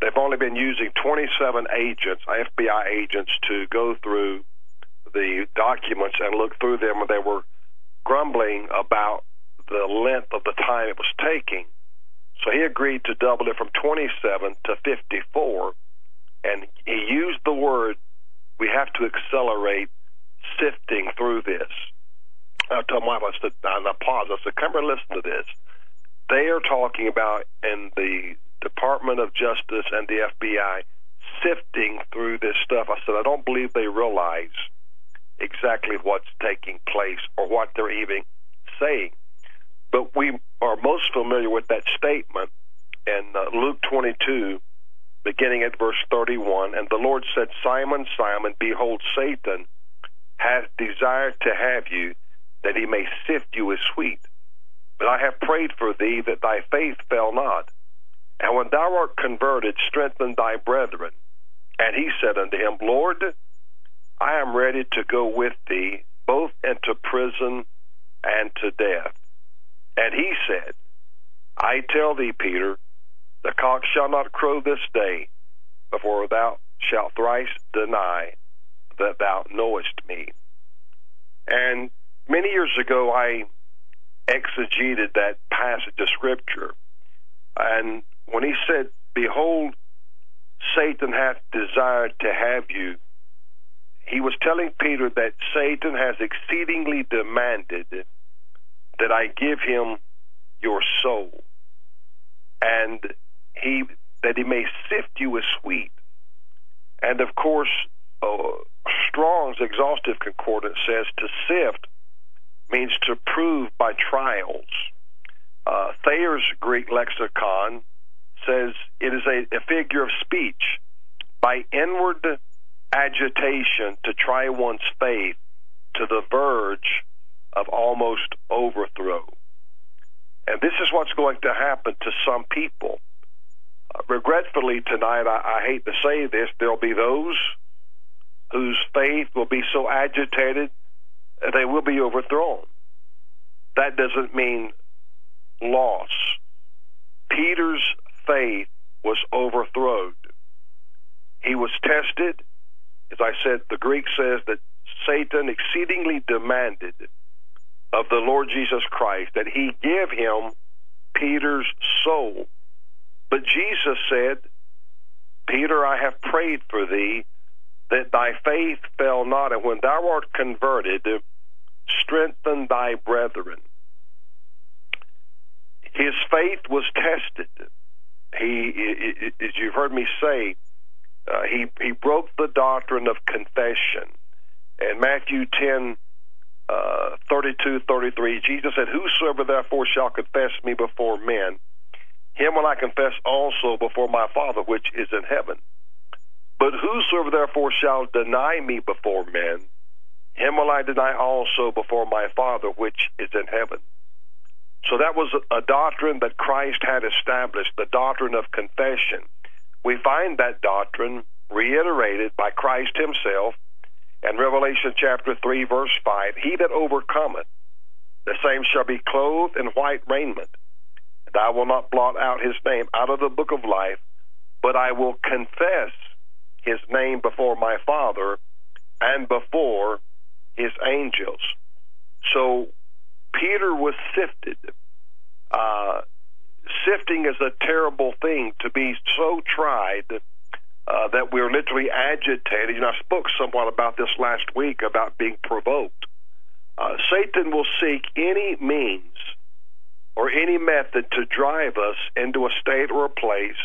they've only been using 27 agents, FBI agents, to go through the documents and look through them, and they were grumbling about the length of the time it was taking. So he agreed to double it from 27 to 54, and he used the word, we have to accelerate sifting through this. I told my wife, I said, and I paused, I said, come here, listen to this. They are talking about in the Department of Justice and the FBI sifting through this stuff. I said, I don't believe they realize exactly what's taking place or what they're even saying. But we are most familiar with that statement in uh, Luke 22, beginning at verse 31. And the Lord said, Simon, Simon, behold, Satan hath desired to have you, that he may sift you as wheat. But I have prayed for thee that thy faith fail not. And when thou art converted, strengthen thy brethren. And he said unto him, Lord, I am ready to go with thee both into prison and to death. And he said, I tell thee, Peter, the cock shall not crow this day before thou shalt thrice deny that thou knowest me. And many years ago, I exegeted that passage of Scripture. And when he said, Behold, Satan hath desired to have you, he was telling Peter that Satan has exceedingly demanded that I give him your soul, and he that he may sift you as wheat. And of course, uh, Strong's exhaustive concordance says to sift means to prove by trials. Uh, Thayer's Greek lexicon says it is a, a figure of speech by inward agitation to try one's faith to the verge of almost overthrow. And this is what's going to happen to some people. Uh, regretfully, tonight, I, I hate to say this, there'll be those whose faith will be so agitated they will be overthrown. That doesn't mean loss. Peter's faith was overthrown. He was tested. As I said, the Greek says that Satan exceedingly demanded of the Lord Jesus Christ that he give him Peter's soul. But Jesus said, Peter, I have prayed for thee that thy faith fail not, and when thou art converted, strengthen thy brethren. His faith was tested. He, as you've heard me say, Uh, he he broke the doctrine of confession. In Matthew 10, uh, 32, 33, Jesus said, Whosoever therefore shall confess me before men, him will I confess also before my Father which is in heaven. But whosoever therefore shall deny me before men, him will I deny also before my Father which is in heaven. So that was a doctrine that Christ had established, the doctrine of confession. We find that doctrine reiterated by Christ himself in Revelation chapter 3 verse 5. He that overcometh, the same shall be clothed in white raiment, and I will not blot out his name out of the book of life, but I will confess his name before my Father and before his angels. So Peter was sifted. Uh, sifting is a terrible thing to be so tried uh, that we're literally agitated. Know, I spoke somewhat about this last week about being provoked. Uh, Satan will seek any means or any method to drive us into a state or a place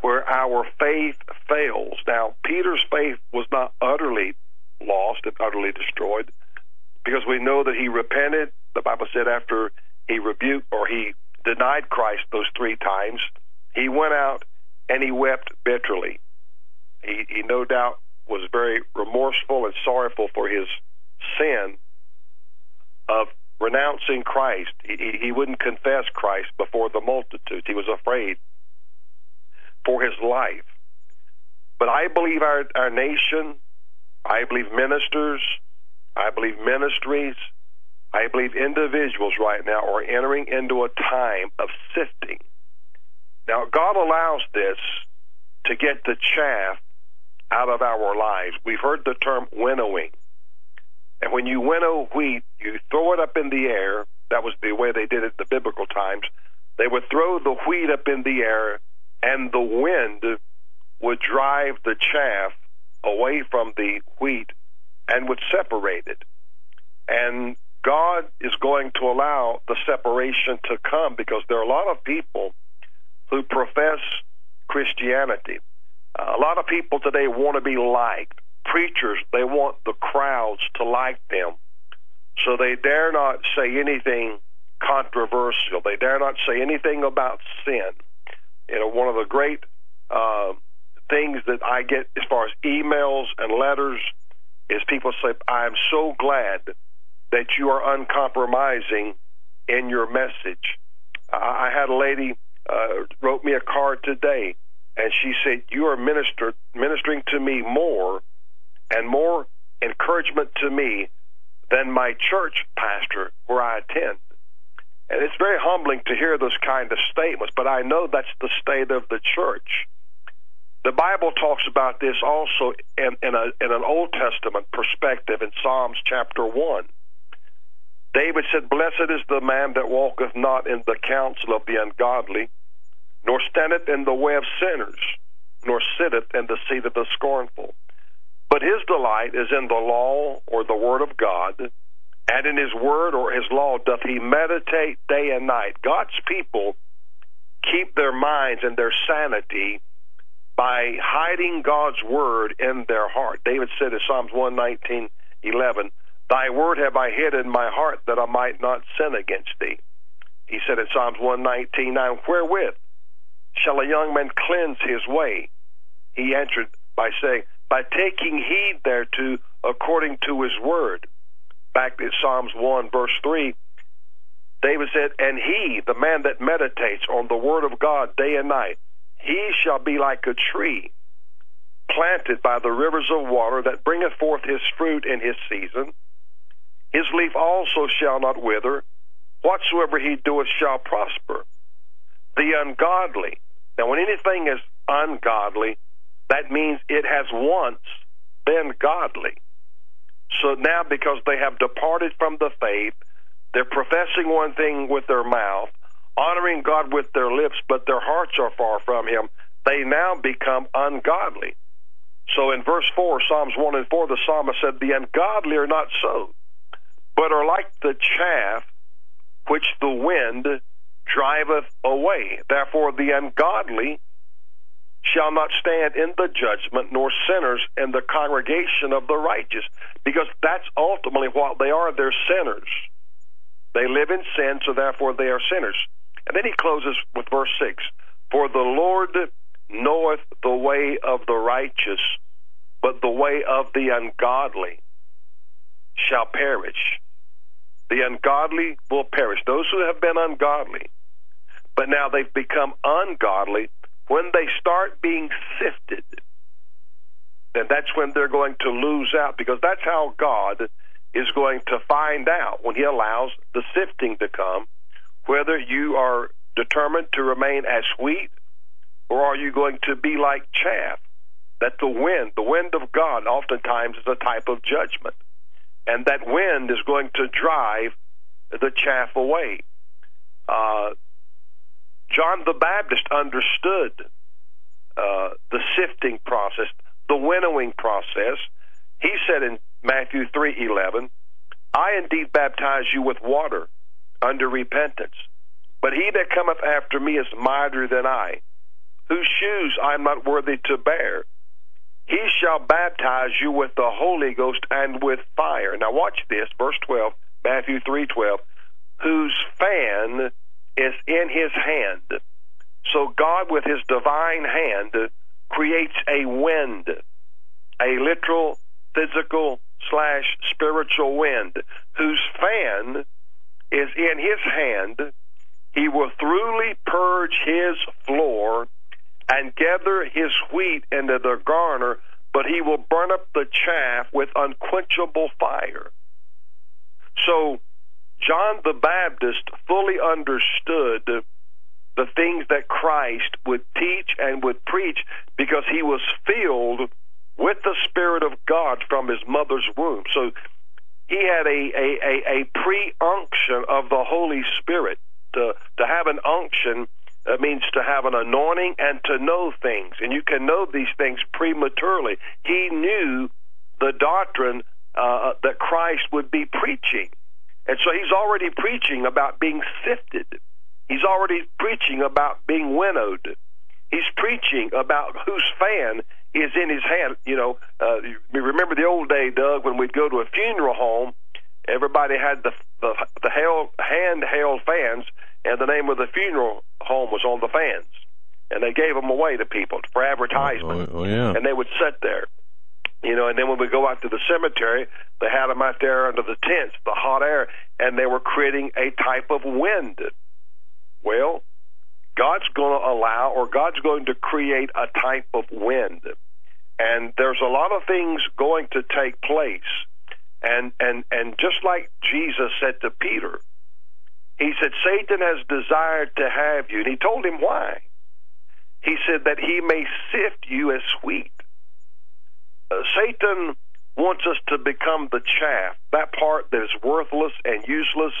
where our faith fails. Now, Peter's faith was not utterly lost and utterly destroyed because we know that he repented. The Bible said after he rebuked or he denied Christ those three times, he went out and he wept bitterly. He, he no doubt was very remorseful and sorrowful for his sin of renouncing Christ. He, he wouldn't confess Christ before the multitude. He was afraid for his life. But I believe our, our nation, I believe ministers, I believe ministries, I believe individuals right now are entering into a time of sifting. Now, God allows this to get the chaff out of our lives. We've heard the term winnowing. And when you winnow wheat, you throw it up in the air. That was the way they did it in the biblical times. They would throw the wheat up in the air, and the wind would drive the chaff away from the wheat and would separate it. And God is going to allow the separation to come because there are a lot of people who profess Christianity. Uh, a lot of people today want to be liked. Preachers, they want the crowds to like them. So they dare not say anything controversial. They dare not say anything about sin. You know, one of the great uh, things that I get as far as emails and letters is people say, I'm so glad that you are uncompromising in your message. I had a lady uh, wrote me a card today, and she said, "You are minister ministering to me more and more encouragement to me than my church pastor where I attend." And it's very humbling to hear those kind of statements, but I know that's the state of the church. The Bible talks about this also in, in, a, in an Old Testament perspective in Psalms chapter 1. David said, Blessed is the man that walketh not in the counsel of the ungodly, nor standeth in the way of sinners, nor sitteth in the seat of the scornful. But his delight is in the law or the word of God, and in his word or his law doth he meditate day and night. God's people keep their minds and their sanity by hiding God's word in their heart. David said in Psalms 119, 11, Thy word have I hid in my heart that I might not sin against thee. He said in Psalms 119, Now wherewith shall a young man cleanse his way? He answered by saying, By taking heed thereto according to his word. Back in Psalms 1, verse 3, David said, And he, the man that meditates on the word of God day and night, he shall be like a tree planted by the rivers of water that bringeth forth his fruit in his season his leaf also shall not wither. Whatsoever he doeth shall prosper. The ungodly. Now, when anything is ungodly, that means it has once been godly. So now, because they have departed from the faith, they're professing one thing with their mouth, honoring God with their lips, but their hearts are far from Him. They now become ungodly. So in verse 4, Psalms 1 and 4, the psalmist said, The ungodly are not so, but are like the chaff which the wind driveth away. Therefore, the ungodly shall not stand in the judgment, nor sinners in the congregation of the righteous. Because that's ultimately what they are. They're sinners. They live in sin, so therefore they are sinners. And then he closes with verse 6 For the Lord knoweth the way of the righteous, but the way of the ungodly shall perish. The ungodly will perish. Those who have been ungodly, but now they've become ungodly, when they start being sifted, then that's when they're going to lose out because that's how God is going to find out when He allows the sifting to come whether you are determined to remain as wheat or are you going to be like chaff? That the wind, the wind of God, oftentimes is a type of judgment. And that wind is going to drive the chaff away. Uh, John the Baptist understood uh, the sifting process, the winnowing process. He said in Matthew 3:11, "I indeed baptize you with water under repentance, but he that cometh after me is mightier than I, whose shoes I am not worthy to bear. He shall baptize you with the Holy Ghost and with fire." Now watch this, verse 12, Matthew 3:12, "Whose fan is in his hand. So God, with his divine hand, creates a wind, a literal, physical, slash spiritual wind, whose fan is in his hand. He will thoroughly purge his floor and gather his wheat into the garner, but he will burn up the chaff with unquenchable fire. So, John the Baptist fully understood the things that Christ would teach and would preach because he was filled with the Spirit of God from his mother's womb. So he had a, a, a, a pre unction of the Holy Spirit. To, to have an unction uh, means to have an anointing and to know things. And you can know these things prematurely. He knew the doctrine uh, that Christ would be preaching. And so he's already preaching about being sifted. He's already preaching about being winnowed. He's preaching about whose fan is in his hand. You know, uh, you remember the old day, Doug, when we'd go to a funeral home, everybody had the the, the held, handheld fans, and the name of the funeral home was on the fans, and they gave them away to people for advertisement. Oh, oh yeah. And they would sit there. You know, and then when we go out to the cemetery, they had them out there under the tents, the hot air, and they were creating a type of wind. Well, God's going to allow, or God's going to create a type of wind, and there's a lot of things going to take place, and and and just like Jesus said to Peter, he said, Satan has desired to have you, and he told him why. He said that he may sift you as wheat Satan wants us to become the chaff, that part that is worthless and useless.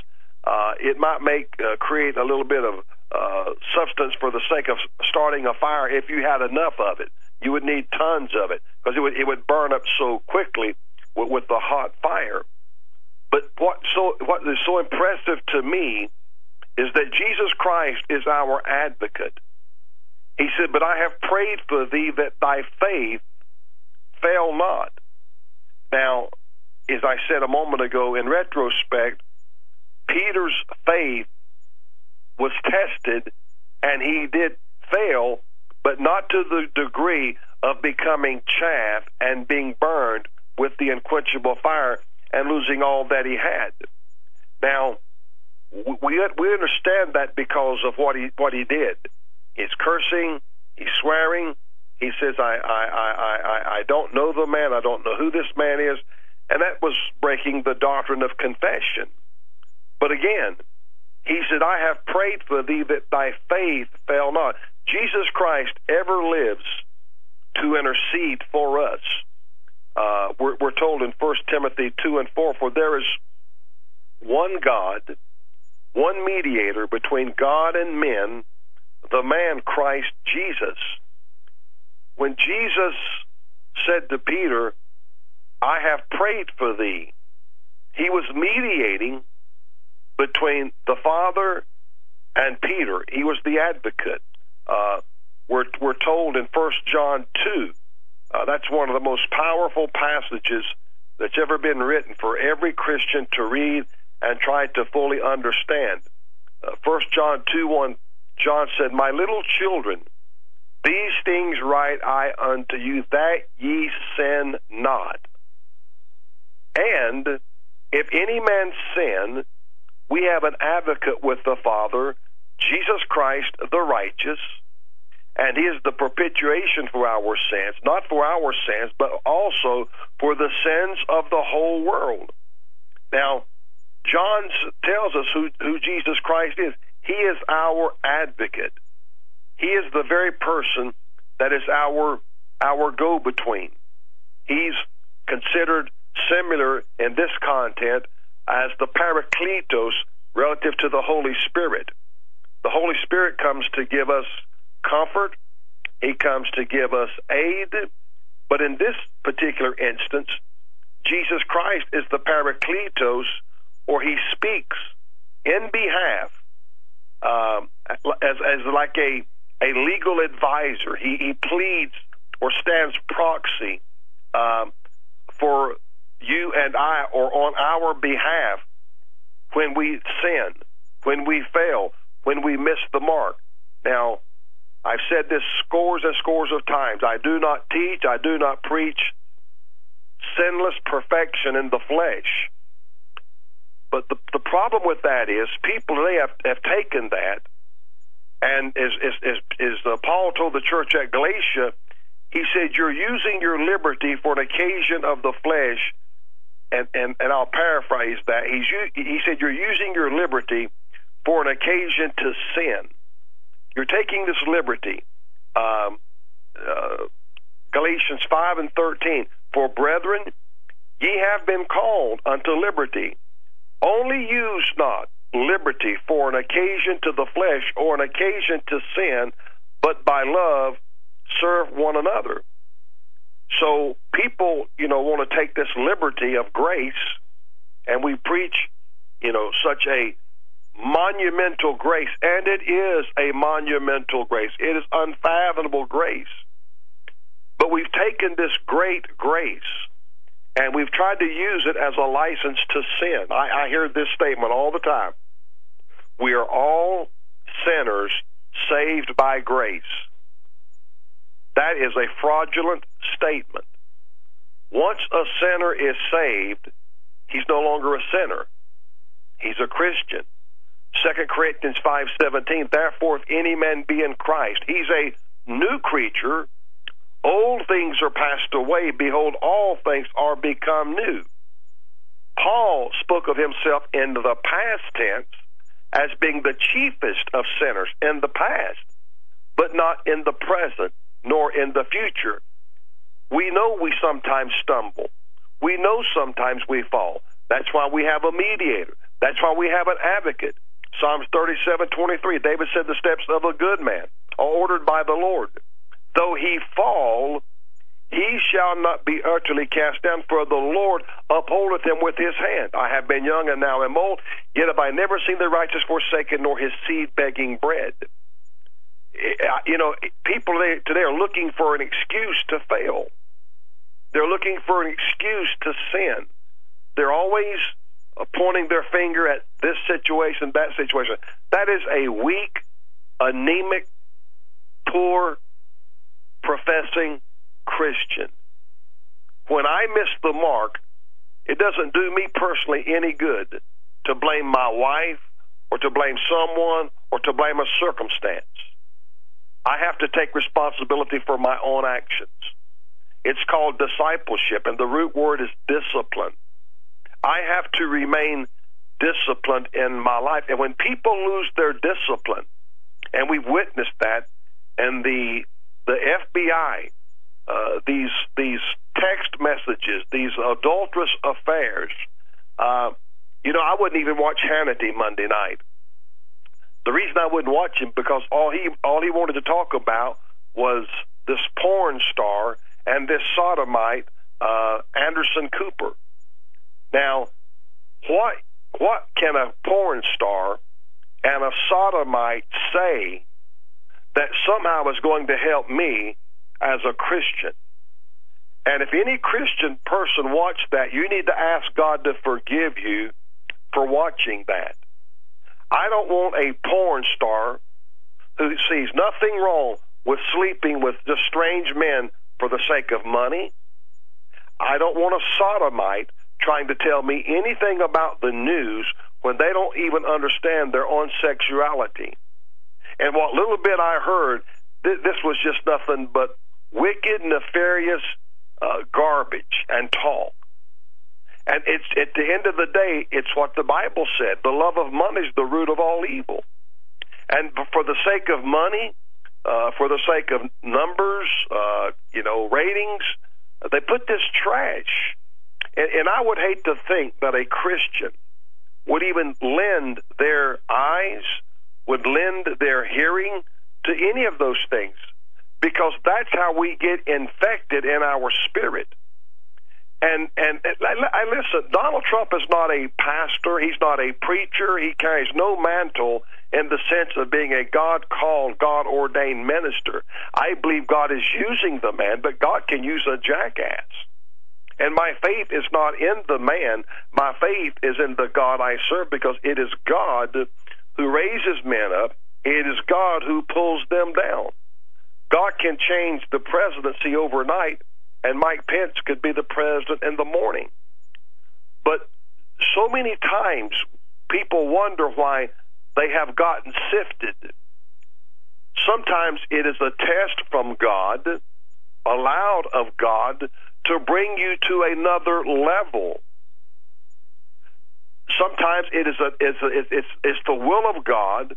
Uh, it might make uh, create a little bit of uh, substance for the sake of starting a fire. If you had enough of it, you would need tons of it because it would it would burn up so quickly with, with the hot fire. But what so what is so impressive to me is that Jesus Christ is our advocate. He said, "But I have prayed for thee that thy faith fail not. Now, as I said a moment ago, in retrospect, Peter's faith was tested and he did fail, but not to the degree of becoming chaff and being burned with the unquenchable fire and losing all that he had. Now, we we understand that because of what he what he did. He's cursing, he's swearing, he says, I, I, I, I, I don't know the man. I don't know who this man is. And that was breaking the doctrine of confession. But again, he said, I have prayed for thee that thy faith fail not. Jesus Christ ever lives to intercede for us. Uh, we're, we're told in 1 Timothy 2 and 4, for there is one God, one mediator between God and men, the man Christ Jesus when Jesus said to Peter, I have prayed for thee, he was mediating between the Father and Peter. He was the advocate. Uh, we're, we're told in 1 John 2. Uh, that's one of the most powerful passages that's ever been written for every Christian to read and try to fully understand. Uh, 1 John 2 1, John said, My little children, these things write I unto you, that ye sin not. And if any man sin, we have an advocate with the Father, Jesus Christ the righteous, and he is the propitiation for our sins, not for our sins, but also for the sins of the whole world. Now, John tells us who, who Jesus Christ is. He is our advocate. He is the very person that is our our go between. He's considered similar in this content as the Parakletos relative to the Holy Spirit. The Holy Spirit comes to give us comfort, He comes to give us aid, but in this particular instance, Jesus Christ is the Parakletos, or He speaks in behalf um, as, as like a, a legal advisor. He, he pleads or stands proxy um, for you and I or on our behalf when we sin, when we fail, when we miss the mark. Now, I've said this scores and scores of times. I do not teach, I do not preach sinless perfection in the flesh. But the, the problem with that is people today have, have taken that, and as, as, as, as uh, Paul told the church at Galatia, he said, You're using your liberty for an occasion of the flesh and, and, and I'll paraphrase that. He's, he said, You're using your liberty for an occasion to sin. You're taking this liberty. Um, uh, Galatians 5 and 13. For brethren, ye have been called unto liberty. Only use not liberty for an occasion to the flesh or an occasion to sin, but by love serve one another. So people, you know, want to take this liberty of grace, and we preach, you know, such a monumental grace, and it is a monumental grace. It is unfathomable grace. But we've taken this great grace and we've tried to use it as a license to sin. I, I hear this statement all the time. We are all sinners saved by grace. That is a fraudulent statement. Once a sinner is saved, he's no longer a sinner. He's a Christian. 2 Corinthians 5:17 Therefore if any man be in Christ he's a new creature old things are passed away behold all things are become new Paul spoke of himself in the past tense as being the chiefest of sinners in the past but not in the present nor in the future. We know we sometimes stumble. We know sometimes we fall. That's why we have a mediator. That's why we have an advocate. Psalms 37:23. David said, The steps of a good man are ordered by the Lord. Though he fall, he shall not be utterly cast down, for the Lord upholdeth him with his hand. I have been young and now am old, yet have I never seen the righteous forsaken, nor his seed begging bread eh, you know, people today are looking for an excuse to fail. They're looking for an excuse to sin. They're always uh, pointing their finger at this situation, that situation. That is a weak, anemic, poor, professing Christian. When I miss the mark, it doesn't do me personally any good to blame my wife or to blame someone or to blame a circumstance. I have to take responsibility for my own actions. It's called discipleship, and the root word is discipline. I have to remain disciplined in my life. And when people lose their discipline, and we've witnessed that, and the the FBI, uh, these these text messages, these adulterous affairs, uh, you know, I wouldn't even watch Hannity Monday night. The reason I wouldn't watch him because all he all he wanted to talk about was this porn star and this sodomite uh, Anderson Cooper. Now, what what can a porn star and a sodomite say that somehow is going to help me as a Christian. And if any Christian person watched that, you need to ask God to forgive you for watching that. I don't want a porn star who sees nothing wrong with sleeping with just strange men for the sake of money. I don't want a sodomite trying to tell me anything about the news when they don't even understand their own sexuality. And what little bit I heard, th- this was just nothing but wicked, nefarious uh, garbage and talk. And it's at the end of the day, it's what the Bible said: the love of money is the root of all evil. And for the sake of money, uh, for the sake of numbers, uh, you know, ratings, they put this trash. And, and I would hate to think that a Christian would even lend their eyes, would lend their hearing to any of those things, because that's how we get infected in our spirit. And and I listen. Donald Trump is not a pastor. He's not a preacher. He carries no mantle in the sense of being a God called, God ordained minister. I believe God is using the man, but God can use a jackass. And my faith is not in the man. My faith is in the God I serve because it is God who raises men up. It is God who pulls them down. God can change the presidency overnight, and Mike Pence could be the president in the morning. But so many times people wonder why they have gotten sifted. Sometimes it is a test from God, allowed of God, to bring you to another level. Sometimes it is a, it's, a, it's, it's the will of God.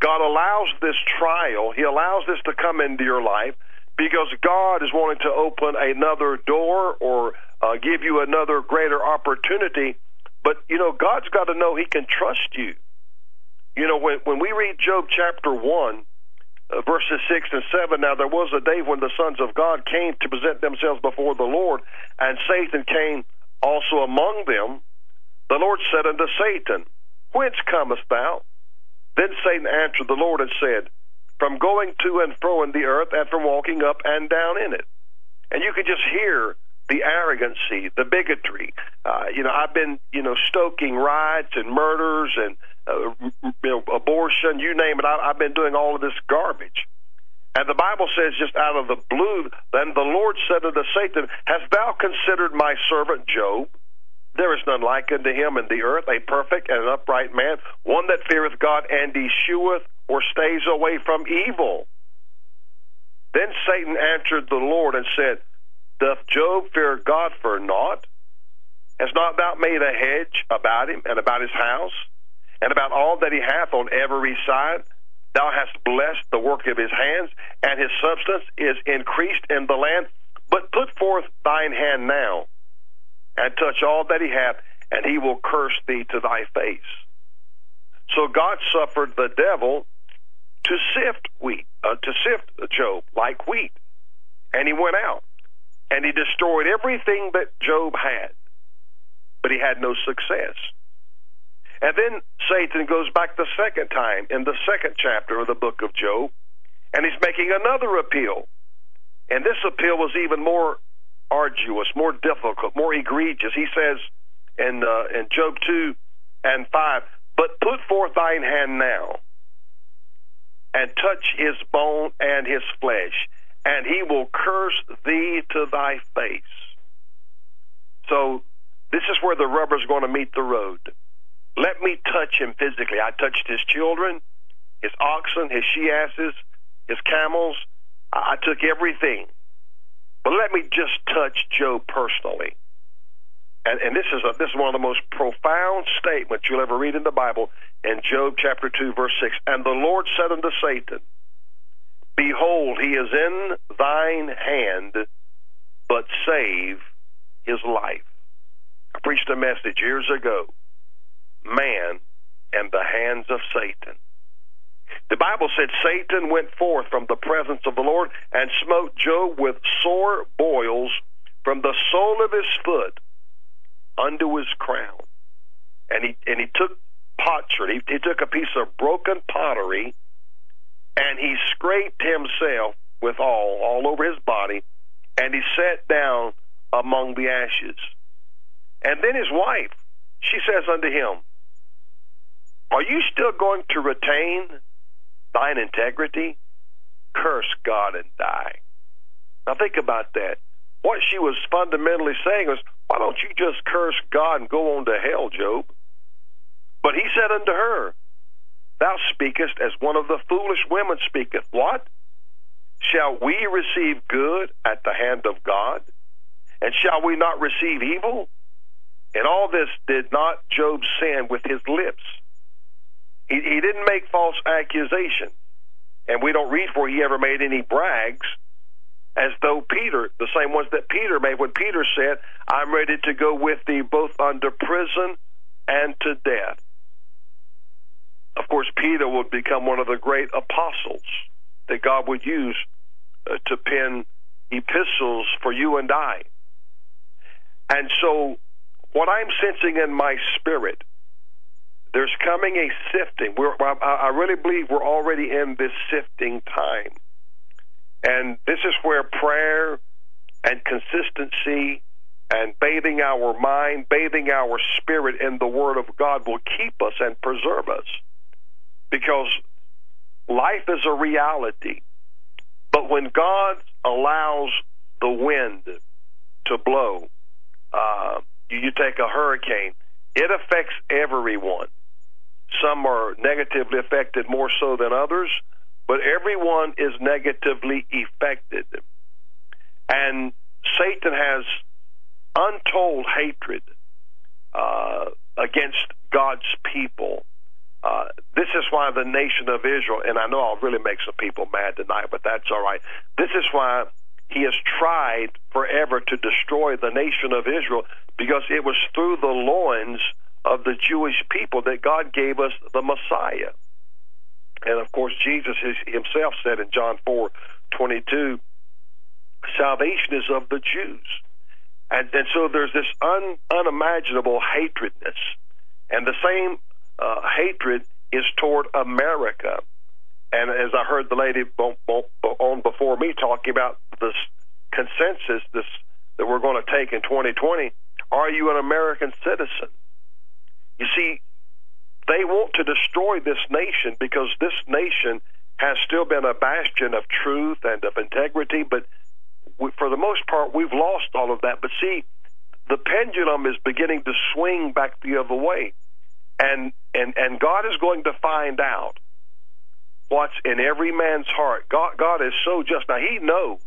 God allows this trial. He allows this to come into your life because God is wanting to open another door or uh, give you another greater opportunity. But, you know, God's got to know He can trust you. You know, when, when we read Job chapter 1, uh, verses 6 and 7, now there was a day when the sons of God came to present themselves before the Lord, and Satan came also among them. The Lord said unto Satan, Whence comest thou? Then Satan answered the Lord and said, From going to and fro in the earth, and from walking up and down in it. And you could just hear the arrogancy, the bigotry. Uh, you know, I've been, you know, stoking riots and murders and uh, you know, abortion, you name it. I, I've been doing all of this garbage. And the Bible says, just out of the blue, then the Lord said unto Satan, Hast thou considered my servant Job? There is none like unto him in the earth, a perfect and an upright man, one that feareth God and escheweth or stays away from evil. Then Satan answered the Lord and said, Doth Job fear God for naught? Has not thou made a hedge about him and about his house? and about all that he hath on every side. Thou hast blessed the work of his hands, and his substance is increased in the land. But put forth thine hand now, and touch all that he hath, and he will curse thee to thy face. So God suffered the devil to sift wheat, uh, to sift Job like wheat, and he went out and he destroyed everything that Job had, but he had no success. And then Satan goes back the second time in the second chapter of the book of Job, and he's making another appeal. And this appeal was even more arduous, more difficult, more egregious. He says in uh, in Job two and five, "But put forth thine hand now, and touch his bone and his flesh, and he will curse thee to thy face." So this is where the rubber's going to meet the road. Let me touch him physically. I touched his children, his oxen, his she asses, his camels. I took everything. But let me just touch Job personally. And, and this is a, this is one of the most profound statements you'll ever read in the Bible in Job chapter two verse six. And the Lord said unto Satan, Behold, he is in thine hand, but save his life. I preached a message years ago man and the hands of Satan. The Bible said Satan went forth from the presence of the Lord and smote Job with sore boils from the sole of his foot unto his crown. And he and he took potsherd. He, he took a piece of broken pottery and he scraped himself with all, all over his body, and he sat down among the ashes. And then his wife, she says unto him, Are you still going to retain thine integrity? Curse God and die. Now think about that. What she was fundamentally saying was, Why don't you just curse God and go on to hell, Job? But he said unto her, Thou speakest as one of the foolish women speaketh. What? Shall we receive good at the hand of God? And shall we not receive evil? And all this did not Job sin with his lips. He, he didn't make false accusation. And we don't read where he ever made any brags, as though Peter, the same ones that Peter made when Peter said, I'm ready to go with thee both under prison and to death. Of course, Peter would become one of the great apostles that God would use uh, to pen epistles for you and I. And so, what I'm sensing in my spirit, there's coming a sifting. We're, I really believe we're already in this sifting time. And this is where prayer and consistency and bathing our mind, bathing our spirit in the Word of God will keep us and preserve us because life is a reality. But when God allows the wind to blow, uh, you take a hurricane, it affects everyone. Some are negatively affected more so than others, but everyone is negatively affected. And Satan has untold hatred uh, against God's people. Uh, this is why the nation of Israel, and I know I'll really make some people mad tonight, but that's all right. This is why he has tried forever to destroy the nation of Israel because it was through the loins of the Jewish people that God gave us the Messiah. And of course, Jesus himself said in John 4 22, salvation is of the Jews. And, and so there's this un, unimaginable hatredness. And the same uh, hatred is toward America. And as I heard the lady on before me talking about this consensus this that we're going to take in 2020, are you an American citizen? You see, they want to destroy this nation because this nation has still been a bastion of truth and of integrity, but we, for the most part, we've lost all of that. But see, the pendulum is beginning to swing back the other way and and and God is going to find out what's in every man's heart. God God is so just. Now He knows.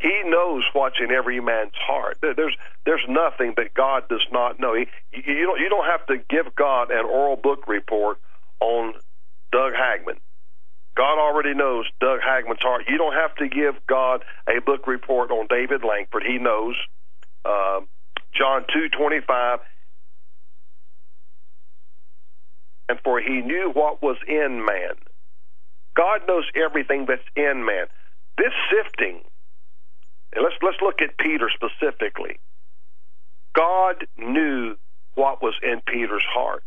He knows what's in every man's heart. There's there's nothing that God does not know. He, you don't you don't have to give God an oral book report on Doug Hagmann. God already knows Doug Hagmann's heart. You don't have to give God a book report on David Lankford. He knows. Uh, John two twenty five. and for he knew what was in man. God knows everything that's in man. This sifting, and let's let's look at Peter specifically. God knew what was in Peter's heart.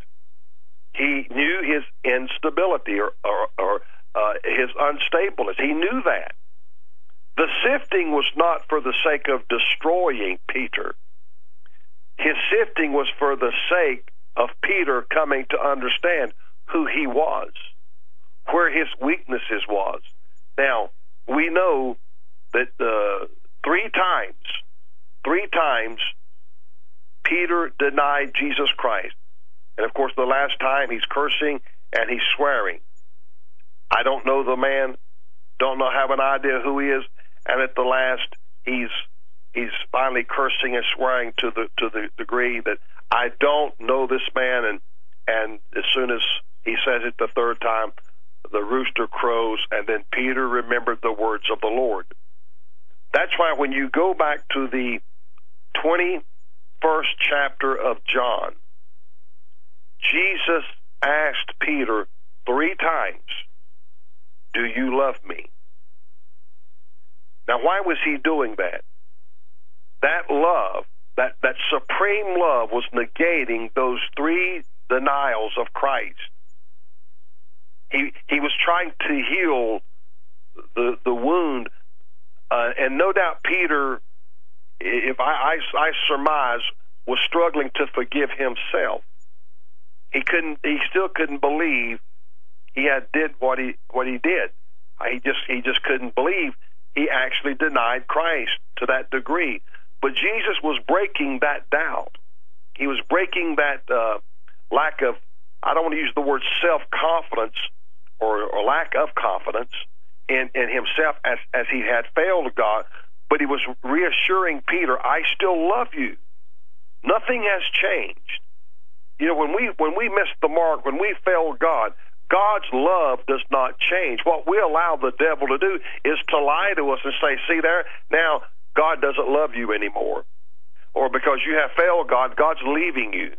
He knew his instability or, or, or uh, his unstableness. He knew that. The sifting was not for the sake of destroying Peter. His sifting was for the sake of Peter coming to understand who he was, where his weaknesses was. Now, we know that uh, three times, three times, Peter denied Jesus Christ. And of course, the last time he's cursing and he's swearing. I don't know the man, don't know, have an idea who he is. And at the last, he's he's finally cursing and swearing to the to the degree that I don't know this man, and and as soon as he says it the third time, the rooster crows, and then Peter remembered the words of the Lord. That's why when you go back to the 21st chapter of John, Jesus asked Peter three times, Do you love me? Now, why was he doing that? That love that, that supreme love was negating those three denials of Christ. He he was trying to heal the the wound, uh, and no doubt Peter, if I, I I surmise, was struggling to forgive himself. He couldn't. He still couldn't believe he had did what he what he did. He just he just couldn't believe he actually denied Christ to that degree. But Jesus was breaking that doubt. He was breaking that uh, lack of I don't want to use the word self confidence or, or lack of confidence in, in himself as as he had failed God, but he was reassuring Peter, I still love you. Nothing has changed. You know, when we when we miss the mark, when we fail God, God's love does not change. What we allow the devil to do is to lie to us and say, see there, now God doesn't love you anymore. Or because you have failed God, God's leaving you.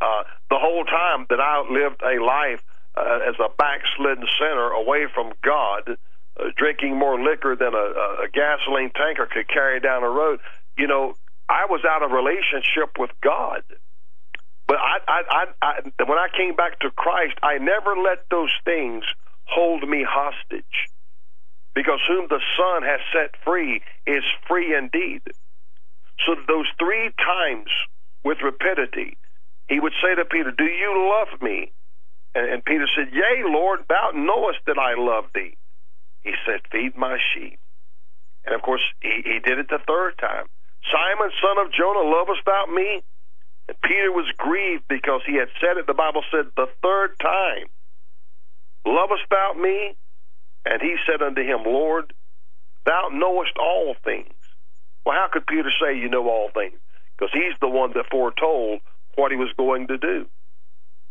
Uh, the whole time that I lived a life uh, as a backslidden sinner away from God, uh, drinking more liquor than a, a gasoline tanker could carry down a road, you know, I was out of relationship with God. But I, I, I, I, when I came back to Christ, I never let those things hold me hostage. Because whom the Son has set free is free indeed. So those three times with rapidity, he would say to Peter, Do you love me? And, and Peter said, Yea, Lord, thou knowest that I love thee. He said, Feed my sheep. And of course, he, he did it the third time. Simon, son of Jonah, lovest thou me? And Peter was grieved because he had said it, the Bible said, the third time. Lovest thou me? And he said unto him, Lord, thou knowest all things. Well, how could Peter say you know all things? Because he's the one that foretold what he was going to do.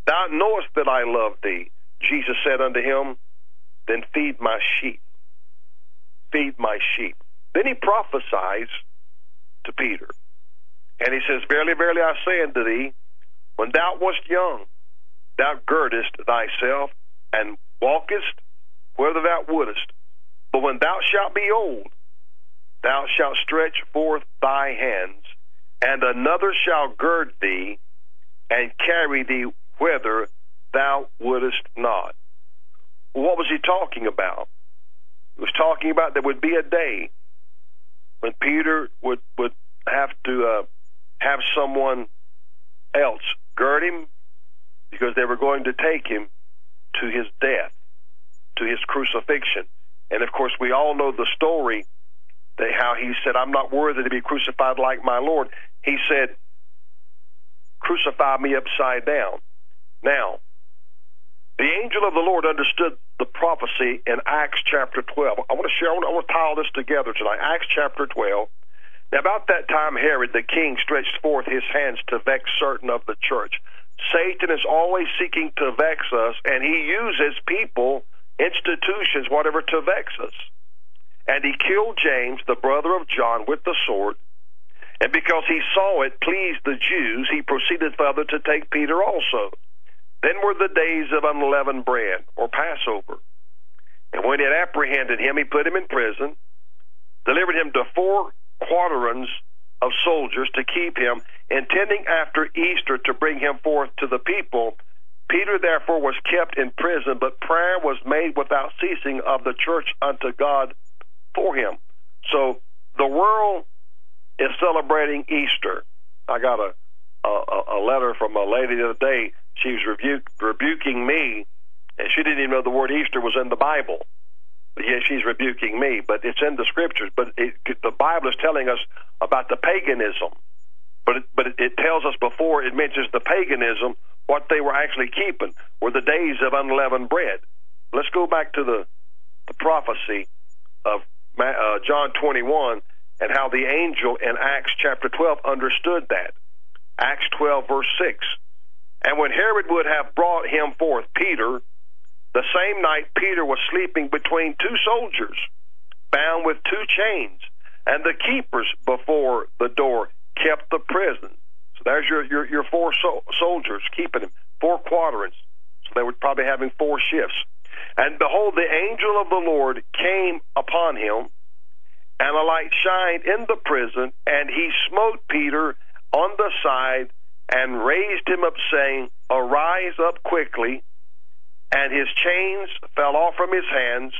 Thou knowest that I love thee. Jesus said unto him, Then feed my sheep. Feed my sheep. Then he prophesies to Peter. And he says, Verily, verily, I say unto thee, when thou wast young, thou girdest thyself and walkest whither thou wouldest. But when thou shalt be old, thou shalt stretch forth thy hands, and another shall gird thee and carry thee whither thou wouldest not. What was he talking about? He was talking about there would be a day when Peter would would have to uh, have someone else gird him because they were going to take him to his death, to his crucifixion. And of course, we all know the story that how he said, I'm not worthy to be crucified like my Lord. He said, Crucify me upside down. Now, the angel of the Lord understood the prophecy in Acts chapter 12. I want to share, I want to, I want to tie all this together tonight. Acts chapter 12. Now, about that time, Herod the king stretched forth his hands to vex certain of the church. Satan is always seeking to vex us, and he uses people, institutions, whatever, to vex us. And he killed James, the brother of John, with the sword. And because he saw it pleased the Jews, he proceeded further to take Peter also. Then were the days of unleavened bread, or Passover. And when he had apprehended him, he put him in prison, delivered him to four quaternions of soldiers to keep him, intending after Easter to bring him forth to the people. Peter therefore was kept in prison, but prayer was made without ceasing of the church unto God for him. So the world is celebrating Easter. I got a a, a letter from a lady the other day. She was rebuke, rebuking me, and she didn't even know the word Easter was in the Bible. But Yeah, she's rebuking me, but it's in the scriptures. But it, the Bible is telling us about the paganism. But it, but it, it tells us before it mentions the paganism, what they were actually keeping were the days of unleavened bread. Let's go back to the the prophecy of uh, John 21 and how the angel in Acts chapter 12 understood that. Acts 12 verse 6. And when Herod would have brought him forth, Peter, the same night Peter was sleeping between two soldiers, bound with two chains, and the keepers before the door kept the prison. So there's your your, your four so- soldiers keeping him, four quadrants. So they were probably having four shifts. And behold, the angel of the Lord came upon him, and a light shined in the prison, and he smote Peter on the side and raised him up, saying, Arise up quickly. and his chains fell off from his hands.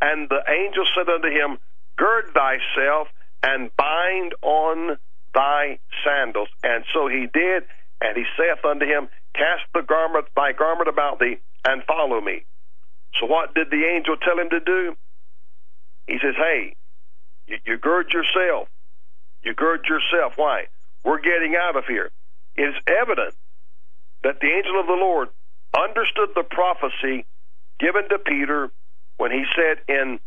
And the angel said unto him, Gird thyself and bind on thy sandals. And so he did, and he saith unto him, Cast the garment, thy garment about thee, and follow me. So what did the angel tell him to do? He says, Hey, you, you gird yourself. You gird yourself. Why? We're getting out of here. Is evident that the angel of the Lord understood the prophecy given to Peter when he said in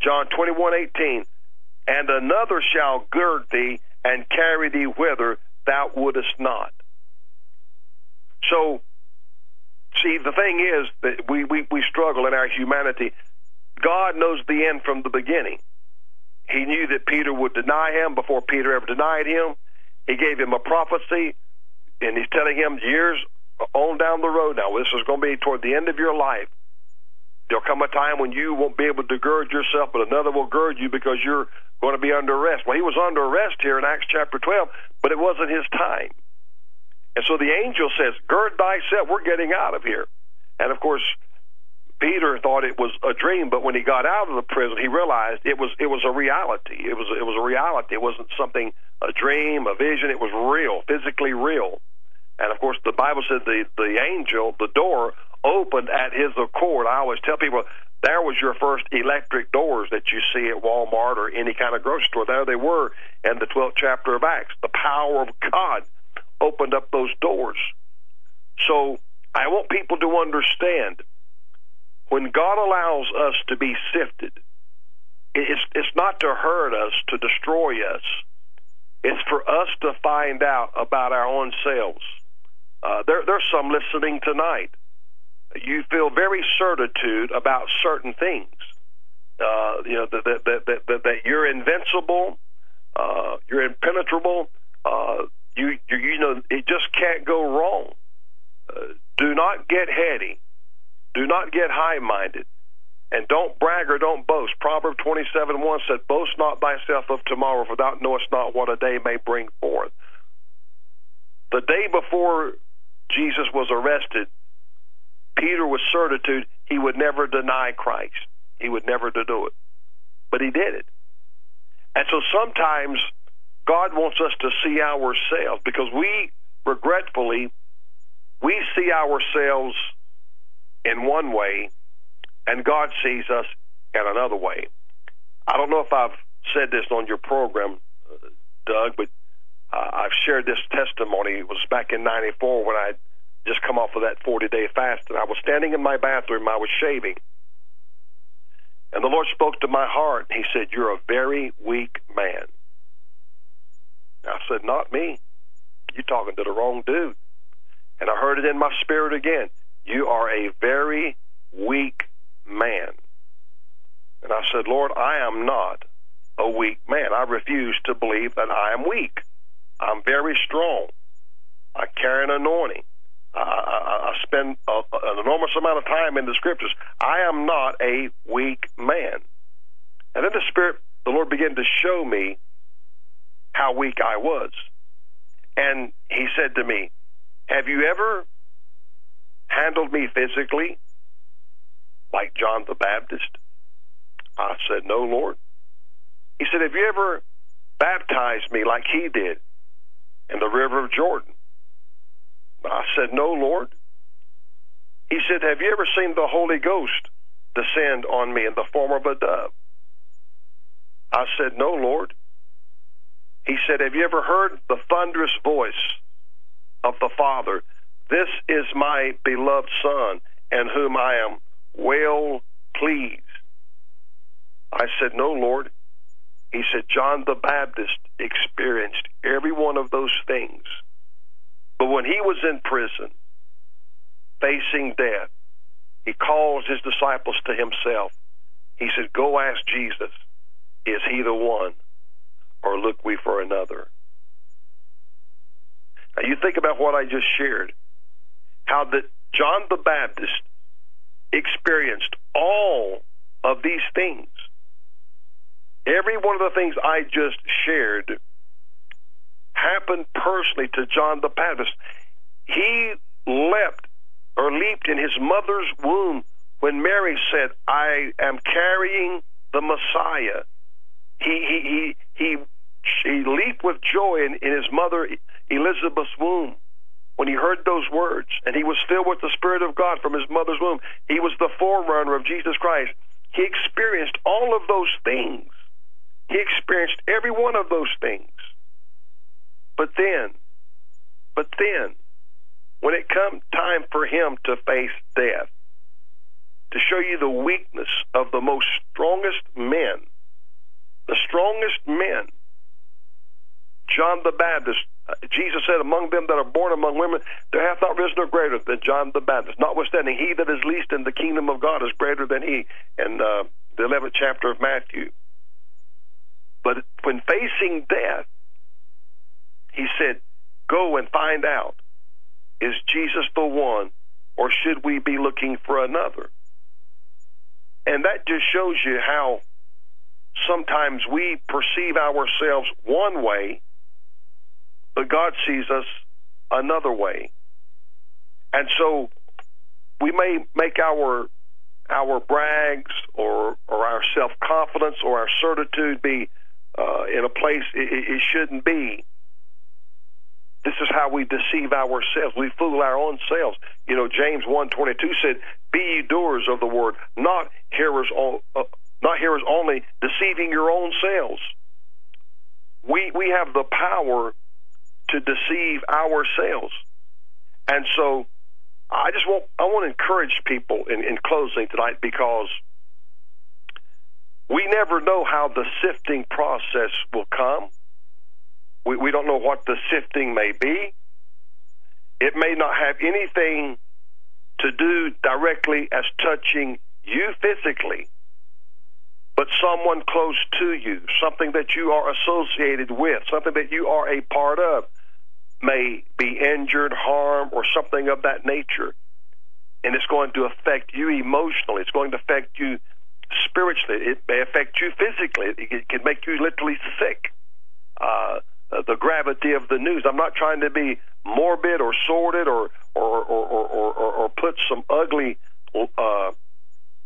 John 21:18, "And another shall gird thee and carry thee whither thou wouldest not." So, see, the thing is that we, we, we struggle in our humanity. God knows the end from the beginning. He knew that Peter would deny him before Peter ever denied him. He gave him a prophecy, and he's telling him years on down the road now, this is going to be toward the end of your life. There'll come a time when you won't be able to gird yourself, but another will gird you because you're going to be under arrest. Well, he was under arrest here in Acts chapter 12, but it wasn't his time. And so the angel says, Gird thyself, we're getting out of here. And of course, Peter thought it was a dream, but when he got out of the prison, he realized it was it was a reality. It was it was a reality. It wasn't something a dream, a vision. It was real, physically real. And of course, the Bible said the the angel, the door opened at his accord. I always tell people there was your first electric doors that you see at Walmart or any kind of grocery store. There they were in the 12th chapter of Acts. The power of God opened up those doors. So I want people to understand when God allows us to be sifted, it's, it's not to hurt us, to destroy us. It's for us to find out about our own selves. Uh, there, there's some listening tonight. You feel very certitude about certain things. Uh, you know that that, that that that you're invincible, uh, you're impenetrable. Uh, you, you you know it just can't go wrong. Uh, do not get heady. Do not get high minded. And don't brag or don't boast. Proverbs 27 1 said, Boast not thyself of tomorrow, for thou knowest not what a day may bring forth. The day before Jesus was arrested, Peter was certitude he would never deny Christ. He would never do it. But he did it. And so sometimes God wants us to see ourselves because we regretfully we see ourselves in one way and God sees us in another way. I don't know if I've said this on your program, uh, Doug, but uh, I've shared this testimony. It was back in '94 when I just come off of that 40 day fast, and I was standing in my bathroom. I was shaving, and the Lord spoke to my heart. He said, "You're a very weak man." I said, "Not me. You're talking to the wrong dude." And I heard it in my spirit again. You are a very weak man. And I said, Lord, I am not a weak man. I refuse to believe that I am weak. I'm very strong. I carry an anointing. I, I, I spend a, an enormous amount of time in the scriptures. I am not a weak man. And then the Spirit, the Lord began to show me how weak I was. And He said to me, Have you ever handled me physically like John the Baptist? I said, No, Lord. He said, Have you ever baptized me like he did in the river of Jordan? I said, No, Lord. He said, Have you ever seen the Holy Ghost descend on me in the form of a dove? I said, No, Lord. He said, Have you ever heard the thunderous voice of the Father this is my beloved Son, in whom I am well pleased. I said, No, Lord. He said, John the Baptist experienced every one of those things. But when he was in prison, facing death, he calls his disciples to himself. He said, Go ask Jesus, is he the one, or look we for another? Now you think about what I just shared how that John the Baptist experienced all of these things. Every one of the things I just shared happened personally to John the Baptist. He leapt or leaped in his mother's womb when Mary said, I am carrying the Messiah. He, he, he, he, he leaped with joy in, in his mother Elizabeth's womb when he heard those words, and he was filled with the Spirit of God from his mother's womb. He was the forerunner of Jesus Christ. He experienced all of those things. He experienced every one of those things. But then, but then, when it come time for him to face death, to show you the weakness of the most strongest men, the strongest men, John the Baptist, Jesus said, Among them that are born among women, there hath not risen a greater than John the Baptist. Notwithstanding, he that is least in the kingdom of God is greater than he. In uh, the 11th chapter of Matthew. But when facing death, he said, Go and find out is Jesus the one, or should we be looking for another? And that just shows you how sometimes we perceive ourselves one way, but God sees us another way. And so we may make our our brags or or our self confidence or our certitude be uh, in a place it, it shouldn't be. This is how we deceive ourselves. We fool our own selves. You know, James 1.22 said, Be ye doers of the word, not hearers, uh, not hearers only, deceiving your own selves. We, we have the power to deceive ourselves. And so I just want, I want to encourage people in, in closing tonight because we never know how the sifting process will come. We, we don't know what the sifting may be. It may not have anything to do directly as touching you physically, but someone close to you, something that you are associated with, something that you are a part of, may be injured, harmed, or something of that nature. And it's going to affect you emotionally. It's going to affect you spiritually. It may affect you physically. It can make you literally sick. Uh, the gravity of the news. I'm not trying to be morbid or sordid or or or or, or, or put some ugly uh,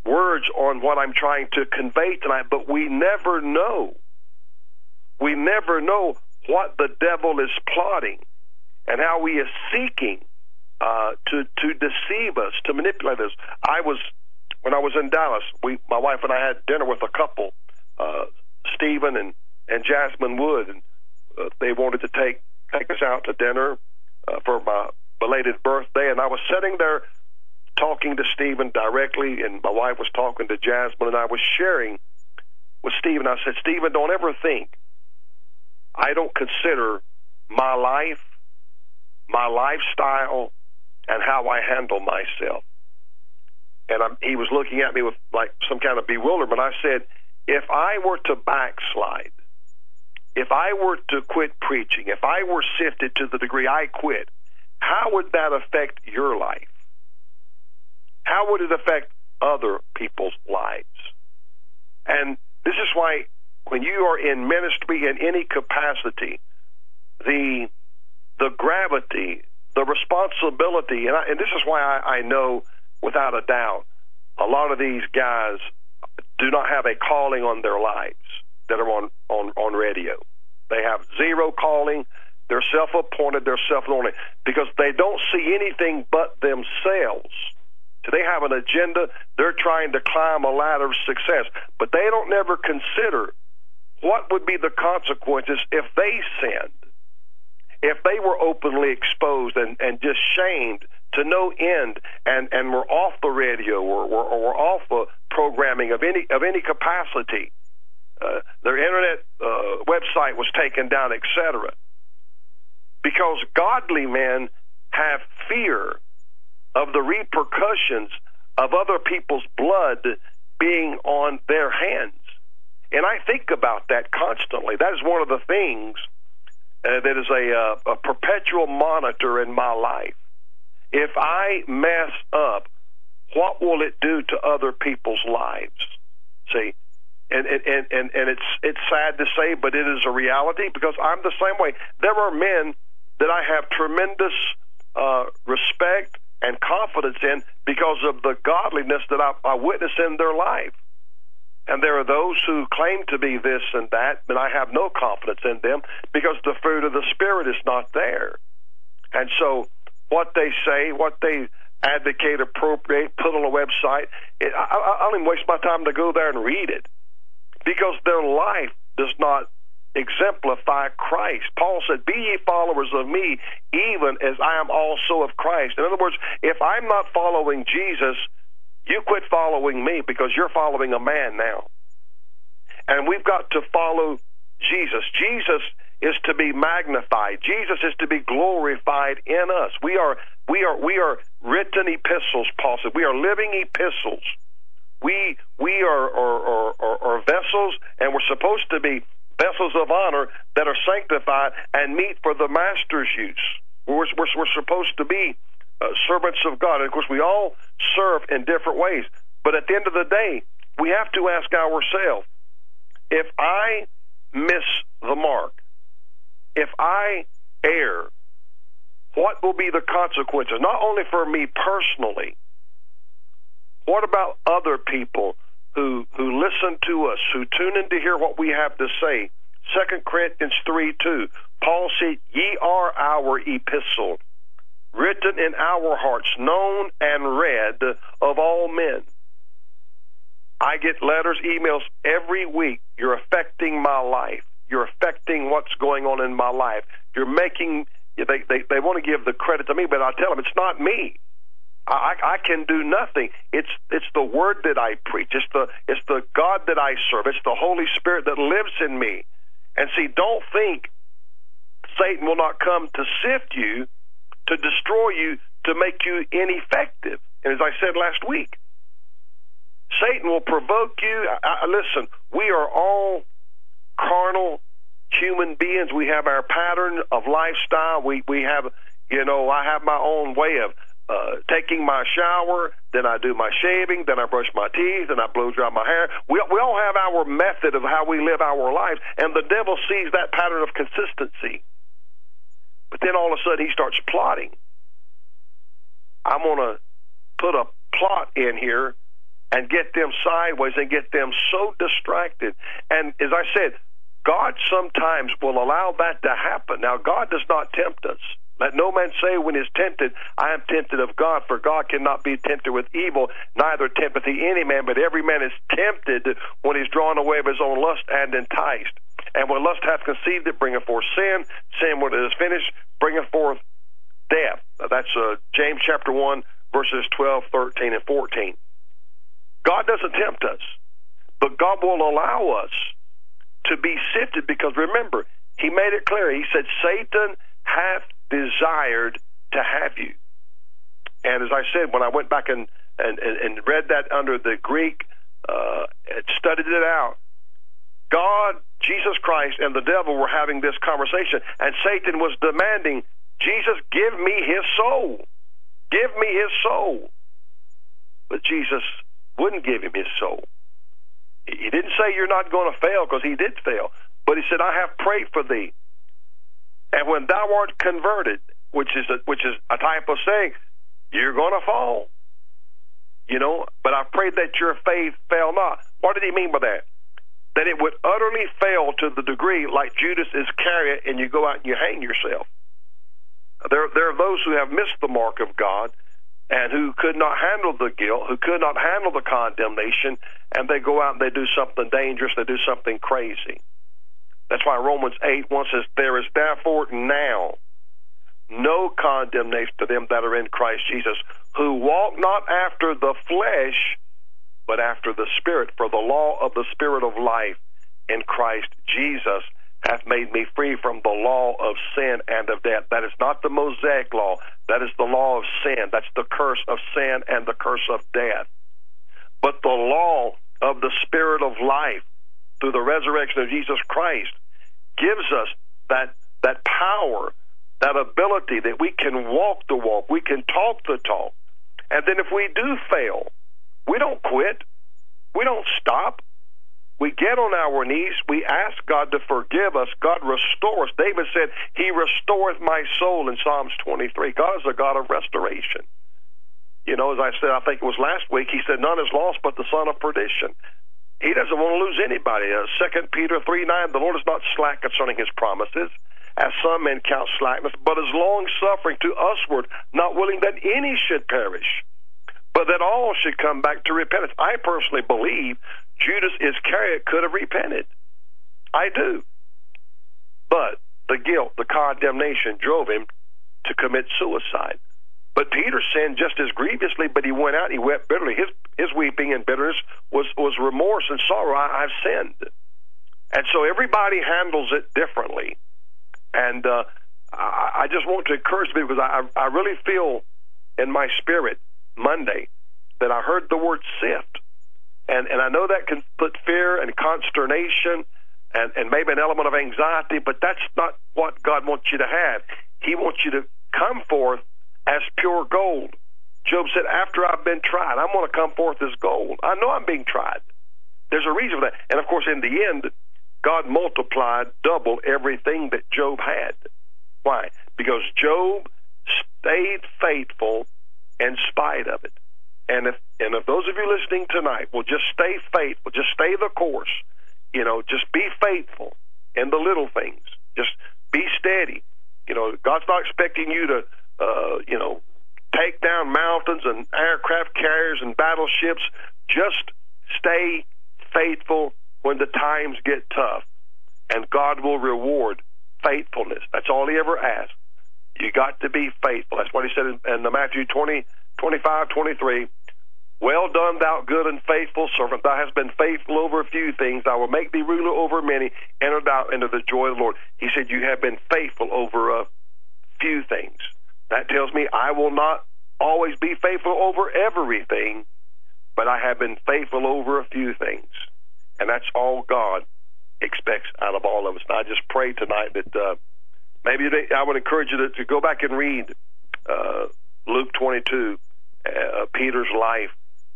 words on what I'm trying to convey tonight. But we never know. We never know what the devil is plotting and how he is seeking uh, to to deceive us, to manipulate us. I was when I was in Dallas. We, my wife and I, had dinner with a couple, uh, Stephen and and Jasmine Wood, and uh, they wanted to take take us out to dinner uh, for my belated birthday, and I was sitting there talking to Stephen directly, and my wife was talking to Jasmine, and I was sharing with Stephen. I said, Stephen, don't ever think I don't consider my life, my lifestyle, and how I handle myself. And I'm, he was looking at me with like some kind of bewilderment. I said, if I were to backslide, if I were to quit preaching, if I were sifted to the degree I quit, how would that affect your life? How would it affect other people's lives? And this is why when you are in ministry in any capacity, the the gravity, the responsibility, and, I, and this is why I, I know without a doubt a lot of these guys do not have a calling on their lives that are on, on, on radio. They have zero calling. They're self appointed, they're self anointed because they don't see anything but themselves. So they have an agenda. They're trying to climb a ladder of success, but they don't never consider what would be the consequences if they sinned, if they were openly exposed and, and just shamed to no end and, and were off the radio or, or, or off the programming of any of any capacity uh, their internet uh, website was taken down, etc. Because godly men have fear of the repercussions of other people's blood being on their hands. And I think about that constantly. That is one of the things uh, that is a, uh, a perpetual monitor in my life. If I mess up, what will it do to other people's lives? See, and and and and it's it's sad to say, but it is a reality because I'm the same way. There are men that I have tremendous uh, respect and confidence in because of the godliness that I, I witness in their life. And there are those who claim to be this and that, but I have no confidence in them because the fruit of the Spirit is not there. And so what they say, what they advocate, appropriate, put on a website, it, I, I, I don't even waste my time to go there and read it because their life does not exemplify Christ. Paul said, Be ye followers of me, even as I am also of Christ. In other words, if I'm not following Jesus, you quit following me because you're following a man now. And we've got to follow Jesus. Jesus is to be magnified. Jesus is to be glorified in us. We are we are we are written epistles, Paul said. We are living epistles. We we are are, are, are vessels, and we're supposed to be vessels of honor that are sanctified and meet for the master's use. We're, we're, we're supposed to be uh, servants of God. And of course, we all serve in different ways. But at the end of the day, we have to ask ourselves if I miss the mark, if I err, what will be the consequences? Not only for me personally, what about other people who who listen to us, who tune in to hear what we have to say. Second Corinthians three two. Paul said, Ye are our epistle, written in our hearts, known and read of all men. I get letters, emails every week. You're affecting my life. You're affecting what's going on in my life. You're making they they, they want to give the credit to me, but I tell them it's not me. I, I can do nothing. It's it's the word that I preach. It's the it's the God that I serve. It's the Holy Spirit that lives in me. And see, don't think Satan will not come to sift you, to destroy you, to make you ineffective. And as I said last week, Satan will provoke you. I, I, listen, we are all carnal human beings. We have our pattern of lifestyle. We we have, you know, I have my own way of uh, taking my shower, then I do my shaving, then I brush my teeth, then I blow dry my hair. We, we all have our method of how we live our lives, and the devil sees that pattern of consistency. But then all of a sudden he starts plotting. I'm going to put a plot in here and get them sideways and get them so distracted. And as I said, God sometimes will allow that to happen. Now, God does not tempt us. Let no man say when he is tempted, I am tempted of God, for God cannot be tempted with evil, neither tempteth he any man, but every man is tempted when he's drawn away of his own lust and enticed. And when lust hath conceived it, bringeth forth sin. Sin, when it is finished, bringeth forth death. That's uh, James chapter 1, verses 12, 13, and 14. God doesn't tempt us, but God will allow us to be sifted because remember, He made it clear. He said, Satan hath desired to have you. And as I said, when I went back and, and, and read that under the Greek, uh, studied it out, God, Jesus Christ, and the devil were having this conversation, and Satan was demanding, Jesus, give me his soul. Give me his soul. But Jesus wouldn't give him his soul. He didn't say you're not going to fail because he did fail, but he said, I have prayed for thee and when thou art converted, which is a, which is a type of saying, you're going to fall. You know, but I pray that your faith fail not. What did he mean by that? That it would utterly fail to the degree like Judas Iscariot, and you go out and you hang yourself. There, there are those who have missed the mark of God and who could not handle the guilt, who could not handle the condemnation, and they go out and they do something dangerous, they do something crazy. That's why Romans 8 1 says, There is therefore now no condemnation to them that are in Christ Jesus, who walk not after the flesh, but after the Spirit. For the law of the Spirit of life in Christ Jesus hath made me free from the law of sin and of death. That is not the Mosaic law. That is the law of sin. That's the curse of sin and the curse of death. But the law of the Spirit of life through the resurrection of Jesus Christ gives us that that power, that ability that we can walk the walk, we can talk the talk. And then if we do fail, we don't quit. We don't stop. We get on our knees. We ask God to forgive us. God restore us. David said, He restoreth my soul in Psalms 23. God is a God of restoration. You know, as I said, I think it was last week, he said, none is lost but the son of perdition. He doesn't want to lose anybody. Uh, Second Peter 3 9, the Lord is not slack concerning his promises, as some men count slackness, but is long suffering to usward, not willing that any should perish, but that all should come back to repentance. I personally believe Judas Iscariot could have repented. I do. But the guilt, the condemnation drove him to commit suicide. But Peter sinned just as grievously, but he went out he wept bitterly. His his weeping and bitterness was, was remorse and sorrow. I, I've sinned. And so everybody handles it differently. And uh, I, I just want to encourage people because I, I really feel in my spirit Monday that I heard the word sift. And, and I know that can put fear and consternation and, and maybe an element of anxiety, but that's not what God wants you to have. He wants you to come forth as pure gold. Job said, After I've been tried, I'm going to come forth as gold. I know I'm being tried. There's a reason for that. And of course, in the end, God multiplied double everything that Job had. Why? Because Job stayed faithful in spite of it. And if and if those of you listening tonight will just stay faithful, just stay the course, you know, just be faithful in the little things. Just be steady. You know, God's not expecting you to, uh, you know, take down mountains and aircraft carriers and battleships. Just stay faithful when the times get tough, and God will reward faithfulness. That's all He ever asked. You got to be faithful. That's what He said in, in Matthew 20, 25, 23. Well done, thou good and faithful servant. Thou hast been faithful over a few things. I will make thee ruler over many. Enter thou into the joy of the Lord. He said, You have been faithful over a few things. That tells me I will not always be faithful over everything, but I have been faithful over a few things. And that's all God expects out of all of us. And I just pray tonight that uh, maybe they, I would encourage you to, to go back and read uh, Luke 22, uh, Peter's life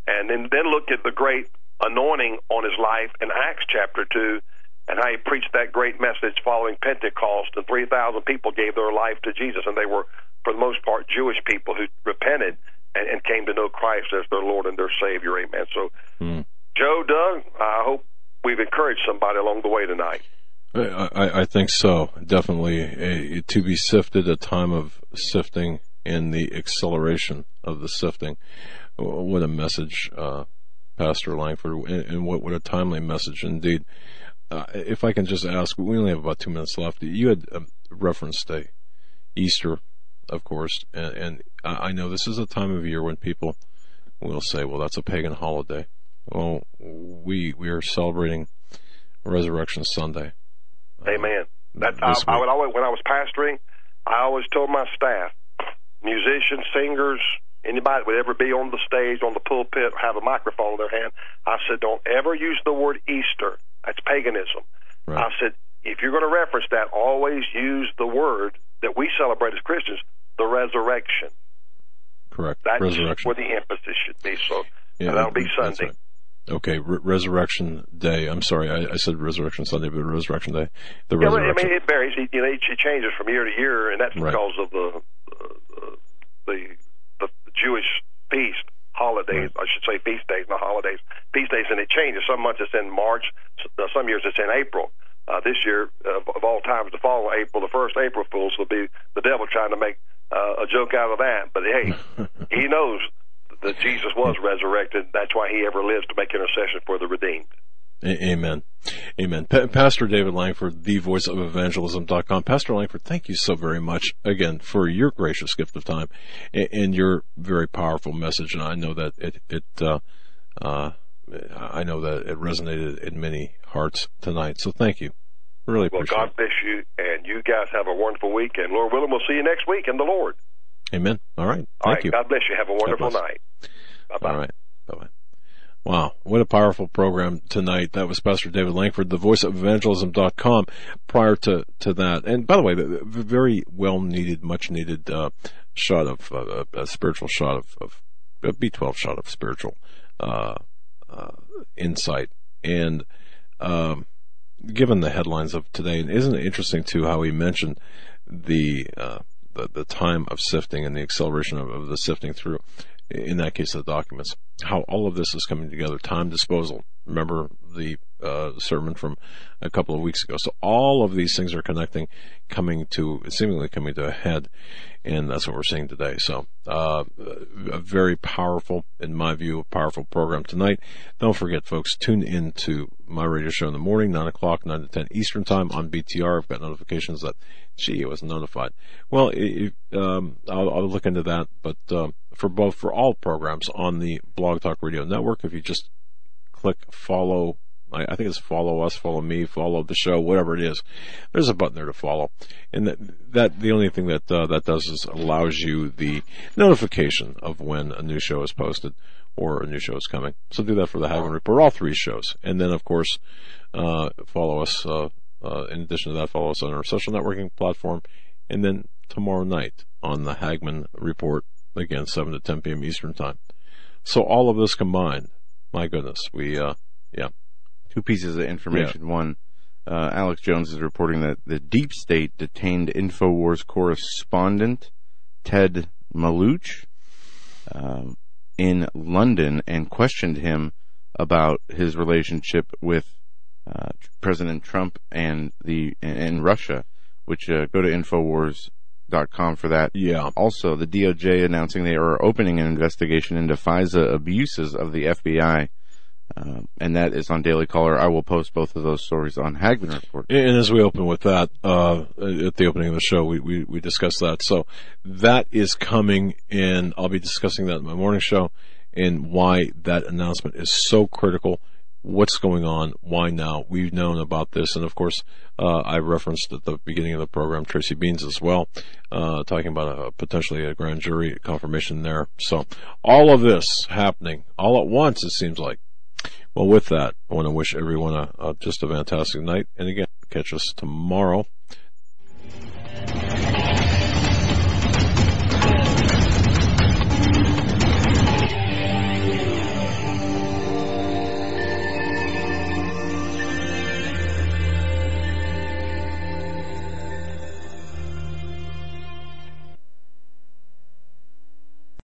and then then look at the great anointing on his life in Acts chapter two, and how he preached that great message following Pentecost, and three thousand people gave their life to Jesus, and they were for the most part Jewish people who repented and, and came to know Christ as their Lord and their Savior. Amen. So, mm. Joe, Doug, I hope we've encouraged somebody along the way tonight. I, I think so. Definitely a, to be sifted, a time of sifting and the acceleration of the sifting what a message, uh, Pastor Lankford, and, and, what, what a timely message indeed. Uh, if I can just ask, we only have about two minutes left. You had a reference to Easter, of course, and, and I know this is a time of year when people will say, well, that's a pagan holiday. Well, we, we are celebrating Resurrection Sunday. Amen. That I, I would always, when I was pastoring, I always told my staff, musicians, singers, anybody that would ever be on the stage, on the pulpit, have a microphone in their hand, I said, don't ever use the word Easter. That's paganism. Right. I said, if you're going to reference that, always use the word that we celebrate as Christians, the resurrection. Correct. That's resurrection. where the emphasis should be. So yeah, that'll be Sunday. Right. Okay, Re- Resurrection Day. I'm sorry, I, I, said Resurrection Sunday, but Resurrection Day. The yeah, resurrection. I mean, it varies. You know, it changes from year to year, and that's right. because of the uh, the Jewish feast holidays. I should say feast days, not holidays. Feast days, and it changes. Some months it's in March. Uh, some years it's in April. Uh, this year, uh, of all times, the fall of April, the first April Fools will be the devil trying to make uh, a joke out of that. But hey, he knows that Jesus was resurrected. That's why he ever lives to make intercession for the redeemed. Amen. Amen. Pa- Pastor David Lankford, the voice of evangelism.com. Pastor Lankford, thank you so very much again for your gracious gift of time and, and your very powerful message. And I know that it, it, uh, uh, I know that it resonated in many hearts tonight. So thank you. Really well, God bless you, and you guys have a wonderful week. And Lord willing, we'll see you next week in the Lord. Amen. All right. Thank All right. you. God bless you. Have a wonderful night. Bye bye. All right. Bye bye. Wow, what a powerful program tonight. That was Pastor David Lankford, the voice of evangelism.com prior to, to that. And by the way, the very well needed, much needed, uh, shot of, uh, a spiritual shot of, of, a B12 shot of spiritual, uh, uh, insight. And, um, given the headlines of today, and isn't it interesting too how he mentioned the, uh, the, the time of sifting and the acceleration of, of the sifting through in that case, the documents. How all of this is coming together. Time disposal. Remember the uh, sermon from a couple of weeks ago. So all of these things are connecting, coming to seemingly coming to a head, and that's what we're seeing today. So uh, a very powerful, in my view, a powerful program tonight. Don't forget, folks, tune in to my radio show in the morning, nine o'clock, nine to ten Eastern time on BTR. I've got notifications that, gee, I was notified. Well, it, um, I'll, I'll, look into that, but uh, for both for all programs on the Blog Talk Radio Network, if you just click follow I, I think it's follow us, follow me, follow the show, whatever it is. There's a button there to follow, and that that the only thing that uh, that does is allows you the notification of when a new show is posted or a new show is coming. So do that for the Hagmann Report, all three shows, and then of course uh, follow us. Uh, uh, in addition to that, follow us on our social networking platform, and then tomorrow night on the Hagmann Report again, 7 to 10 p.m. Eastern Time. So all of this combined, my goodness, we, uh, yeah, two pieces of information. Yeah. One, uh, Alex Jones is reporting that the deep state detained InfoWars correspondent Ted Malloch um, in London and questioned him about his relationship with uh, President Trump and the and Russia. Which uh, go to Infowars.com for that. Yeah. Also, the DOJ announcing they are opening an investigation into FISA abuses of the FBI um, and that is on Daily Caller. I will post both of those stories on Hagmann Report. And as we open with that, uh, at the opening of the show, we, we, we discussed that. So that is coming and I'll be discussing that in my morning show and why that announcement is so critical. What's going on? Why now? We've known about this. And of course, uh, I referenced at the beginning of the program Tracy Beanz as well, uh, talking about a, potentially a grand jury confirmation there. So all of this happening all at once, it seems like. Well, with that, I want to wish everyone a, a just a fantastic night. And again, catch us tomorrow.